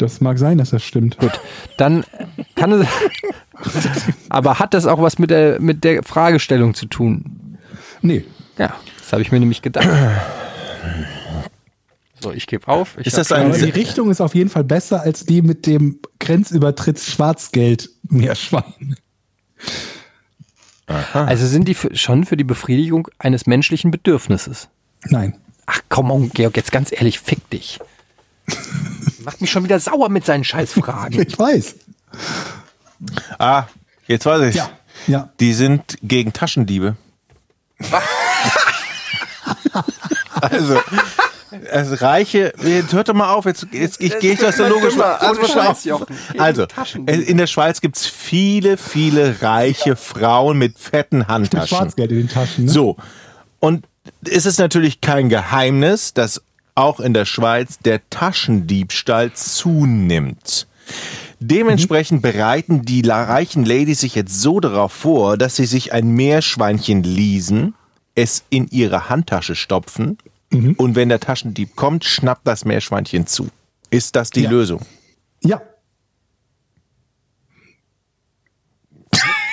Das mag sein, dass das stimmt. Gut, dann kann es. aber hat das auch was mit der, mit der Fragestellung zu tun? Nee. Ja, das habe ich mir nämlich gedacht. So, ich gebe auf. Ich Ist das ein- die Richtung ist auf jeden Fall besser als die mit dem Grenzübertritt Schwarzgeld Meerschwein. Also sind die für, schon für die Befriedigung eines menschlichen Bedürfnisses? Nein. Ach komm, Georg, jetzt ganz ehrlich, fick dich. Macht mich schon wieder sauer mit seinen Scheißfragen. *laughs* Ich weiß. Ah, jetzt weiß ich. Ja. Ja. Die sind gegen Taschendiebe. *laughs* also, also Reiche, jetzt hört doch mal auf, jetzt, jetzt ich gehe ich das so logisch mal. Also, Scheiß, also in der Schweiz gibt's viele, viele reiche Frauen mit fetten Mit Handtaschen. Schwarzgeld in den Taschen. Ne? So. Und es ist natürlich kein Geheimnis, dass auch in der Schweiz der Taschendiebstahl zunimmt. Dementsprechend bereiten die reichen Ladies sich jetzt so darauf vor, dass sie sich ein Meerschweinchen leasen, es in ihre Handtasche stopfen und wenn der Taschendieb kommt, schnappt das Meerschweinchen zu. Ist das die Ja. Lösung? Ja.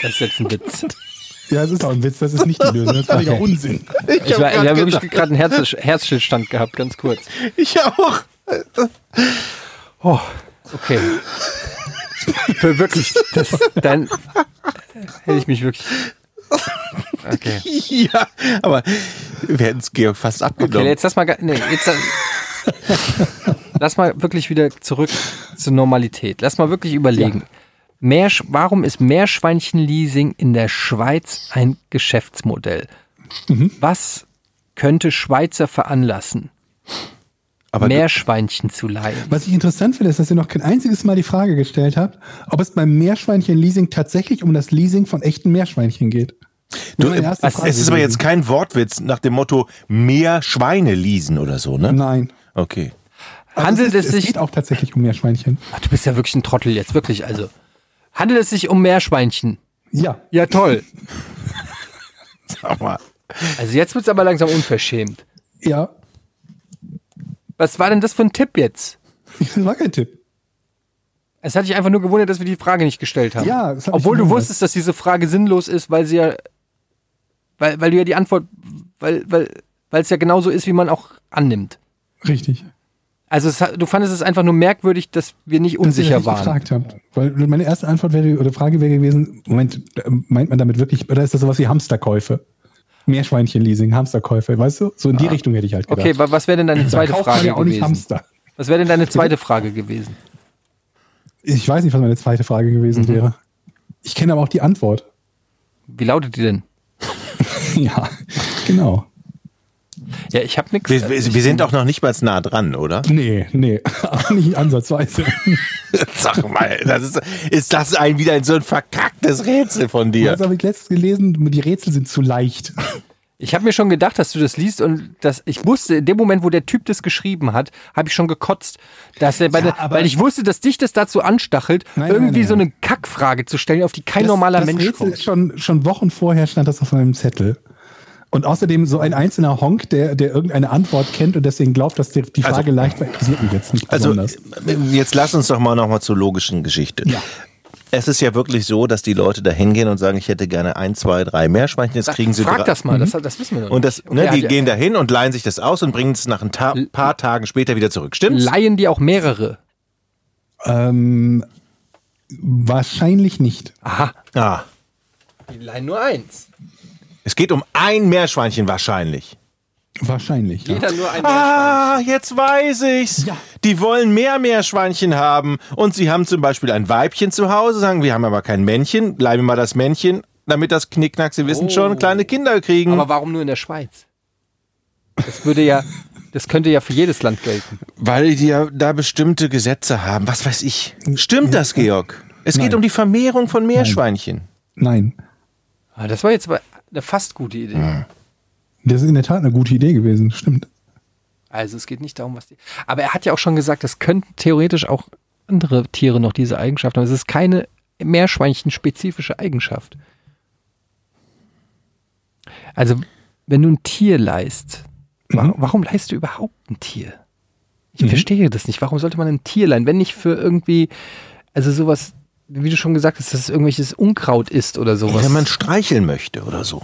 Das ist jetzt ein Witz. *laughs* Ja, das ist auch ein Witz. Das ist nicht die Lösung. Das ist völliger Okay. Unsinn. Ich, ich habe wirklich gerade einen Herz, Herzstillstand gehabt, ganz kurz. Ich auch. Oh, okay. Für wirklich, das, dann hätte ich mich wirklich. Okay. *laughs* Ja, aber wir hätten es Georg fast abgenommen. Okay, jetzt lass mal, nee, jetzt, lass mal wirklich wieder zurück zur Normalität. Lass mal wirklich überlegen. Meersch warum ist Meerschweinchen-Leasing in der Schweiz ein Geschäftsmodell? Was könnte Schweizer veranlassen, aber Meerschweinchen zu leihen? Was ich interessant finde, ist, dass ihr noch kein einziges Mal die Frage gestellt habt, ob es beim Meerschweinchen-Leasing tatsächlich um das Leasing von echten Meerschweinchen geht. Du, es ist aber jetzt kein Wortwitz nach dem Motto mehr Schweine leasen oder so, ne? Nein. Okay. Also Handelt es, es ist, sich- Es geht auch tatsächlich um Meerschweinchen. Ach, du bist ja wirklich ein Trottel jetzt, wirklich. Also handelt es sich um Meerschweinchen? Ja. Ja, toll. *laughs* Sag mal. Also jetzt wird's aber langsam unverschämt. Ja. Was war denn das für ein Tipp jetzt? *laughs* Das war kein Tipp. Es hat dich einfach nur gewundert, dass wir die Frage nicht gestellt haben. Ja, das hat Obwohl du wusstest, dass diese Frage sinnlos ist, weil sie ja, weil, weil du ja die Antwort, weil, weil, weil es ja genauso ist, wie man auch annimmt. Richtig. Also es, du fandest es einfach nur merkwürdig, dass wir nicht Dass ihr unsicher waren. gefragt habt. Weil meine erste Antwort wäre, oder Frage wäre gewesen, Moment, äh, meint man damit wirklich, oder ist das sowas wie Hamsterkäufe? Meerschweinchen-Leasing, Hamsterkäufe, weißt du? So in die Richtung hätte ich halt gedacht. Okay, wa- was wäre denn deine zweite Frage ja auch nicht gewesen? Hamster. Was wäre denn deine zweite Frage gewesen? Ich weiß nicht, was meine zweite Frage gewesen Mhm. wäre. Ich kenne aber auch die Antwort. Wie lautet die denn? *laughs* ja, genau. Ja, ich habe nichts. Wir, wir, wir sind auch noch nicht mal nah dran, oder? Nee, nee, *laughs* auch nicht ansatzweise. *laughs* Sag mal, das ist, ist das ein wieder so ein verkacktes Rätsel von dir? Das habe ich letztens gelesen, die Rätsel sind zu leicht. *laughs* Ich habe mir schon gedacht, dass du das liest und dass ich wusste, in dem Moment, wo der Typ das geschrieben hat, habe ich schon gekotzt, dass er bei der, aber- weil ich wusste, dass dich das dazu anstachelt, Nein, irgendwie nein, so nein. eine Kackfrage zu stellen, auf die kein Das- normaler das Mensch Rätsel kommt. schon, schon Wochen vorher stand das auf meinem Zettel. Und außerdem so ein einzelner Honk, der, der irgendeine Antwort kennt und deswegen glaubt, dass die, die Also- Frage leicht war, interessiert mich jetzt nicht Also besonders. jetzt lass uns doch mal noch mal zur logischen Geschichte. Ja. Es ist ja wirklich so, dass die Leute da hingehen und sagen, ich hätte gerne ein, zwei, drei Meerschweinchen, jetzt kriegen sie Frag drei. das mal, das, das wissen wir noch Und das, nicht. ne, Okay, die hat- gehen da hin und leihen sich das aus und bringen es nach ein ta paar Tagen später wieder zurück. Stimmt's? Leihen die auch mehrere? Ähm, wahrscheinlich nicht. Aha. Ah, Die leihen nur eins. Es geht um ein Meerschweinchen wahrscheinlich. Wahrscheinlich. Ja. Jeder nur ein Ah, jetzt weiß ich's. Ja. Die wollen mehr Meerschweinchen haben und sie haben zum Beispiel ein Weibchen zu Hause, sagen, wir haben aber kein Männchen, bleiben mal das Männchen, damit das Knickknack, sie wissen Oh. schon, kleine Kinder kriegen. Aber warum nur in der Schweiz? Das würde ja, das könnte ja für jedes Land gelten. Weil die ja da bestimmte Gesetze haben. Was weiß ich. Stimmt das, Georg? Es geht Nein. um die Vermehrung von Meerschweinchen. Nein. Ah, Das war jetzt aber eine fast gute Idee. Das ist in der Tat eine gute Idee gewesen. Stimmt. Also es geht nicht darum, was die. Aber er hat ja auch schon gesagt, es könnten theoretisch auch andere Tiere noch diese Eigenschaft haben. Es ist keine Meerschweinchen-spezifische Eigenschaft. Also, wenn du ein Tier leist, wa Mhm. warum leist du überhaupt ein Tier? Ich verstehe das nicht. Warum sollte man ein Tierlein, wenn nicht für irgendwie, also sowas, wie du schon gesagt hast, dass es irgendwelches Unkraut ist oder sowas. Wenn man streicheln möchte oder so.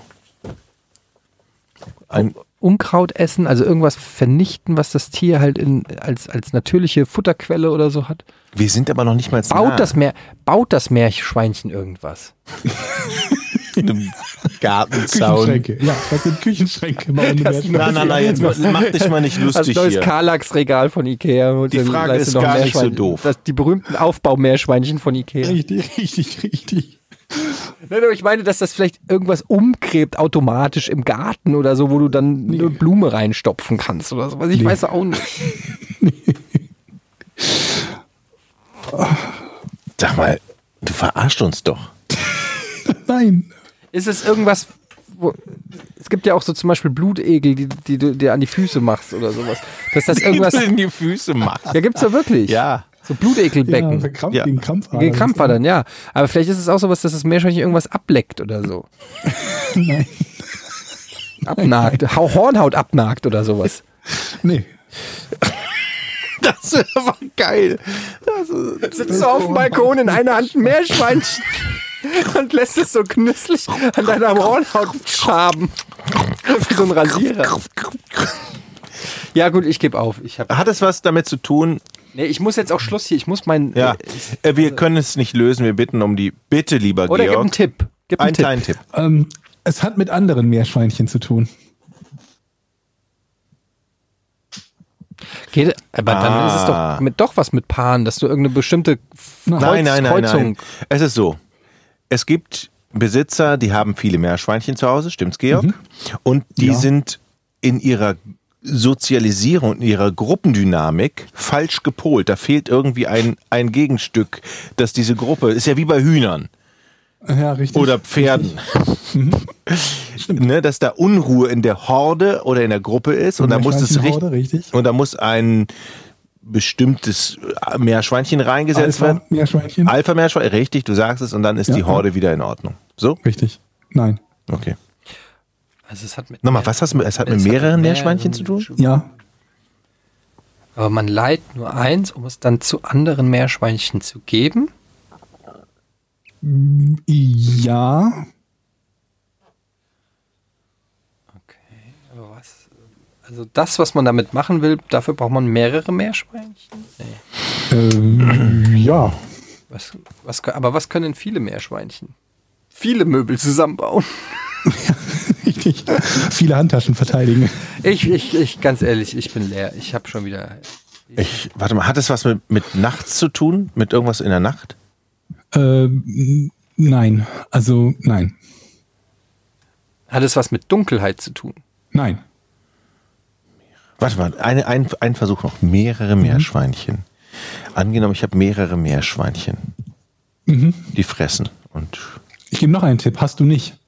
Ein, Unkraut essen, also irgendwas vernichten, was das Tier halt in, als, als natürliche Futterquelle oder so hat. wir sind aber noch nicht mal Baut nah. das, Meer, baut das Meerschweinchen irgendwas? *laughs* in einem *laughs* Gartenzaun. Küchenschränke. Ja, das sind Küchenschränke. Das-. Nein, nein, nein, jetzt mach, dich mal nicht Das lustig neues hier. Karlax-Regal von Ikea. Und Die Frage ist noch gar nicht so Meerschweinchen. doof. Das, die berühmten Aufbaumeerschweinchen von Ikea. Richtig, richtig, richtig. Nein, aber ich meine, dass das vielleicht irgendwas umgräbt automatisch im Garten oder so, wo du dann eine Blume reinstopfen kannst oder sowas. Ich Nee. weiß auch nicht. *laughs* Sag mal, du verarschst uns doch. Nein. Ist es irgendwas, wo, es gibt ja auch so zum Beispiel Blutegel, die, die du dir an die Füße machst oder sowas. Dass das irgendwas, in die Füße macht. ja gibt's ja wirklich. Ja. So Blutegelbecken. Ja, Krampf, Ja. Gegen Krampfadern. Gegen Krampfadern, ja. Aber vielleicht ist es auch sowas, dass das Meerschweinchen irgendwas ableckt oder so. *laughs* Nein. Abnagt. Hau- Hornhaut abnagt oder sowas. Nee. Das ist aber geil. Sitzt du auf dem Balkon in einer Hand ein Meerschweinchen *laughs* und lässt es so genüsslich an deiner Hornhaut schaben. Wie so ein Rasierer. Ja gut, ich gebe auf. Ich, hab, Hat es was damit zu tun? nee, ich muss jetzt auch Schluss hier. Ich muss mein... Ja. äh, Äh, wir können es nicht lösen. Wir bitten um die Bitte, lieber Oder gib Georg. einen Tipp. Gib einen Einen Tipp. kleinen Tipp. Ähm, es hat mit anderen Meerschweinchen zu tun. Geht, aber dann ist es Ah. doch mit, doch was mit Paaren, dass du irgendeine bestimmte Kreuz, Nein, nein, nein, Kreuzung... nein. Es ist so. Es gibt Besitzer, die haben viele Meerschweinchen zu Hause, stimmt's, Georg? Und die Ja. sind in ihrer Sozialisierung, in ihrer Gruppendynamik falsch gepolt. Da fehlt irgendwie ein, ein Gegenstück, dass diese Gruppe, ist ja wie bei Hühnern Ja, richtig. oder Pferden. *laughs* ne, dass da Unruhe in der Horde oder in der Gruppe ist und da muss es richtig. und da muss ein bestimmtes Meerschweinchen reingesetzt Alpha werden. Meerschweinchen. Alpha-Meerschwein, richtig, du sagst es, und dann ist Ja, die ja. Horde wieder in Ordnung. So? Richtig. Nein. Okay. Also es hat mit Nochmal, was hast du es hat mit Es hat mehreren mit Meerschweinchen zu tun? Ja. Aber man leiht nur eins, um es dann zu anderen Meerschweinchen zu geben. Ja. Aber was? Also das, was man damit machen will, dafür braucht man mehrere Meerschweinchen. Nee. Ähm, ja. Was, was, aber was können viele Meerschweinchen? Viele Möbel zusammenbauen. *laughs* Richtig. Viele Handtaschen verteidigen. Ich, ich, ich, ganz ehrlich, ich bin leer. Ich habe schon wieder. Ich, warte mal, hat es was mit, mit nachts zu tun? Mit irgendwas in der Nacht? Ähm, nein. Also, nein. Hat es was mit Dunkelheit zu tun? Nein. Warte mal, eine, ein, ein Versuch noch. Mehrere Meerschweinchen. Angenommen, ich habe mehrere Meerschweinchen. Die fressen. Und Ich gebe noch einen Tipp. Hast du nicht?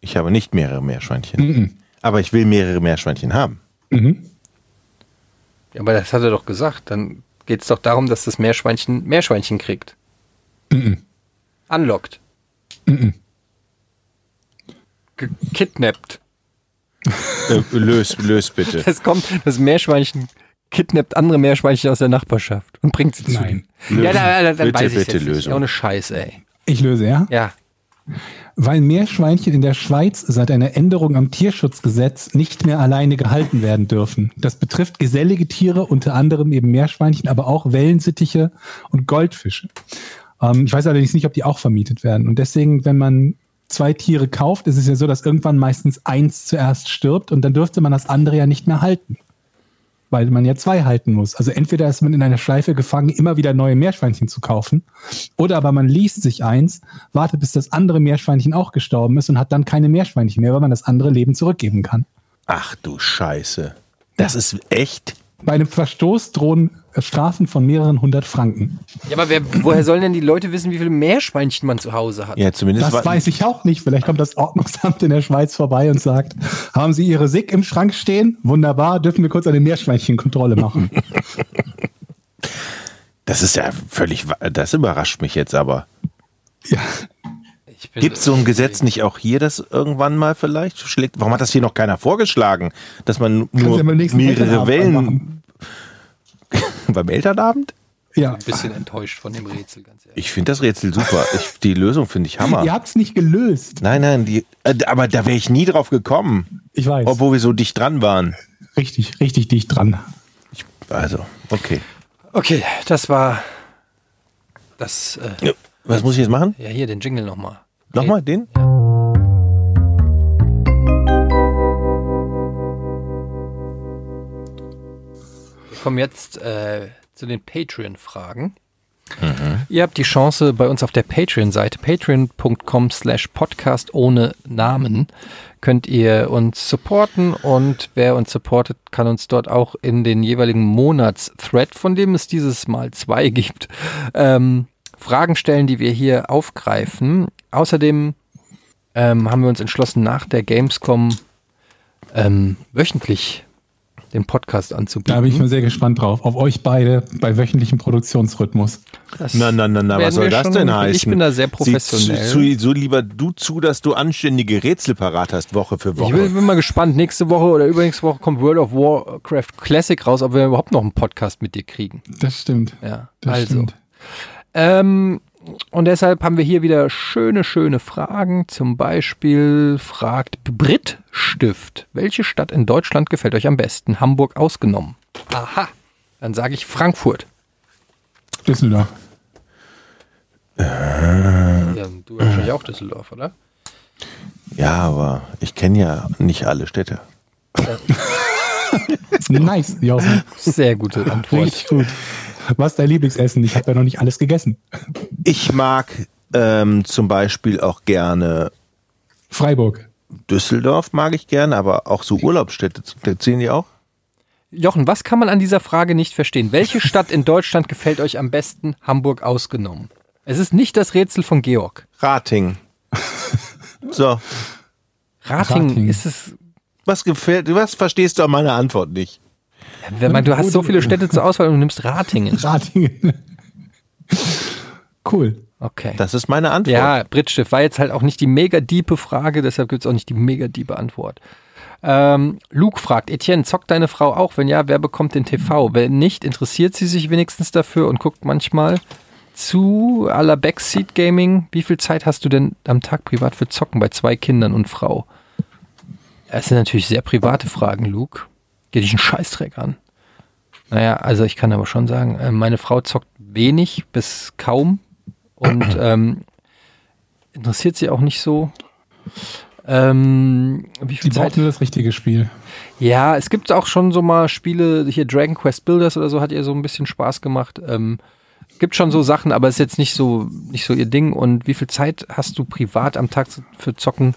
ich habe nicht mehrere Meerschweinchen. Aber ich will mehrere Meerschweinchen haben. Ja, aber das hat er doch gesagt. Dann geht es doch darum, dass das Meerschweinchen Meerschweinchen kriegt. Unlocked. Gekidnappt. Äh, lös, lös bitte. Es kommt, das Meerschweinchen kidnappt andere Meerschweinchen aus der Nachbarschaft und bringt sie zu Nein. Ja, da, da, dann Bitte, weiß ich bitte jetzt nicht. Lösung. Ohne Scheiß, ey. Ich löse, ja? Ja. Weil Meerschweinchen in der Schweiz seit einer Änderung am Tierschutzgesetz nicht mehr alleine gehalten werden dürfen. Das betrifft gesellige Tiere, unter anderem eben Meerschweinchen, aber auch Wellensittiche und Goldfische. Ähm, ich weiß allerdings nicht, ob die auch vermietet werden. Und deswegen, wenn man zwei Tiere kauft, ist es ja so, dass irgendwann meistens eins zuerst stirbt und dann dürfte man das andere ja nicht mehr halten. Weil man ja zwei halten muss. Also entweder ist man in einer Schleife gefangen, immer wieder neue Meerschweinchen zu kaufen, oder aber man liest sich eins, wartet, bis das andere Meerschweinchen auch gestorben ist und hat dann keine Meerschweinchen mehr, weil man das andere Leben zurückgeben kann. Ach du Scheiße. Das ist echt. Bei einem Verstoß drohen Strafen von mehreren hundert Franken. Ja, aber wer, woher sollen denn die Leute wissen, wie viele Meerschweinchen man zu Hause hat? Ja, zumindest Das weiß ich auch nicht. Vielleicht kommt das Ordnungsamt in der Schweiz vorbei und sagt, haben Sie Ihre SIG im Schrank stehen? Wunderbar, dürfen wir kurz eine Meerschweinchenkontrolle machen. Das ist ja völlig. Das überrascht mich jetzt aber. ja. Gibt es so ein Gesetz nicht auch hier, das irgendwann mal vielleicht schlägt? Warum hat das hier noch keiner vorgeschlagen? Dass man nur ja mehrere Wellen. *laughs* beim Elternabend? Ja. ein bisschen enttäuscht von dem Rätsel, ganz ehrlich. Ich finde das Rätsel super. Ich, die Lösung finde ich Hammer. Ihr habt es nicht gelöst. Nein, nein, die, äh, aber da wäre ich nie drauf gekommen, Ich weiß. obwohl wir so dicht dran waren. richtig, richtig dicht dran. Also, okay. Okay, das war das. Äh, Ja, Was muss ich jetzt machen? ja, hier den Jingle nochmal. Nochmal den? Wir kommen jetzt äh, zu den Patreon-Fragen. Ihr habt die Chance bei uns auf der Patreon-Seite, patreon.com slash podcast ohne Namen, könnt ihr uns supporten und wer uns supportet, kann uns dort auch in den jeweiligen Monats-Thread, von dem es dieses Mal zwei *laughs* gibt, ähm, Fragen stellen, die wir hier aufgreifen. Außerdem ähm, haben wir uns entschlossen, nach der Gamescom ähm, wöchentlich den Podcast anzubieten. Da bin ich mal sehr gespannt drauf. Auf euch beide bei wöchentlichem Produktionsrhythmus. Das Na, na, na, na, was soll das denn heißen? Ich bin da sehr professionell. Sieh zu, so lieber du zu, dass du anständige Rätsel parat hast, Woche für Ich Woche. bin, bin mal gespannt. Nächste Woche oder übernächste Woche kommt World of Warcraft Classic raus, ob wir überhaupt noch einen Podcast mit dir kriegen. Das stimmt. Ja, Das also. stimmt. Ähm, und deshalb haben wir hier wieder schöne, schöne Fragen. Zum Beispiel fragt Brit Stift, welche Stadt in Deutschland gefällt euch am besten? Hamburg ausgenommen. Aha. Dann sage ich Frankfurt. Düsseldorf. Ja, du wahrscheinlich auch Düsseldorf, oder? ja, aber ich kenne ja nicht alle Städte. *laughs* Nice, Jochen. Sehr gute Antwort. Richtig gut. Was ist dein Lieblingsessen? Ich habe ja noch nicht alles gegessen. Ich mag ähm, zum Beispiel auch gerne Freiburg. Düsseldorf, mag ich gerne, aber auch so Urlaubsstädte, zählen die auch? Jochen, was kann man an dieser Frage nicht verstehen? Welche *laughs* Stadt in Deutschland gefällt euch am besten? Hamburg ausgenommen. Es ist nicht das Rätsel von Georg. Rating. *laughs* So, Rating, Rating. ist es. was gefällt, was verstehst du an meiner Antwort nicht? Wenn man, du hast so viele Städte zur Auswahl und du nimmst Ratingen. *laughs* Ratingen. Cool. Okay. Das ist meine Antwort. Ja, Brittschiff war jetzt halt auch nicht die mega diepe Frage, deshalb gibt es auch nicht die mega diepe Antwort. Ähm, Luke fragt, Etienne, zockt deine Frau auch? Wenn ja, wer bekommt den TV? Wenn nicht, interessiert sie sich wenigstens dafür und guckt manchmal zu à la Backseat Gaming. Wie viel Zeit hast du denn am Tag privat für Zocken bei zwei Kindern und Frau? Das sind natürlich sehr private Fragen, Luke. Geh dich einen Scheißdreck an. Naja, also ich kann aber schon sagen, äh, meine Frau zockt wenig bis kaum und *clears throat* ähm, interessiert sie auch nicht so. Ähm, wie viel Zeit? braucht nur das richtige Spiel. Ja, es gibt auch schon so mal Spiele, hier Dragon Quest Builders oder so hat ihr so ein bisschen Spaß gemacht. Ähm, gibt schon so Sachen, aber ist jetzt nicht so nicht so ihr Ding. Und wie viel Zeit hast du privat am Tag für Zocken?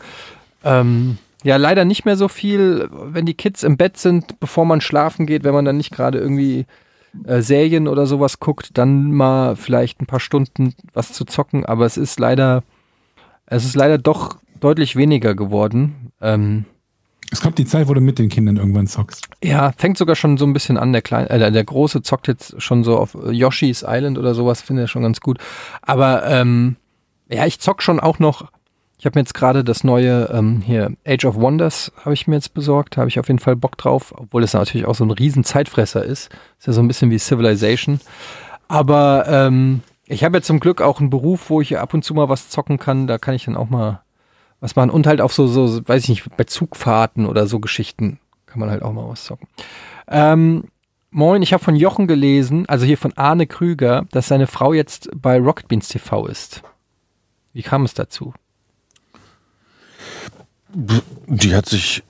Ähm, ja, leider nicht mehr so viel, wenn die Kids im Bett sind, bevor man schlafen geht, wenn man dann nicht gerade irgendwie äh, Serien oder sowas guckt, dann mal vielleicht ein paar Stunden was zu zocken. Aber es ist leider, es ist leider doch deutlich weniger geworden. Ähm, Es kommt die Zeit, wo du mit den Kindern irgendwann zockst. ja, fängt sogar schon so ein bisschen an. Der kleine, äh, der große zockt jetzt schon so auf äh, Yoshi's Island oder sowas, finde ich schon ganz gut. Aber ähm, ja, ich zock schon auch noch. Ich habe mir jetzt gerade das neue ähm, hier Age of Wonders habe ich mir jetzt besorgt. Habe ich auf jeden Fall Bock drauf, obwohl es natürlich auch so ein riesen Zeitfresser ist. Ist ja so ein bisschen wie Civilization. Aber ähm, ich habe ja zum Glück auch einen Beruf, wo ich ab und zu mal was zocken kann. Da kann ich dann auch mal was machen. Und halt auf so, so, weiß ich nicht, bei Zugfahrten oder so Geschichten kann man halt auch mal was zocken. Ähm, moin, ich habe von Jochen gelesen, also hier von Arne Krüger, dass seine Frau jetzt bei Rocket Beans TV ist. Wie kam es dazu? Die hat sich,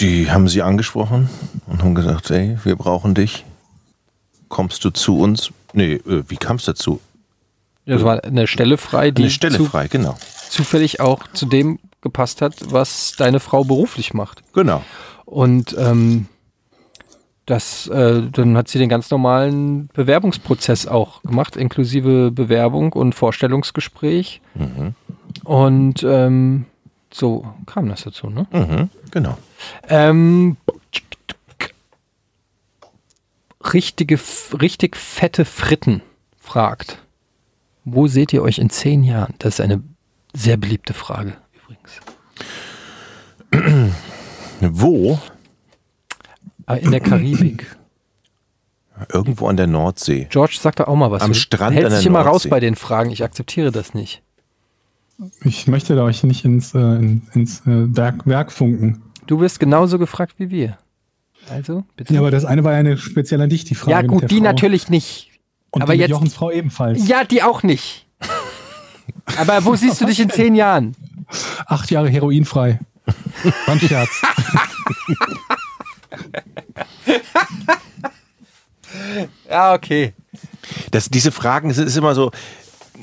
die haben sie angesprochen und haben gesagt, ey, wir brauchen dich. Kommst du zu uns? Nee, äh, wie kam es dazu? Ja, Es war eine Stelle frei, die Eine Stelle frei, genau. zufällig auch zu dem gepasst hat, was deine Frau beruflich macht. Genau. Und ähm, das, äh, dann hat sie den ganz normalen Bewerbungsprozess auch gemacht, inklusive Bewerbung und Vorstellungsgespräch. Und ähm, so kam das dazu, ne? Mhm, genau. Ähm, richtige, richtig fette Fritten fragt. Wo seht ihr euch in zehn Jahren? Das ist eine Sehr beliebte Frage übrigens. Wo? Ah, In der Karibik. Irgendwo an der Nordsee. George sagt da auch mal was. Am Strand an der dich immer raus Nordsee. bei den Fragen. Ich akzeptiere das nicht. Ich möchte da euch nicht ins, äh, in, ins äh, Werk, Werk funken. Du wirst genauso gefragt wie wir. Also, bitte. Ja, aber das eine war ja eine speziell an dich, die Frage. Ja, gut, die Frau. natürlich nicht. Und aber die jetzt- Jochens Frau ebenfalls. Ja, die auch nicht. *laughs* Aber wo siehst du dich in zehn Jahren? Acht Jahre heroinfrei. War ein Scherz. *laughs* *laughs* Ja, okay. Das, diese Fragen, es ist immer so,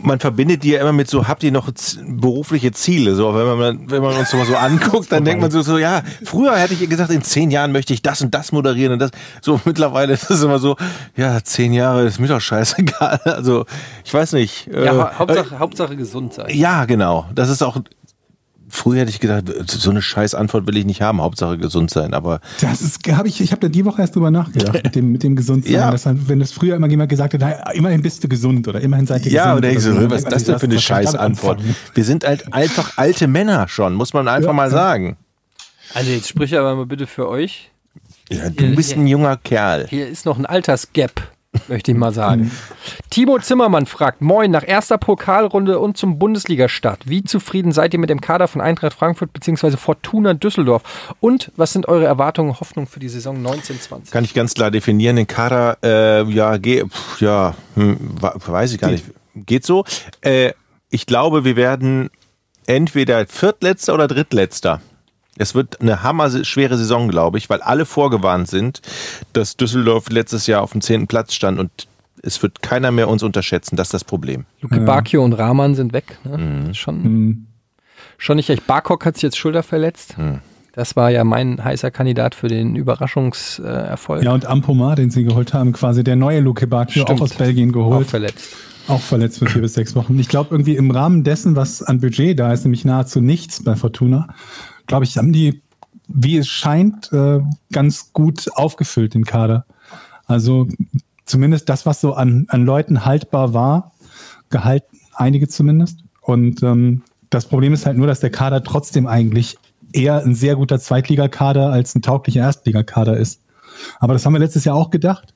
man verbindet die ja immer mit so, habt ihr noch berufliche Ziele? So, wenn man, wenn man uns so mal so anguckt, dann denkt man so, so, ja, früher hätte ich gesagt, in zehn Jahren möchte ich das und das moderieren und das. So, *laughs* mittlerweile ist es immer so, ja, zehn Jahre ist mir doch scheißegal. *laughs* Also, ich weiß nicht. Ja, äh, hau- Hauptsache, Hauptsache gesund sein. ja, genau. Das ist auch, früher hätte ich gedacht, so eine scheiß Antwort will ich nicht haben, Hauptsache gesund sein, aber Das ist, habe ich, ich habe da die Woche erst drüber nachgedacht, mit dem, mit dem Gesundsein. Ja. Dass wenn das früher immer jemand gesagt hat, na, immerhin bist du gesund oder immerhin seid ihr Ja, gesund. und denke ich so, oder was ist das denn für eine scheiß Antwort? Wir sind halt einfach alte Männer schon, muss man einfach Ja. mal sagen. Also jetzt sprich aber mal bitte für euch. Ja, du bist ein junger Kerl. Hier ist noch ein Altersgap, möchte ich mal sagen. Timo Zimmermann fragt, moin, nach erster Pokalrunde und zum Bundesliga-Start, wie zufrieden seid ihr mit dem Kader von Eintracht Frankfurt bzw. Fortuna Düsseldorf? Und was sind eure Erwartungen und Hoffnungen für die Saison 1920? Kann ich ganz klar definieren. Den Kader, äh, ja, geh, pf, ja, hm, weiß ich gar nicht. Geht so. Äh, ich glaube, wir werden entweder Viertletzter oder Drittletzter. Es wird eine hammerschwere Saison, glaube ich, weil alle vorgewarnt sind, dass Düsseldorf letztes Jahr auf dem zehnten Platz stand und es wird keiner mehr uns unterschätzen. Das ist das Problem. Luke Bakio und Rahman sind weg. Ne? Schon, Hm. schon nicht echt. Barkok hat sich jetzt Schulter verletzt. Das war ja mein heißer Kandidat für den Überraschungserfolg. Ja, und Ampomar, den sie geholt haben, quasi der neue Luke Bakio, auch aus Belgien auch geholt, verletzt. auch verletzt für vier bis sechs Wochen. Ich glaube, irgendwie im Rahmen dessen, was an Budget da ist, nämlich nahezu nichts bei Fortuna, glaube ich, haben die, wie es scheint, äh, ganz gut aufgefüllt, den Kader. Also zumindest das, was so an, an Leuten haltbar war, gehalten, einige zumindest. Und ähm, das Problem ist halt nur, dass der Kader trotzdem eigentlich eher ein sehr guter Zweitligakader als ein tauglicher Erstligakader ist. Aber das haben wir letztes Jahr auch gedacht.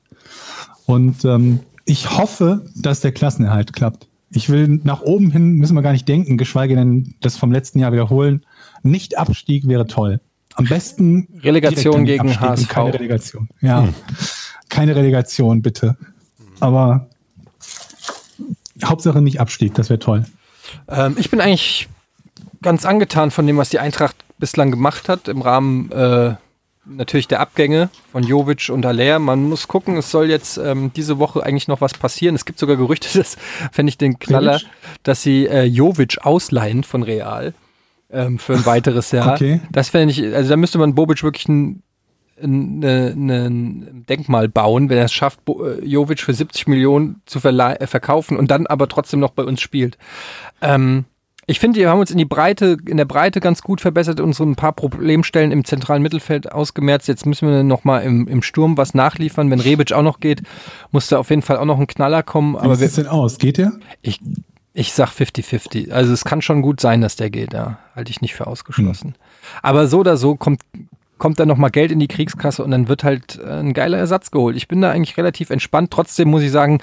Und ähm, ich hoffe, dass der Klassenerhalt klappt. Ich will nach oben hin, müssen wir gar nicht denken, geschweige denn das vom letzten Jahr wiederholen. Nicht Abstieg wäre toll. Am besten Relegation gegen Abstieg HSV. Keine Relegation. Ja, keine Relegation, bitte. Aber Hauptsache nicht Abstieg, das wäre toll. Ähm, ich bin eigentlich ganz angetan von dem, was die Eintracht bislang gemacht hat im Rahmen äh, natürlich der Abgänge von Jovic und Aller. Man muss gucken, es soll jetzt ähm, diese Woche eigentlich noch was passieren. Es gibt sogar Gerüchte, *laughs* das fände ich den Knaller, Jovic? dass sie äh, Jovic ausleihen von Real ähm, für ein weiteres Jahr. *laughs* Okay. Das fände ich, also da müsste man Bobic wirklich ein ein, ne- ne- ein Denkmal bauen, wenn er es schafft, Bo- äh, Jovic für 70 Millionen zu äh, verkaufen und dann aber trotzdem noch bei uns spielt. Ähm, ich finde, wir haben uns in Breite, in der Breite ganz gut verbessert so ein paar Problemstellen im zentralen Mittelfeld ausgemerzt. Jetzt müssen wir noch mal im, im Sturm was nachliefern. Wenn Rebic auch noch geht, muss da auf jeden Fall auch noch ein Knaller kommen. Aber Wie sieht es denn aus? Geht der? ich, ich sag 50-50. Also es kann schon gut sein, dass der geht, ja. Halte ich nicht für ausgeschlossen. Aber so oder so kommt, kommt dann nochmal Geld in die Kriegskasse und dann wird halt äh, ein geiler Ersatz geholt. Ich bin da eigentlich relativ entspannt. Trotzdem muss ich sagen,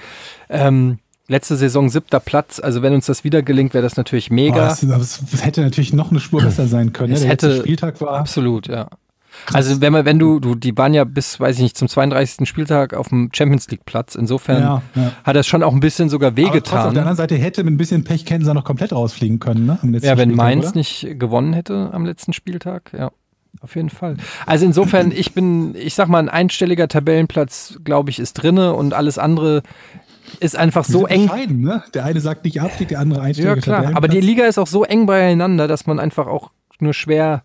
ähm, letzte Saison siebter Platz. Also wenn uns das wieder gelingt, wäre das natürlich Oh, mega. das, das hätte natürlich noch eine Spur besser sein können. Es ne? Der hätte- Spieltag war. Absolut, ja. Also wenn man, wenn du, du, die waren ja bis, weiß ich nicht, zum 32. Spieltag auf dem Champions League Platz. Insofern Ja, ja. hat das schon auch ein bisschen sogar trotzdem, auf wehgetan. der anderen Seite hätte mit ein bisschen Pech Kenser noch komplett rausfliegen können, ne? Ja, wenn Spieltag, Mainz oder? nicht gewonnen hätte am letzten Spieltag, ja, auf jeden Fall. Also insofern, ich bin, ich sag mal, ein einstelliger Tabellenplatz, glaube ich, ist drinne und alles andere ist einfach Die so eng. Ne? Der eine sagt nicht Abstieg, der andere Ja, einstellige klar. Aber die. Liga ist auch so eng beieinander, dass man einfach auch nur schwer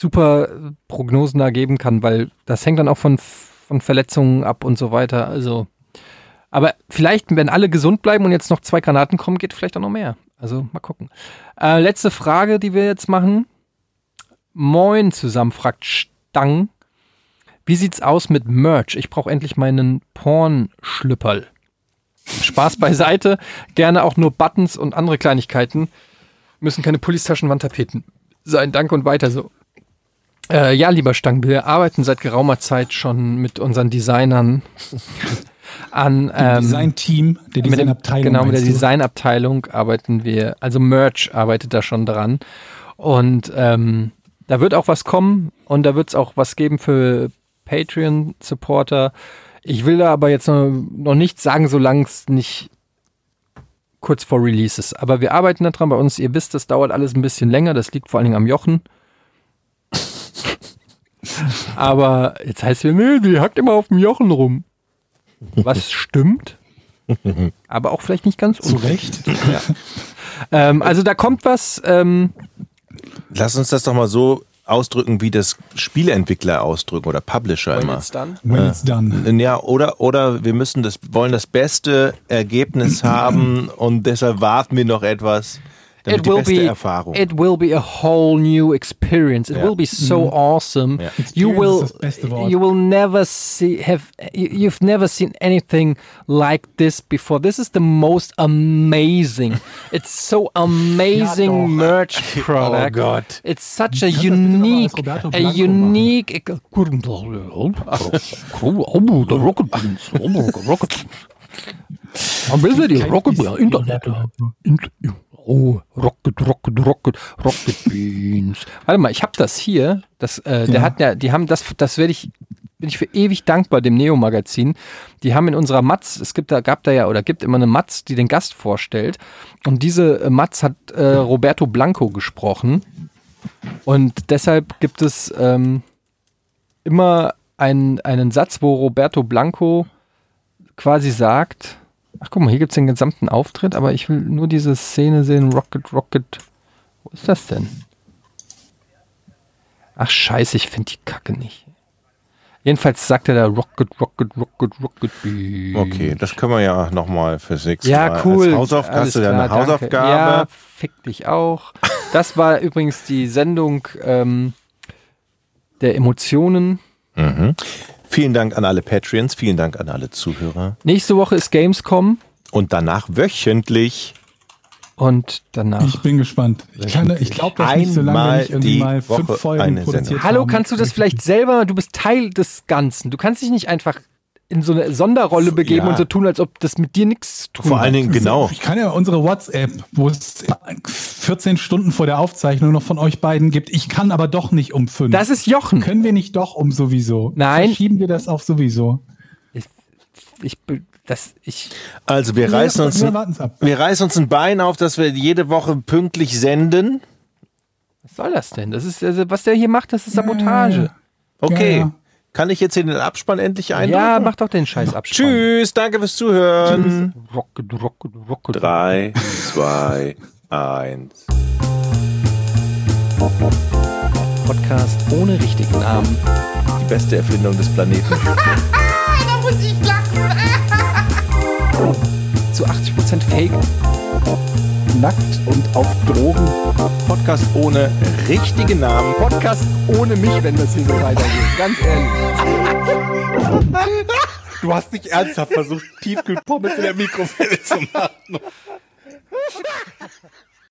super Prognosen da geben kann, weil das hängt dann auch von, von Verletzungen ab und so weiter. Also, aber vielleicht, wenn alle gesund bleiben und jetzt noch zwei Granaten kommen, geht vielleicht auch noch mehr. Also mal gucken. Äh, letzte Frage, die wir jetzt machen. Moin zusammen, fragt Stang. Wie sieht's aus mit Merch? Ich brauche endlich meinen Porn-Schlüpperl. Spaß beiseite. Gerne auch nur Buttons und andere Kleinigkeiten. Müssen keine Pullis-Taschenwandtapeten sein. Danke und weiter so. Äh, ja, lieber Stang, wir arbeiten seit geraumer Zeit schon mit unseren Designern *laughs* an ähm, Design-Team, der Designabteilung. genau, mit der? Designabteilung arbeiten wir, also Merch arbeitet da schon dran. Und ähm, da wird auch was kommen und da wird es auch was geben für Patreon-Supporter. Ich will da aber jetzt noch, noch nichts sagen, solange es nicht kurz vor Release ist. Aber wir arbeiten da dran bei uns. Ihr wisst, das dauert alles ein bisschen länger. Das liegt vor allen Dingen am Jochen. Aber jetzt heißt es, nee, die hackt immer auf dem Jochen rum. Was stimmt? aber auch vielleicht nicht ganz Zu unrecht. Recht. Ähm, also da kommt was. Ähm, Lass uns das doch mal so ausdrücken, wie das Spieleentwickler ausdrücken oder Publisher immer. When it's done. Ja, oder, oder wir müssen das, wollen das beste Ergebnis haben und deshalb warten wir noch etwas. Damit it will be Erfahrung. it will be a whole new experience. It Ja. will be so mhm. awesome. Ja. You will ist das beste Wort. you will never see have you- you've never seen anything like this before. This is the most amazing. *laughs* It's so amazing merch *laughs* oh, product. Oh Gott. It's such a das bitte noch mal unique, als *laughs* Unique. Am besten die Rocket Internet. Int- Oh, Rocket, Rocket, Rocket, Rocket Beans. Warte mal, ich habe das hier. Das, äh, der Ja. hat ja, die haben das, das werde ich, bin ich für ewig dankbar dem Neo Magazin. Die haben in unserer Matz, es gibt da, gab da ja oder gibt immer eine Matz, die den Gast vorstellt. Und diese äh, Matz hat äh, Roberto Blanco gesprochen. Und deshalb gibt es ähm, immer einen, einen Satz, wo Roberto Blanco quasi sagt, ach guck mal, hier gibt es den gesamten Auftritt, aber ich will nur diese Szene sehen, Rocket, Rocket, wo ist das denn? Ach scheiße, ich finde die Kacke nicht. Jedenfalls sagt er da Rocket, Rocket, Rocket, Rocket Beans. Okay, das können wir ja nochmal fürs nächste Ja, Mal. cool. Als Hausaufgabe, eine klar, danke. Hausaufgabe? Ja, fick dich auch. Das war übrigens die Sendung ähm, der Emotionen. Mhm. Vielen Dank an alle Patreons, vielen Dank an alle Zuhörer. Nächste Woche ist Gamescom Und danach wöchentlich und danach. Ich bin gespannt. Ich, kann, ich glaube das nicht, solange wir Einmal nicht irgendwie die mal fünf Woche Folgen produziert. Hallo, kannst du das vielleicht selber? Du bist Teil des Ganzen. Du kannst dich nicht einfach in so eine Sonderrolle begeben Ja. und so tun, als ob das mit dir nichts zu tun vor hat. allen Dingen genau. Ich kann ja unsere WhatsApp, wo es 14 Stunden vor der Aufzeichnung noch von euch beiden gibt. Ich kann aber doch nicht um fünf. Das ist Jochen. Können wir nicht doch um sowieso? Nein. Verschieben wir das auf sowieso? Ich, be- das, ich, Also wir reißen uns, wir wir reißen uns ein Bein auf, dass wir jede Woche pünktlich senden. was soll das denn? Das ist, also, was der hier macht, das ist Sabotage. Okay. Ja, ja. Kann ich jetzt hier den Abspann endlich Ja, einloggen? mach doch den Scheiß Abspann. Tschüss, danke fürs Zuhören. Rocket, rocket, rocket. Drei, zwei, eins. Podcast ohne richtigen Namen. Die beste Erfindung des Planeten. *laughs* Da muss ich lachen. Zu 80% Fake. Nackt und auf Drogen. Podcast ohne richtigen Namen. Podcast ohne mich, wenn das hier so weitergeht. Ganz ehrlich. Du hast nicht ernsthaft versucht, Tiefkühlpommes in der Mikrowelle zu machen.